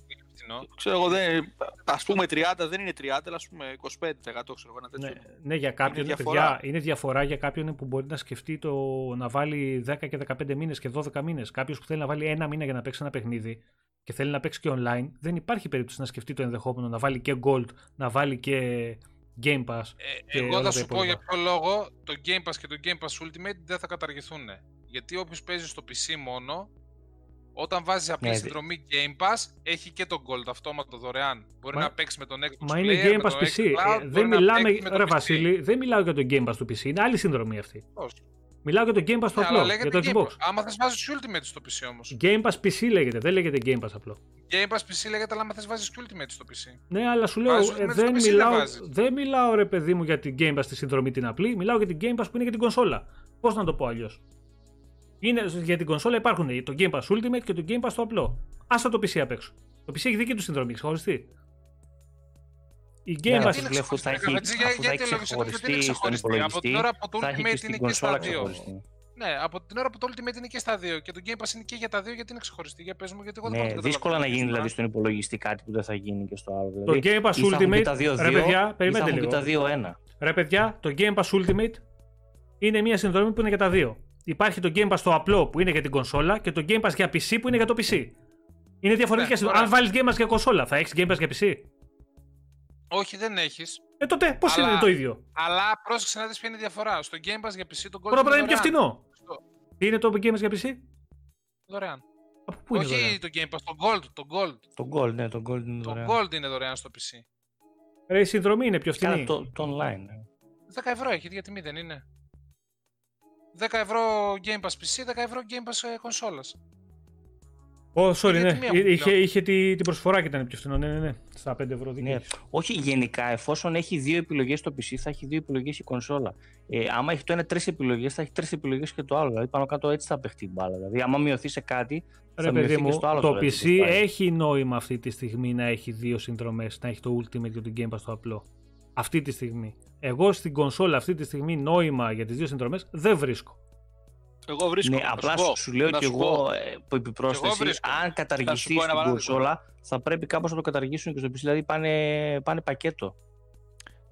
είναι φθηνό. ξέρω εγώ, δεν, ας πούμε 30 δεν είναι 30, αλλά ας πούμε 25% ξέρω εγώ ένα τέτοιο. Ναι, ναι, για κάποιον είναι, διαφορά. παιδιά, είναι διαφορά για κάποιον που μπορεί να σκεφτεί το να βάλει 10 και 15 μήνες και 12 μήνες. Κάποιος που θέλει να βάλει ένα μήνα για να παίξει ένα παιχνίδι και θέλει να παίξει και online, δεν υπάρχει περίπτωση να σκεφτεί το ενδεχόμενο να βάλει και Gold, να βάλει και Game Pass. Ε, Και εγώ όλα θα τα σου πω υπόλοιπα. για ποιο λόγο το Game Pass και το Game Pass Ultimate δεν θα καταργηθούν. Γιατί όποιος παίζει στο PC μόνο, όταν βάζει απλή Ναι, συνδρομή Game Pass, έχει και το Gold αυτόματο δωρεάν. Μπορεί Μα- να παίξει με τον Xbox Μα είναι Player, Game με Pass το PC. xCloud, Ε, μπορεί δεν να μιλάμε, παίξει με το ρε PC. Βασίλη, δεν μιλάω για το Game Pass του PC. Είναι άλλη συνδρομή αυτή. Πώς. Μιλάω για το Game Pass το Ναι, απλό, αλλά για λέγεται το Game Xbox. Pass. Άμα θες βάζεις Ultimate στο PC όμως. Game Pass PC λέγεται, δεν λέγεται Game Pass απλό. Game Pass PC λέγεται, αλλά άμα θες βάζεις Ultimate στο PC. Ναι, αλλά σου λέω, Βάζεις ε, Ultimate στο δεν, PC, δεν μιλάω, βάζεις; δεν μιλάω ρε παιδί μου για την Game Pass τη συνδρομή την απλή, μιλάω για την Game Pass που είναι για την κονσόλα. Πώς να το πω αλλιώς; Είναι, για την κονσόλα υπάρχουν το Game Pass Ultimate και το Game Pass το απλό. Άσε το PC απ' έξω. Το PC έχει δική του συνδρομής, ξεχωριστή. Η Game Ναι, Pass. αλλά τι είναι σου λέω, αφού θα ξεχωριστή, έχει, για- αφού για- θα για έχει τη λογιστική, γιατί είναι ξεχωριστεί στον ξεχωριστή. Από την υπολογιστή, ώρα που το θα έχει Ultimate και στην είναι και κονσόλα στα δύο. ξεχωριστή. Ναι, από την ώρα που το Ultimate είναι και στα δύο και το Game Pass είναι και για τα δύο γιατί είναι ξεχωριστή. Για πες μου, γιατί εγώ δεν Ναι, μπορώ να το δύσκολα να καταλάβω. γίνει δηλαδή στον υπολογιστή κάτι που δεν θα γίνει και στο άλλο. Το Δηλαδή, Game Pass ή θα έχουν και Ultimate. τα δύο Ρε δύο, παιδιά, ή θα περιμένετε έχουν και λίγο. τα δύο ένα. Ρε παιδιά, το Game Pass Ultimate είναι μια συνδρομή που είναι για τα δύο. Υπάρχει το Game Pass το απλό που είναι για την κονσόλα και το Game Pass για PC που είναι για το PC. Είναι διαφορετικέ. Ναι, ωραία. Αν βάλεις Game Pass για κονσόλα, θα έχεις Game Pass για PC. Όχι, δεν έχεις. Ε, τότε πώς Αλλά- είναι το ίδιο; Αλλά πρόσεξε να δεις ποια είναι η διαφορά. Στο Game Pass για PC το Gold Πρώτα απ' όλα είναι πιο δωρεάν. φθηνό. Στο- Τι είναι το Game Pass για PC? Δωρεάν. Από πού είναι Όχι δωρεάν; το Game Pass, το Gold. Το Gold, Το Gold, ναι, το Gold είναι το δωρεάν. Gold είναι δωρεάν στο PC. Ρε, η συνδρομή είναι πιο Καλά, φθηνή. το, το online. ναι. 10 ευρώ έχει, για τιμή δεν είναι. 10 ευρώ Game Pass PC, 10 ευρώ Game Pass ε, κονσόλας. Ω, sorry, ίδια ναι. τιμή έχουν Εί- Είχε, πλέον. είχε τη, την προσφορά και ήταν πιο φθηνό. Ναι, ναι, ναι. Στα 5 ευρώ δίκαιο. Ναι. Όχι, γενικά, εφόσον έχει δύο επιλογές στο PC, θα έχει δύο επιλογές η κονσόλα. Ε, άμα έχει το ένα τρεις επιλογές, θα έχει τρεις επιλογές και το άλλο. Δηλαδή, πάνω κάτω έτσι θα παιχτεί η μπάλα. Δηλαδή, άμα μειωθεί σε κάτι, Ρε θα παιδί μειωθεί μου, και στο άλλο. το τώρα, PC έτσι, όπως πάει. έχει νόημα αυτή τη στιγμή να έχει δύο συνδρομές, να έχει το Ultimate και το Game Pass το απλό. Αυτή τη στιγμή. Εγώ στην κονσόλα αυτή τη στιγμή νόημα για τις δύο συνδρομές δεν βρίσκω. Εγώ βρίσκω. Ναι, να απλά σου πω, σου, σου λέω να και σου πω. εγώ ε, που επιπρόσθεση, βρίσκω. αν Θα σου καταργηθεί πω την ένα παράδειγμα. κονσόλα, θα πρέπει κάπως να το καταργήσουν και στο PC. Δηλαδή πάνε, πάνε πακέτο.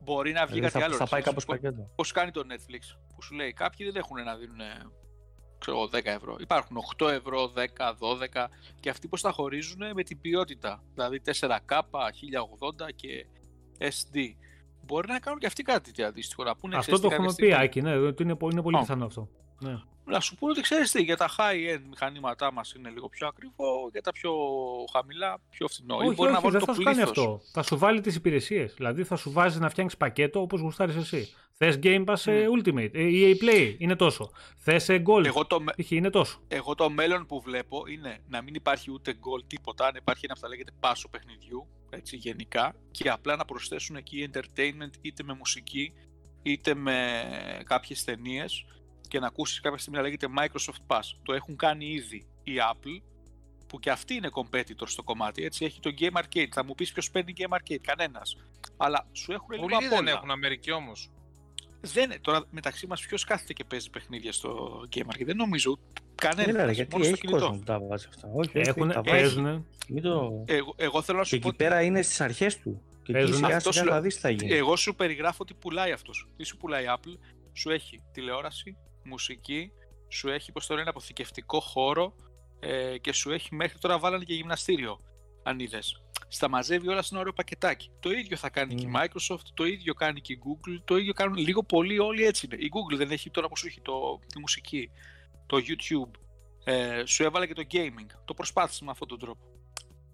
Μπορεί να βγει Δηλαδή, κάτι θα, άλλο. θα ρε, πάει εσύ. κάπως Πώς- πακέτο. Πώς κάνει το Netflix που σου λέει κάποιοι δεν έχουν να δίνουν ξέρω, εγώ, 10 ευρώ. Υπάρχουν 8 ευρώ, 10, 12 και αυτοί πώς τα χωρίζουν με την ποιότητα. Δηλαδή 4K, 1080 και SD. Μπορεί να κάνουν και αυτοί κάτι τέτοιο αντίστοιχο. Να πούνε, αυτό ξέρεις το τι, έχουμε κάποια πει, στιγμή- Άκη, ναι, ότι είναι, πο- είναι πολύ Ω. πιθανό αυτό. Ναι. να σου πούνε ότι ξέρεις τι, για τα high-end μηχανήματά μας είναι λίγο πιο ακριβό, για τα πιο χαμηλά πιο φθηνό. Ή Όχι, μπορεί όχι, να βάλει δεν το θα σου κάνει πλήθος. αυτό. Θα σου βάλει τις υπηρεσίες. Δηλαδή θα σου βάζει να φτιάξεις πακέτο όπως γουστάρεις εσύ. Θες Game Pass ε, Ultimate, ε, EA Play, είναι τόσο. Θες ε, Gold, Εγώ το, με- π.χ. είναι τόσο. εγώ το μέλλον που βλέπω είναι να μην υπάρχει ούτε goal τίποτα, να υπάρχει ένα που θα λέγεται πάσο παιχνιδιού, έτσι γενικά, και απλά να προσθέσουν εκεί entertainment είτε με μουσική, είτε με κάποιες ταινίες και να ακούσεις κάποια στιγμή να λέγεται Microsoft Pass. Το έχουν κάνει ήδη η Apple, που και αυτή είναι competitor στο κομμάτι, έτσι, έχει το Game Arcade. Θα μου πεις ποιος παίρνει Game Arcade, κανένας. Αλλά σου έχουν λίγο Πολλοί απ' δεν όλα. έχουν Αμερική όμως. Δεν, τώρα μεταξύ μας ποιος κάθεται και παίζει παιχνίδια στο Game Arcade; Δεν νομίζω κανένα. Έλα, ρε, γιατί μόνος στο έχεις κινητό. κόσμο που τα βάζεις αυτά. Όχι, όχι, Έχουν, τα βάζεις. παίζουν, Μην το... Εγώ, εγώ θέλω να Και σου πω εκεί ότι πέρα είναι στις αρχές του. Και εκεί Παίζουν. σιγά Αυτό σιγά σου θα λέω. δεις τι θα γίνει. εγώ σου περιγράφω τι πουλάει αυτός. Τι σου πουλάει η Apple. Σου έχει τηλεόραση, μουσική, σου έχει πως το λένε αποθηκευτικό χώρο ε, και σου έχει μέχρι τώρα βάλανε και γυμναστήριο αν είδες. Στα μαζεύει όλα σε ένα ωραίο πακετάκι. Το ίδιο θα κάνει και η Mm. Microsoft, το ίδιο κάνει και η Google, το ίδιο κάνουν λίγο πολύ όλοι έτσι είναι. Η Google δεν έχει τώρα που σου έχει το, τη μουσική, το YouTube, ε, σου έβαλε και το gaming. Το προσπάθησε με αυτόν τον τρόπο.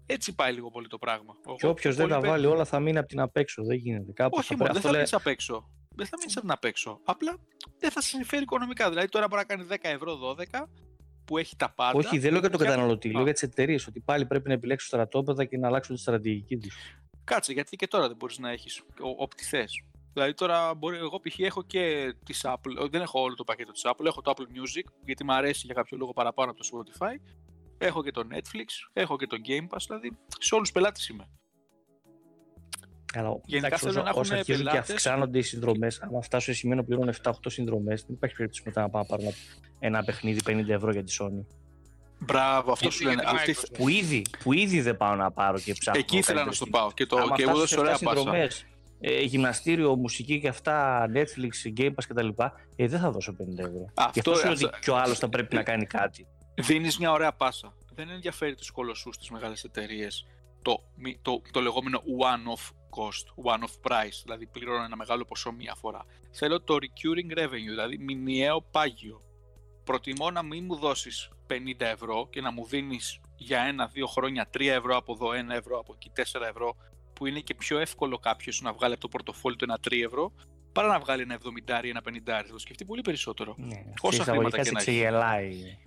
Έτσι πάει λίγο πολύ το πράγμα. Και όποιος δεν Πολύ τα πέ- βάλει όλα θα μείνει από την απ' έξω. Δεν γίνεται. Κάπως όχι, θα μόνο, πρέπει- δεν θα αυτό μείνεις απ' έξω. Δεν θα μείνεις από την απ' έξω. Απλά δεν θα σε συμφέρει οικονομικά. Δηλαδή τώρα μπορεί να κάνει 10 ευρώ 12 που έχει τα πάντα. Όχι, δεν λέω για τον Φτιάχνει- καταναλωτή, λέω Α. για τις εταιρείες. Ότι πάλι πρέπει να επιλέξουν στρατόπεδα και να αλλάξουν τη στρατηγική τους. Κάτσε, γιατί και τώρα δεν μπορείς να έχεις ό,τι θε. Δηλαδή τώρα μπορεί, εγώ π.χ. έχω και τη Apple, ε, δεν έχω όλο το πακέτο της Apple, έχω το Apple Music γιατί μου αρέσει για κάποιο λόγο παραπάνω από το Spotify. Έχω και το Netflix, έχω και το Game Pass, δηλαδή σε όλους τους πελάτες είμαι. Αλλά Γενικά εντάξει, θέλω όσο, να έχουν όσο αρχίζουν και πελάτες- αυξάνονται οι συνδρομές, άμα φτάσω σε σημείο να πληρώνω 7-8 συνδρομές, δεν υπάρχει περίπτωση μετά να πάω να πάρω ένα, ένα παιχνίδι 50 ευρώ για τη Sony. Μπράβο, αυτό Γιατί σου λένε. για τη Αυτή, Microsoft. Που ήδη, που ήδη δεν πάω να πάρω και ψάχνω. εκεί ήθελα να καλύτερες στο τιμές. πάω και, το, Άμα και εγώ φτάσω έδωσε σε ωραία 7 πάσα. Συνδρομές, ε, γυμναστήριο, μουσική και αυτά, Netflix, Game Pass κτλ. Ε, δεν θα δώσω 50 ευρώ. Γι' Αυτό, αυτό σου λέω αυτό- ότι και ο άλλος θα πρέπει να κάνει κάτι. δίνεις μια ωραία πάσα. Δεν ενδιαφέρει τους κολοσσούς τις μεγάλες εταιρείες το, μη- το, το λεγόμενο one-off cost, one-off price, δηλαδή πληρώνω ένα μεγάλο ποσό μία φορά. Θέλω το recurring revenue, δηλαδή μηνιαίο πάγιο. Προτιμώ να μην μου δώσεις 50 ευρώ και να μου δίνεις για ένα-δύο χρόνια 3 ευρώ από εδώ, 1 ευρώ από εκεί, 4 ευρώ, που είναι και πιο εύκολο κάποιος να βγάλει από το πορτοφόλι του ένα 3 ευρώ, παρά να βγάλει ένα 70 ή ένα 50 Θα το σκεφτεί πολύ περισσότερο. Ναι, Πόσα σε χρήματα εισαγωγικά και σε να έχει. ξεγελάει.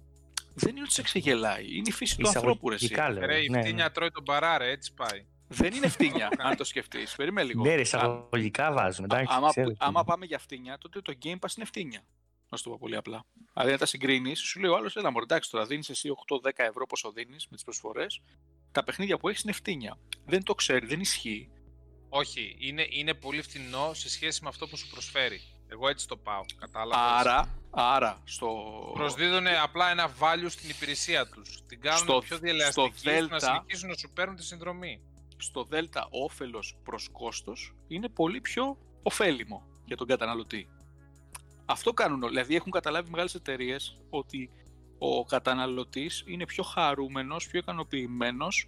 Δεν είναι ότι σε ξεγελάει. Είναι η φύση του ανθρώπου, ρε. εσύ. Εισαγωγικά λέω. Ρε, η ναι, ναι. φτύνια τρώει τον παράρε, έτσι πάει. Δεν είναι φτύνια, *laughs* αν το σκεφτείς. Περίμενε λίγο. Ναι, ρε, Α- εισαγωγικά βάζουμε. εντάξει, άμα, ξέρω τι άμα είναι. πάμε για φτύνια, τότε το Game Pass είναι φτύνια. Να σου το πω πολύ απλά. Δηλαδή, να τα συγκρίνεις, σου λέει ο άλλος, έλα μωρέ, εντάξει τώρα, δίνεις εσύ 8-10 ευρώ πόσο δίνεις με τις προσφορές. Τα παιχνίδια που έχεις είναι φτύνια. Δεν το ξέρει, δεν ισχύει. Όχι, είναι, είναι πολύ φτηνό σε σχέση με αυτό που σου προσφέρει. Εγώ έτσι το πάω. Κατάλαβες; Άρα, άρα στο. Προσδίδουν απλά ένα value στην υπηρεσία τους. Την κάνουν Στο- πιο διαλεαστική στο ώστε να Delta- συνεχίσουν να σου παίρνουν τη συνδρομή. στο Δέλτα όφελος προς κόστος είναι πολύ πιο ωφέλιμο για τον καταναλωτή. Αυτό κάνουν όλοι. Δηλαδή έχουν καταλάβει μεγάλες εταιρείες ότι ο καταναλωτής είναι πιο χαρούμενος, πιο ικανοποιημένος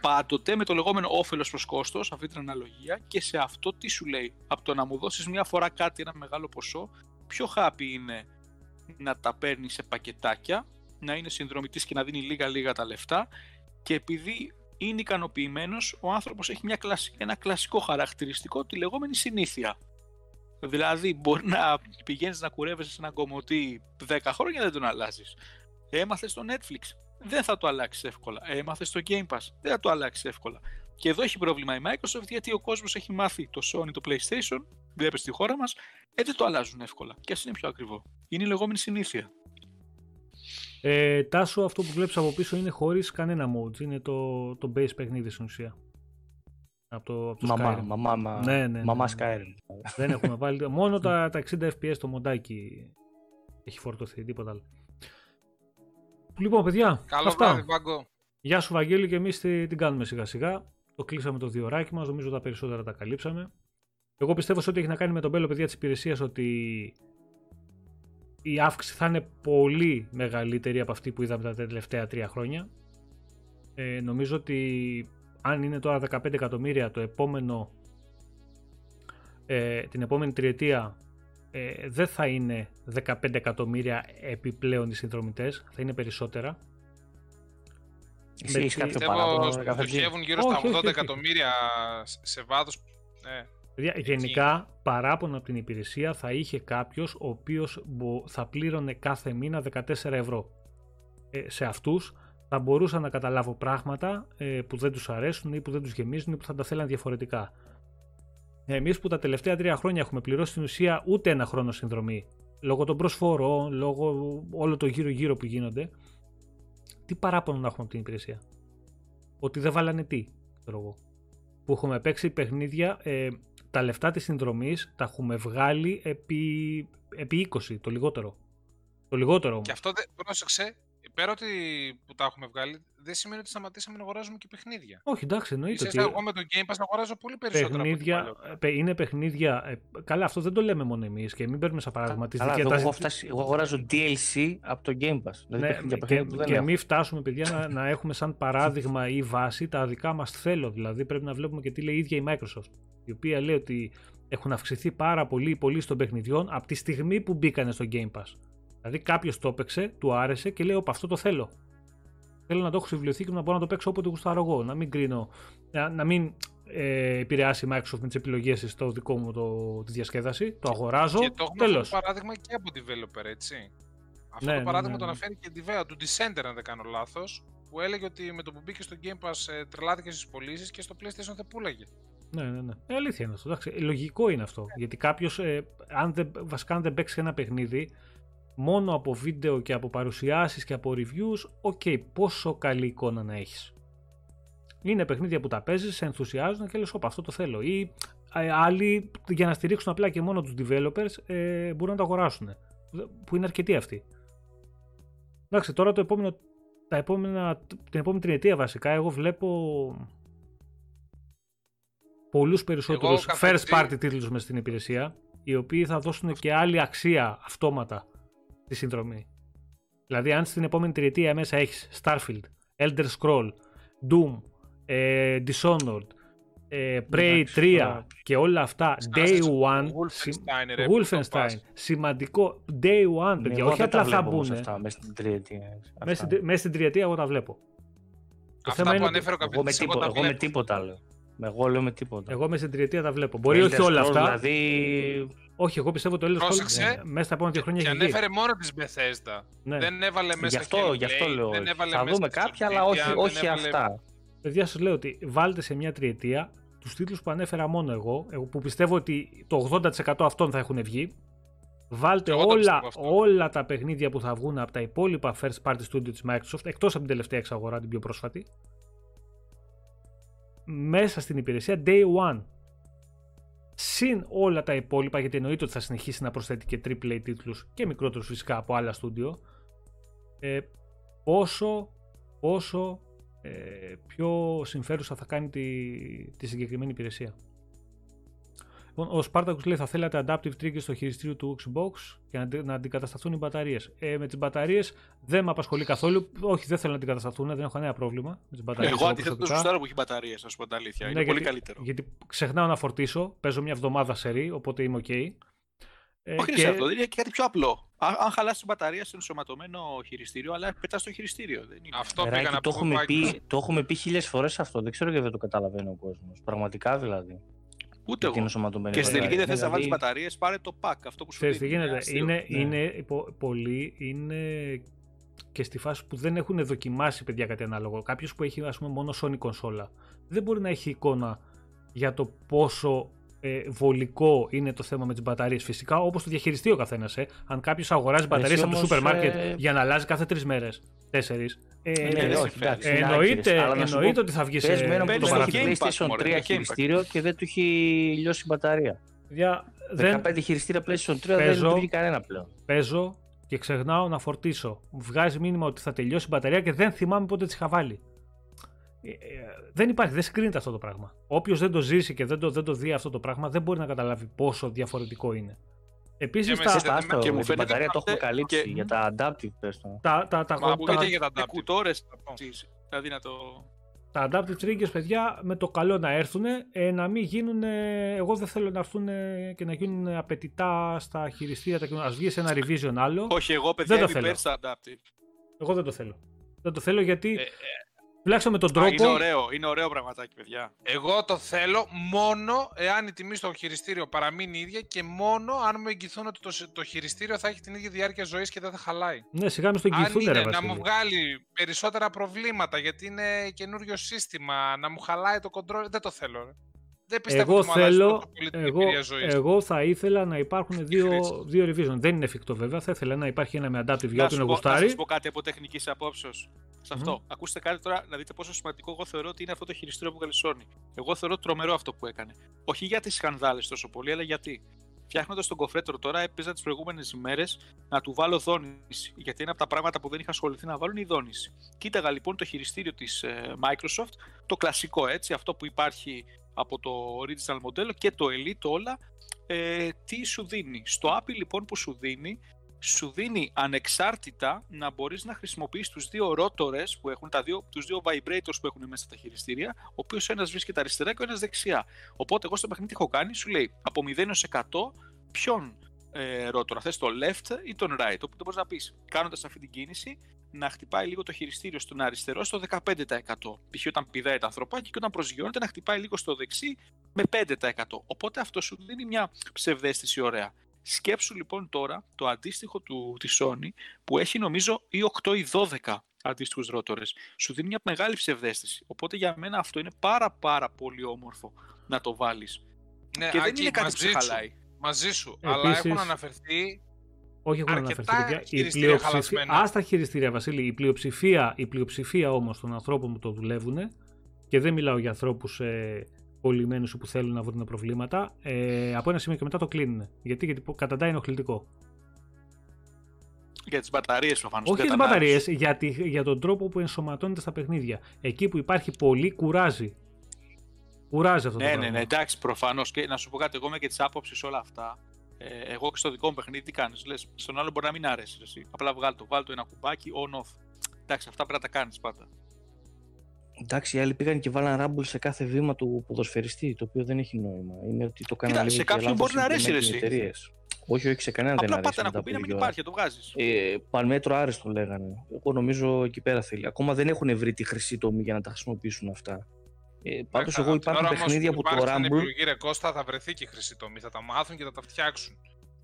πάντοτε με το λεγόμενο όφελος προς κόστος, αυτή την αναλογία και σε αυτό τι σου λέει. Από το να μου δώσεις μια φορά κάτι, ένα μεγάλο ποσό, πιο happy είναι να τα παίρνεις σε πακετάκια, να είναι συνδρομητής και να δίνει λίγα-λίγα τα λεφτά και επειδή είναι ικανοποιημένος, ο άνθρωπος έχει μια κλασ... ένα κλασικό χαρακτηριστικό, τη λεγόμενη συνήθεια. Δηλαδή, μπορεί να πηγαίνεις να κουρεύεσαι σε έναν κομμωτή 10 χρόνια δεν τον αλλάζεις. Έμαθες στο Netflix, δεν θα το αλλάξεις εύκολα. Έμαθες στο Game Pass, δεν θα το αλλάξεις εύκολα. Και εδώ έχει πρόβλημα η Microsoft γιατί ο κόσμος έχει μάθει το Sony, το PlayStation, βλέπεις στη χώρα μας, ε, δεν το αλλάζουν εύκολα. Και ας είναι πιο ακριβό. Είναι η λεγόμενη συνήθεια. Ε, τάσο, αυτό που βλέπεις από πίσω είναι χωρίς κανένα modes. Είναι το, το base παιχνίδι στην ουσία. Από το, από το Μαμά, Skyrim. μαμά, μα- Ναι, ναι, ναι, μαμά ναι. Skyrim. Δεν έχουμε *laughs* βάλει. Μόνο τα, τα 60 FPS το μοντάκι έχει φορτωθεί, τίποτα άλλο. Λοιπόν, παιδιά, Καλό αυτά. βράδυ, Βάγκο. Γεια σου, Βαγγέλη, και εμείς την κάνουμε σιγά σιγά. Το κλείσαμε το διωράκι μας. Νομίζω τα περισσότερα τα καλύψαμε. Εγώ πιστεύω σε ό,τι έχει να κάνει με τον Μπέλο, παιδιά της υπηρεσίας, ότι η αύξηση θα είναι πολύ μεγαλύτερη από αυτή που είδαμε τα τελευταία τρία χρόνια. Ε, νομίζω ότι αν είναι τώρα 15 εκατομμύρια το επόμενο, ε, την επόμενη τριετία ε, δεν θα είναι 15 εκατομμύρια επιπλέον οι συνδρομητές, θα είναι περισσότερα. Εσύ έχεις Με κάποιο Πιστεύω παράπονο με κάθε G. στοχεύουν γύρω Όχι, στα όχι, 80 όχι. εκατομμύρια σε βάθος. Ναι. Παιδιά, γενικά, παράπονο από την υπηρεσία θα είχε κάποιος ο οποίος μπο- θα πλήρωνε κάθε μήνα 14 ευρώ. Ε, σε αυτούς θα μπορούσα να καταλάβω πράγματα ε, που δεν τους αρέσουν ή που δεν τους γεμίζουν ή που θα τα θέλαν διαφορετικά. Εμείς που τα τελευταία τρία χρόνια έχουμε πληρώσει στην ουσία ούτε ένα χρόνο συνδρομή, λόγω των προσφορών, λόγω όλο το γύρω-γύρω που γίνονται, τι παράπονο να έχουμε από την υπηρεσία; Ότι δεν βάλανε τι, ξέρω εγώ. Που έχουμε παίξει παιχνίδια, ε, τα λεφτά της συνδρομής τα έχουμε βγάλει επί, επί 20, το λιγότερο. Το λιγότερο όμως. Και αυτό δεν. Πρόσεξε, πέρα ότι που τα έχουμε βγάλει, δεν σημαίνει ότι σταματήσαμε να αγοράζουμε και παιχνίδια. Όχι, εντάξει, εννοείται Ίσα ότι εγώ με το Game Pass να αγοράζω πολύ περισσότερα. από ό,τι παιχνίδια, παλιότερα. παι- είναι παιχνίδια. ε, καλά, αυτό δεν το λέμε μόνο εμείς και μην παίρνουμε σαν παράδειγμα τις Καλά, δικές- εδώ τα- εγώ, φτάσει, εγώ αγοράζω DLC από το Game Pass. Δηλαδή Ναι, παιχνίδια, και, παιχνίδια που δεν και έχω. μην φτάσουμε, παιδιά, να, να έχουμε σαν παράδειγμα ή βάση τα δικά μας θέλω. Δηλαδή, πρέπει να βλέπουμε και τι λέει η ίδια η Microsoft, η οποία λέει ότι έχουν αυξηθεί πάρα πολύ οι πωλήσεις των παιχνιδιών από τη στιγμή που μπήκανε στο Game Pass. Δηλαδή, κάποιος το έπαιξε, του άρεσε και λέει: Όπα, αυτό το θέλω. Θέλω να το έχω στη βιβλιοθήκη μου να μπορώ να το παίξω όποτε γουστάρω εγώ. Να μην κρίνω, να, να μην ε, επηρεάσει η Microsoft με τις επιλογές της στο δικό μου το, τη διασκέδαση. Το αγοράζω. Και το έχουμε αυτό Τέλος. το παράδειγμα και από developer, έτσι. Αυτό Ναι, το ναι, παράδειγμα ναι, το ναι. αναφέρει και Divea, του Descenders, αν δεν κάνω λάθος, που έλεγε ότι με το που μπήκε στο Game Pass ε, τρελάθηκε στις πωλήσεις και στο PlayStation δεν πούλαγε. Ναι, ναι, ναι. Ε, αλήθεια είναι αυτό. Εντάξει, ε, λογικό είναι αυτό. Γιατί κάποιος, ε, αν δεν, βασικά αν δεν παίξει ένα παιχνίδι, μόνο από βίντεο και από παρουσιάσεις και από reviews, OK, πόσο καλή εικόνα να έχεις. Είναι παιχνίδια που τα παίζεις, σε ενθουσιάζουν και λες, όπα, αυτό το θέλω. Ή ε, άλλοι, για να στηρίξουν απλά και μόνο τους developers, ε, μπορούν να το αγοράσουν. Που είναι αρκετοί αυτοί. Εντάξει, τώρα το επόμενο, τα επόμενα, την επόμενη τριετία βασικά, εγώ βλέπω πολλούς περισσότερους Εγώ, first καθ' party τίτλους μες στην υπηρεσία, οι οποίοι θα δώσουν και άλλη αξία αυτόματα στη συνδρομή. Δηλαδή, αν στην επόμενη τριετία μέσα έχεις Starfield, Elder Scroll, Doom, ε, Dishonored, ε, Prey Εντάξει, 3 τώρα- και όλα αυτά, Day One, Wolfenstein, ρε, Wolfenstein, που το πας. σημαντικό, Day One, παιδιά, Εγώ όχι δεν τα απλά θα βλέπω όμως μπουν. αυτά μέσα στην τριετία. Μέσα Αυτά. στην, τρι- μέσα στην τριετία εγώ τα βλέπω. Το Αυτά θέμα που είναι ότι ανέφερε ο Εγώ με, καπιτής, εγώ τίποτα, τα εγώ με βλέπω. τίποτα λέω. Εγώ λέω με τίποτα. Εγώ μέσα στην τριετία τα βλέπω. Μπορεί Elder όχι όλα Scrolls, αυτά. Δηλαδή, Όχι, εγώ πιστεύω το Elder Scrolls Πρόσεξε. ε, μέσα στα επόμενα δύο χρόνια Και έχει βγει. ανέφερε μόνο της Bethesda. Ναι. Δεν έβαλε μέσα γι' αυτό, γι' αυτό gameplay, λέω. δεν όχι. έβαλε Θα μέσα δούμε στο κάποια, αλλά Nvidia, όχι, δεν όχι έβαλε- αυτά. Παιδιά, σας λέω ότι βάλτε σε μια τριετία τους τίτλους που ανέφερα μόνο εγώ, εγώ που πιστεύω ότι το 80% αυτών θα έχουν βγει. Βάλτε Και εγώ το όλα, πιστεύω αυτό. όλα τα παιχνίδια που θα βγουν από τα υπόλοιπα first party studio της Microsoft, εκτός από την τελευταία εξαγορά, την πιο πρόσφατη, μέσα στην υπηρεσία Day One. Συν όλα τα υπόλοιπα, γιατί εννοείται ότι θα συνεχίσει να προσθέτει και AAA τίτλους και μικρότερους φυσικά από άλλα στούντιο. Ε, πόσο, πόσο ε, πιο συμφέρουσα θα κάνει τη, τη συγκεκριμένη υπηρεσία. Λοιπόν, ο Spartacus λέει θα θέλατε adaptive triggers στο χειριστήριο του Xbox για να, αντι- να αντικατασταθούν οι μπαταρίες. Ε, με τις μπαταρίες δεν με απασχολεί καθόλου. Όχι, δεν θέλω να αντικατασταθούν, δεν έχω κανένα πρόβλημα με τις μπαταρίες. Εγώ εγώ αντιθέτω προσωπικά. γουστάρω που έχει μπαταρίες, α πούμε την αλήθεια. Ναι, Είναι πολύ γιατί- καλύτερο. Γιατί ξεχνάω να φορτίσω, παίζω μια εβδομάδα σε ρί, οπότε είμαι ok. Ε, Όχι, είναι σε αυτό, δεν είναι και κάτι πιο απλό. Α- Αν χαλάσει την μπαταρία σε ενσωματωμένο χειριστήριο, αλλά πετάς το χειριστήριο. Δεν είναι. Αυτό Ράκη, πήγα να το, πω. έχουμε Μάικ. πει, το έχουμε πει χίλιες φορές αυτό. Δεν ξέρω γιατί δεν το καταλαβαίνει ο κόσμος. Πραγματικά δηλαδή. Ούτε Γιατί είναι εγώ. ενσωματωμένη Και στην τελική μπαταρία. δεν θες να βάλεις Δηλαδή, μπαταρίες, πάρε το pack. Αυτό που σου Ξέρεις τι δίνει. γίνεται, αστείο. είναι, Ναι. είναι πο- πολλοί είναι και στη φάση που δεν έχουν δοκιμάσει παιδιά κάτι ανάλογο. Κάποιος που έχει ας πούμε μόνο Sony κονσόλα δεν μπορεί να έχει εικόνα για το πόσο ε, βολικό είναι το θέμα με τις μπαταρίες. Φυσικά όπως το διαχειριστεί ο καθένας. Ε. Αν κάποιος αγοράζει μπαταρίες από το όμως, σούπερ μάρκετ ε, για να αλλάζει κάθε τρεις μέρες, τέσσερις. Ε, Ναι, ναι, ναι, δεν όχι, συμφέρει. εντάξει, ε, είναι εννοείται, άκυρες. Αλλά να σου εννοείται πω, ότι θα βγεις σε. Πες με έναν που Παίρνει το στο έχει Game Pass, PlayStation μωρέ, 3 το Game Pass. χειριστήριο και δεν του έχει λιώσει η μπαταρία. Παιδιά, δεν 15 χειριστήρια PlayStation 3 δεν Παίζω. λειτουργεί κανένα πλέον. παίζω και ξεχνάω να φορτίσω. Μου βγάζει μήνυμα ότι θα τελειώσει η μπαταρία και δεν θυμάμαι πότε τη είχα βάλει. Ε, ε, δεν υπάρχει, δεν συγκρίνεται αυτό το πράγμα. Όποιος δεν το ζήσει και δεν το, δεν το δει αυτό το πράγμα δεν μπορεί να καταλάβει πόσο διαφορετικό είναι. Επίσης Και με τα, συνδεδεμένα- Άστα, και και μου την φαίνεται μπαταρία το αυτό- έχουμε καλύψει και- για τα adaptive πες το. τα, τα, τα, Μα τα, ακούγεται για τα Και adaptive. κουτόρε. Θα πω. Δηλαδή να το. τα adaptive triggers, παιδιά, με το καλό να έρθουν, ε, να μην γίνουν. Εγώ δεν θέλω να έρθουν και να γίνουν απαιτητά στα χειριστήρια. Α βγει σε ένα revision άλλο. Όχι, εγώ παιδιά Δεν το είμαι υπέρ θέλω. στα adaptive. Εγώ δεν το θέλω. Δεν το θέλω γιατί. Ε, ε, τουλάχιστον με τον Α, τρόπο. είναι ωραίο, είναι ωραίο πραγματάκι, παιδιά. Εγώ το θέλω μόνο εάν η τιμή στο χειριστήριο παραμείνει ίδια και μόνο αν μου εγγυηθούν ότι το, σ- το χειριστήριο θα έχει την ίδια διάρκεια ζωής και δεν θα χαλάει. Ναι, σιγά μην στο Αν εγγυηθούν, ρε είναι να Βασίλη. μου βγάλει περισσότερα προβλήματα γιατί είναι καινούριο σύστημα, να μου χαλάει το control, δεν το θέλω. Ρε. Δεν πιστεύω Εγώ ότι μου αλλάζει θέλω, τόσο πολύ την εγώ, εμπειρία ζωής. εγώ θα ήθελα να υπάρχουν δύο, χρήση. δύο revision. Δεν είναι εφικτό βέβαια. Θα ήθελα να υπάρχει ένα με adaptive για Να όποιον σου, πω, να γουστάρει. σας πω κάτι από τεχνικής απόψεως. Σε αυτό. Ακούστε κάτι τώρα να δείτε πόσο σημαντικό εγώ θεωρώ ότι είναι αυτό το χειριστήριο που έβγαλε η Sony. Εγώ θεωρώ τρομερό αυτό που έκανε. Όχι για τις σκανδάλες τόσο πολύ, αλλά γιατί. Φτιάχνοντας τον κοφρέτρο τώρα, έπαιζα τις προηγούμενες ημέρε να του βάλω δόνηση. Γιατί ένα από τα πράγματα που δεν είχα ασχοληθεί να βάλω είναι η δόνηση. Κοίταγα λοιπόν το χειριστήριο της Microsoft, το κλασικό έτσι, αυτό που υπάρχει από το original μοντέλο και το Elite όλα, ε, τι σου δίνει. Στο Apple λοιπόν που σου δίνει, σου δίνει ανεξάρτητα να μπορείς να χρησιμοποιείς τους δύο ρότορες που έχουν, τα δύο, τους δύο vibrators που έχουν μέσα τα χειριστήρια, ο οποίος ένας βρίσκεται αριστερά και ο ένας δεξιά. Οπότε εγώ στο παιχνίδι τι έχω κάνει, σου λέει από 0 έως 100 ποιον ε, ρότορα θες, το left ή τον right. Οπότε μπορείς να πεις, κάνοντας αυτή την κίνηση, να χτυπάει λίγο το χειριστήριο στον αριστερό στο 15%. Π.χ. όταν πηδάει τα ανθρωπάκι και όταν προσγειώνεται να χτυπάει λίγο στο δεξί με 5%. Οπότε αυτό σου δίνει μια ψευδέστηση ωραία. Σκέψου λοιπόν τώρα το αντίστοιχο του, της Sony που έχει νομίζω ή 8 ή 12 αντίστοιχους ρότορες. Σου δίνει μια μεγάλη ψευδέστηση. Οπότε για μένα αυτό είναι πάρα πάρα πολύ όμορφο να το βάλεις. Ναι, και δεν Άκη, είναι κάτι που μαζί σε σου. χαλάει. Μαζί σου. Επίσης- Αλλά έχουν αναφερθεί Όχι, έχουν Αρκετά αναφερθεί. παιδιά. Η χειριστήρια πλειοψηφία. χαλασμένα. Α τα χειριστήρια, Βασίλη. Η πλειοψηφία, η πλειοψηφία όμως των ανθρώπων που το δουλεύουν και δεν μιλάω για ανθρώπους ε, κολλημένους που θέλουν να βρουν προβλήματα, ε, από ένα σημείο και μετά το κλείνουν. Γιατί, γιατί καταντάει ενοχλητικό. Για τις μπαταρίες προφανώς. Όχι την για τις μπαταρίες, κατανάλωση. για, τη- για τον τρόπο που ενσωματώνεται στα παιχνίδια. Εκεί που υπάρχει πολύ κουράζει. Κουράζει αυτό το Ναι, πράγμα. ναι, ναι, εντάξει, προφανώς. Και να σου πω κάτι, εγώ είμαι και της άποψης όλα αυτά. Ε, εγώ και στο δικό μου παιχνίδι τι κάνεις. Λες, στον άλλο μπορεί να μην αρέσει. Εσύ. Απλά βγάλει το, βάλει το ένα κουμπάκι on-off. Εντάξει, αυτά πρέπει να τα κάνεις πάντα. Εντάξει, οι άλλοι πήγαν και βάλαν ράμπουλ σε κάθε βήμα του ποδοσφαιριστή, το οποίο δεν έχει νόημα. Είναι ότι το κάνανε Κοίτα, λίγο σε και κάποιον λάθος μπορεί να αρέσει, ρε, implementing εσύ. εταιρείες. Όχι, όχι, σε κανέναν δεν Απλά αρέσει. πάτε ένα μετά κουμπί να από μην λίγη ώρα. υπάρχει, το βγάζεις. Ε, παρμέτρο άριστο λέγανε. Εγώ νομίζω εκεί πέρα θέλει. Ακόμα δεν έχουν βρει τη χρυσή τομή για να τα χρησιμοποιήσουν αυτά. Ε, Πάντως, εγώ υπάρχουν παιχνίδια που το Στην Rumble. επιλογή ρε Κώστα θα βρεθεί και η χρυσή τομή. Θα τα μάθουν και θα τα φτιάξουν.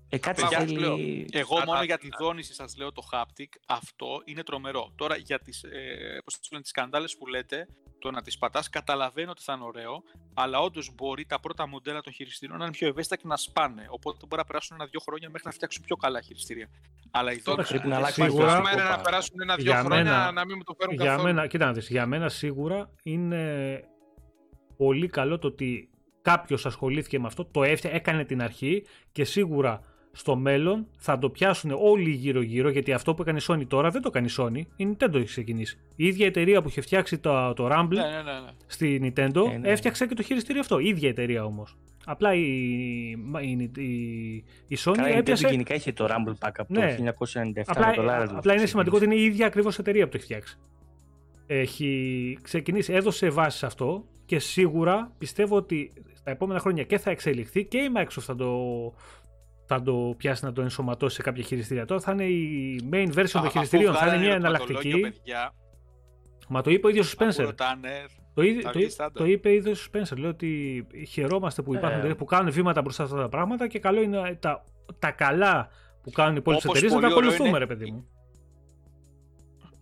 Ε, κάτι Απλά θέλει. λέω, Εγώ Α, μόνο α, για τη α. δόνηση σας λέω το haptic, αυτό είναι τρομερό. Τώρα για τις, ε, πώς τις λένε, τις σκανδάλες που λέτε, το να τις πατάς καταλαβαίνω ότι θα είναι ωραίο, αλλά όντως μπορεί τα πρώτα μοντέλα των χειριστήριων να είναι πιο ευαίσθητα και να σπάνε. Οπότε μπορεί να περάσουν ένα-δύο χρόνια μέχρι να φτιάξουν πιο καλά χειριστήρια. Αλλά η Τώρα δόνηση πρέπει να δεν αλλάξει υπάρχει σίγουρα. Το αυτό. θέμα είναι να πάρα. περάσουν ένα-δύο Για χρόνια μένα- να μην μου το φέρουν για καθόλου. μένα, κοίτα να δεις, για μένα σίγουρα είναι πολύ καλό το ότι κάποιος ασχολήθηκε με αυτό, το έφτιαξε, έκανε την αρχή και σίγουρα στο μέλλον θα το πιάσουν όλοι γύρω-γύρω γιατί αυτό που έκανε η Sony τώρα δεν το κάνει η Sony, η Nintendo έχει ξεκινήσει. Η ίδια εταιρεία που είχε φτιάξει το, το Rumble Ναι, ναι, ναι, ναι. στη Nintendo Ε, ναι. έφτιαξε και το χειριστήριο αυτό. Η ίδια εταιρεία όμως. Απλά η, η, η, η Sony Καλά, η Nintendo έπιασε. γενικά είχε το Rumble Pack από Ναι. το 1997 Απλά, με δολάρια. του απλά είναι το σημαντικό ότι ξεκίνησε. είναι η ίδια ακριβώς εταιρεία που το έχει φτιάξει. Έχει ξεκινήσει, έδωσε βάση σε αυτό και σίγουρα πιστεύω ότι στα επόμενα χρόνια και θα εξελιχθεί και η Microsoft θα το, θα το πιάσει να το ενσωματώσει σε κάποια χειριστήρια. Τώρα θα είναι η main version των Αφού χειριστηρίων, θα είναι βγάλανε μια ερωτηματολόγιο, εναλλακτική. παιδιά, Μα το είπε ο ίδιος ο αφού Spencer. ρωτάνε, Το, ίδιο- θα το, βγει εί- στάνταρ. το είπε ήδη ο Spencer. Λέει ότι χαιρόμαστε που υπάρχουν Ε. εταιρείες που κάνουν βήματα μπροστά σε αυτά τα πράγματα και καλό είναι τα, τα καλά που κάνουν οι υπόλοιπες Όπως εταιρείες να τα πολύ ωραίο ακολουθούμε, είναι- ρε παιδί μου.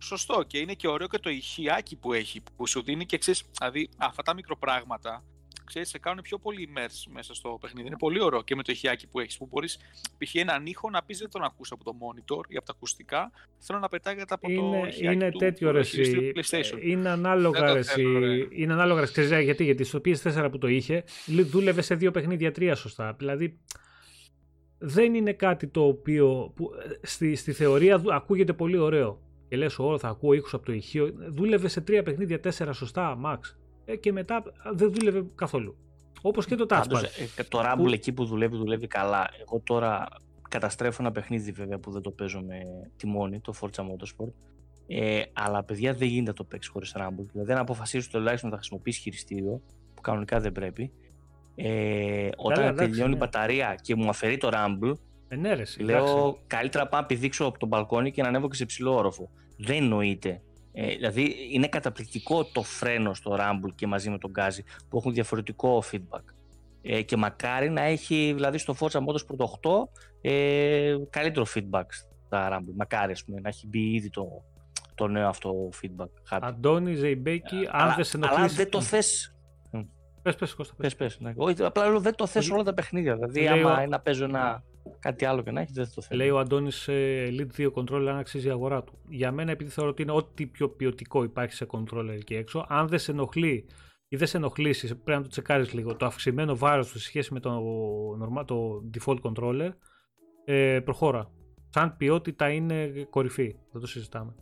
Σωστό και είναι και ωραίο και το ηχιάκι που έχει, που σου δίνει και ξέρεις, δηλαδή αυτά τα μικροπράγματα, ξέρεις, σε κάνουν πιο πολύ immerse μέσα στο παιχνίδι. Είναι πολύ ωραίο και με το ηχιάκι που έχεις, που μπορείς π.χ. έναν ήχο να πεις δεν τον ακούς από το monitor ή από τα ακουστικά, θέλω να πετάγεται από το Είναι, ηχιάκι είναι του, τέτοιο του ρε χειριστήριου εσύ. PlayStation. Είναι ανάλογα Δεν το ρε θέλω, ρε. εσύ. Είναι ανάλογα ρε. Ξέρεις γιατί, γιατί στο PS4 που το είχε λ- δούλευε σε δύο παιχνίδια τρία σωστά. Δηλαδή δεν είναι κάτι το οποίο που, ε, στη, στη θεωρία δου- ακούγεται πολύ ωραίο. Και λες, «Ω, θα ακούω ήχους από το ηχείο. Δούλευε σε τρία παιχνίδια, τέσσερα σωστά, max. Ε, και μετά δεν δούλευε καθόλου. Όπως και το Πάντως, touchpad. ε, το Rumble εκεί που δουλεύει, δουλεύει καλά. Εγώ τώρα καταστρέφω ένα παιχνίδι βέβαια που δεν το παίζω με τιμόνι, το Forza Motorsport. Ε, αλλά παιδιά δεν γίνεται να το παίξεις χωρίς Rumble. Δηλαδή, αν αποφασίσεις τουλάχιστον να χρησιμοποιήσεις χειριστήριο, που κανονικά δεν πρέπει, ε, όταν εντάξει, τελειώνει η ναι. μπαταρία και μου αφαιρεί το Rumble, Ε, ναι, ρε, εσύ, λέω εντάξει. καλύτερα πάω να πηδήξω από τον μπαλκόνι και να ανέβω και σε ψηλό όροφο. Δεν εννοείται. Ε, δηλαδή είναι καταπληκτικό το φρένο στο Rumble και μαζί με τον Γκάζι που έχουν διαφορετικό feedback. Ε, και μακάρι να έχει δηλαδή στο Forza Motorsport 8 ε, καλύτερο feedback στα Rumble. Μακάρι ας πούμε, να έχει μπει ήδη το, το νέο αυτό feedback. χάρτη. Αντώνη Ζεϊμπέκη, αν αλλά, δεν σε αλλά ενοχλήσει. δεν το θες Πες, πες, Κώστα, πες. Πες, πες. Ναι. Όχι, απλά λέω δεν το θες όλα τα παιχνίδια. Δηλαδή, Λέει άμα ο- είναι να παίζω ένα, κάτι άλλο και να έχεις, δεν το θέλω. Λέει ο Αντώνης Elite 2 controller αν αξίζει η αγορά του. Για μένα, επειδή θεωρώ ότι είναι ό,τι πιο ποιοτικό υπάρχει σε controller εκεί έξω, αν δεν σε ενοχλεί ή δεν σε ενοχλήσει, πρέπει να το τσεκάρεις λίγο. Το αυξημένο βάρος του σε σχέση με το, normal, το default controller, ε, προχώρα. Σαν ποιότητα είναι κορυφή. Δεν το συζητάμε.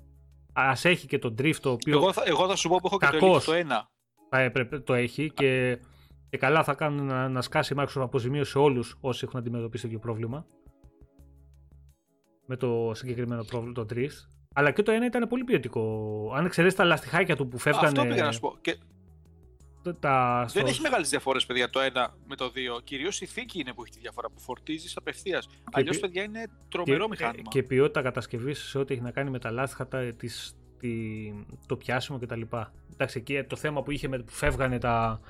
Α έχει και το drift το οποίο Εγώ θα, εγώ θα σου πω που έχω και το Κακός. Elite το 1. θα έπρεπε, το έχει και, και καλά θα κάνουν να, να σκάσει η Microsoft αποζημίωση σε όλους όσοι έχουν αντιμετωπίσει τέτοιο πρόβλημα με το συγκεκριμένο πρόβλημα, το drift. Αλλά και το ένα ήταν πολύ ποιοτικό. Αν εξαιρέσεις τα λαστιχάκια του που φεύγανε. Αυτό πήγα να σου πω. Και τα- τα, δεν στο- έχει μεγάλες διαφορές, παιδιά, το 1 με το 2. Κυρίως η θήκη είναι που έχει τη διαφορά, που φορτίζεις απευθείας. Αλλιώς, ποι- παιδιά, είναι τρομερό και, μηχάνημα. και ποιότητα κατασκευής σε ό,τι έχει να κάνει με τα λάστιχα, τα, της, τη, το πιάσιμο κτλ. Εντάξει, εκεί το θέμα που είχε με, που φεύγανε τα,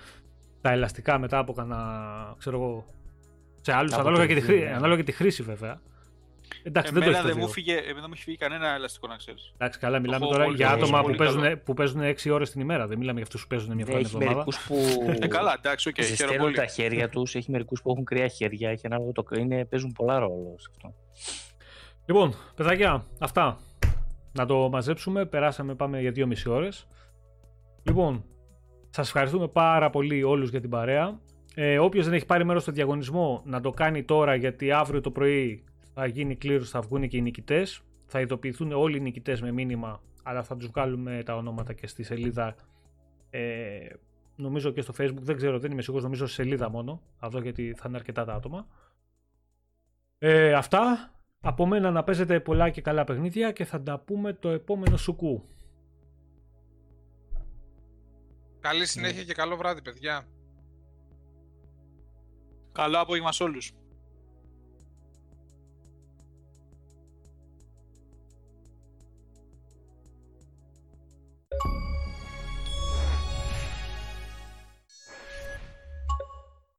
τα ελαστικά μετά από κανένα, ξέρω εγώ, σε άλλους, Από ανάλογα το και, τη, δύο, χρή- ναι. ανάλογα και τη χρήση βέβαια. Εντάξει, δεν το Εμένα έχεις το δεν μου δύο. φύγε, εμένα δεν μου έχει φύγει κανένα ελαστικό να ξέρεις. Εντάξει, καλά, μιλάμε έχω τώρα πολύ- για το άτομα έχω που πολύ παίζουν, καλό. που παίζουν 6 ώρες την ημέρα. Δεν μιλάμε για αυτούς που παίζουν μια φορά την έχει εβδομάδα. μερικούς που. Ε, καλά, εντάξει, οκ, χαίρομαι ζεσταίνουν πολύ. τα χέρια τους, έχει μερικούς που έχουν κρύα χέρια, έχει ανάλογα το είναι, παίζουν πολλά ρόλο σε αυτό. Λοιπόν, παιδάκια, αυτά. Να το μαζέψουμε. Περάσαμε, πάμε για 2,5 ώρες. Λοιπόν, σας ευχαριστούμε πάρα πολύ όλους για την παρέα. Ε, όποιος δεν έχει πάρει μέρος στο διαγωνισμό, να το κάνει τώρα, γιατί αύριο το πρωί θα γίνει κλήρωση, θα βγουν και οι νικητές. Θα ειδοποιηθούν όλοι οι νικητές με μήνυμα, αλλά θα τους βγάλουμε τα ονόματα και στη σελίδα. Ε, νομίζω και στο facebook, δεν ξέρω, δεν είμαι σίγουρος, νομίζω στη σελίδα μόνο. Αυτό γιατί θα είναι αρκετά τα άτομα. Ε, αυτά. Από μένα να παίζετε πολλά και καλά παιχνίδια και θα τα πούμε το επόμενο σουκού. Καλή συνέχεια και καλό βράδυ, παιδιά. Καλό απόγευμα σε όλους.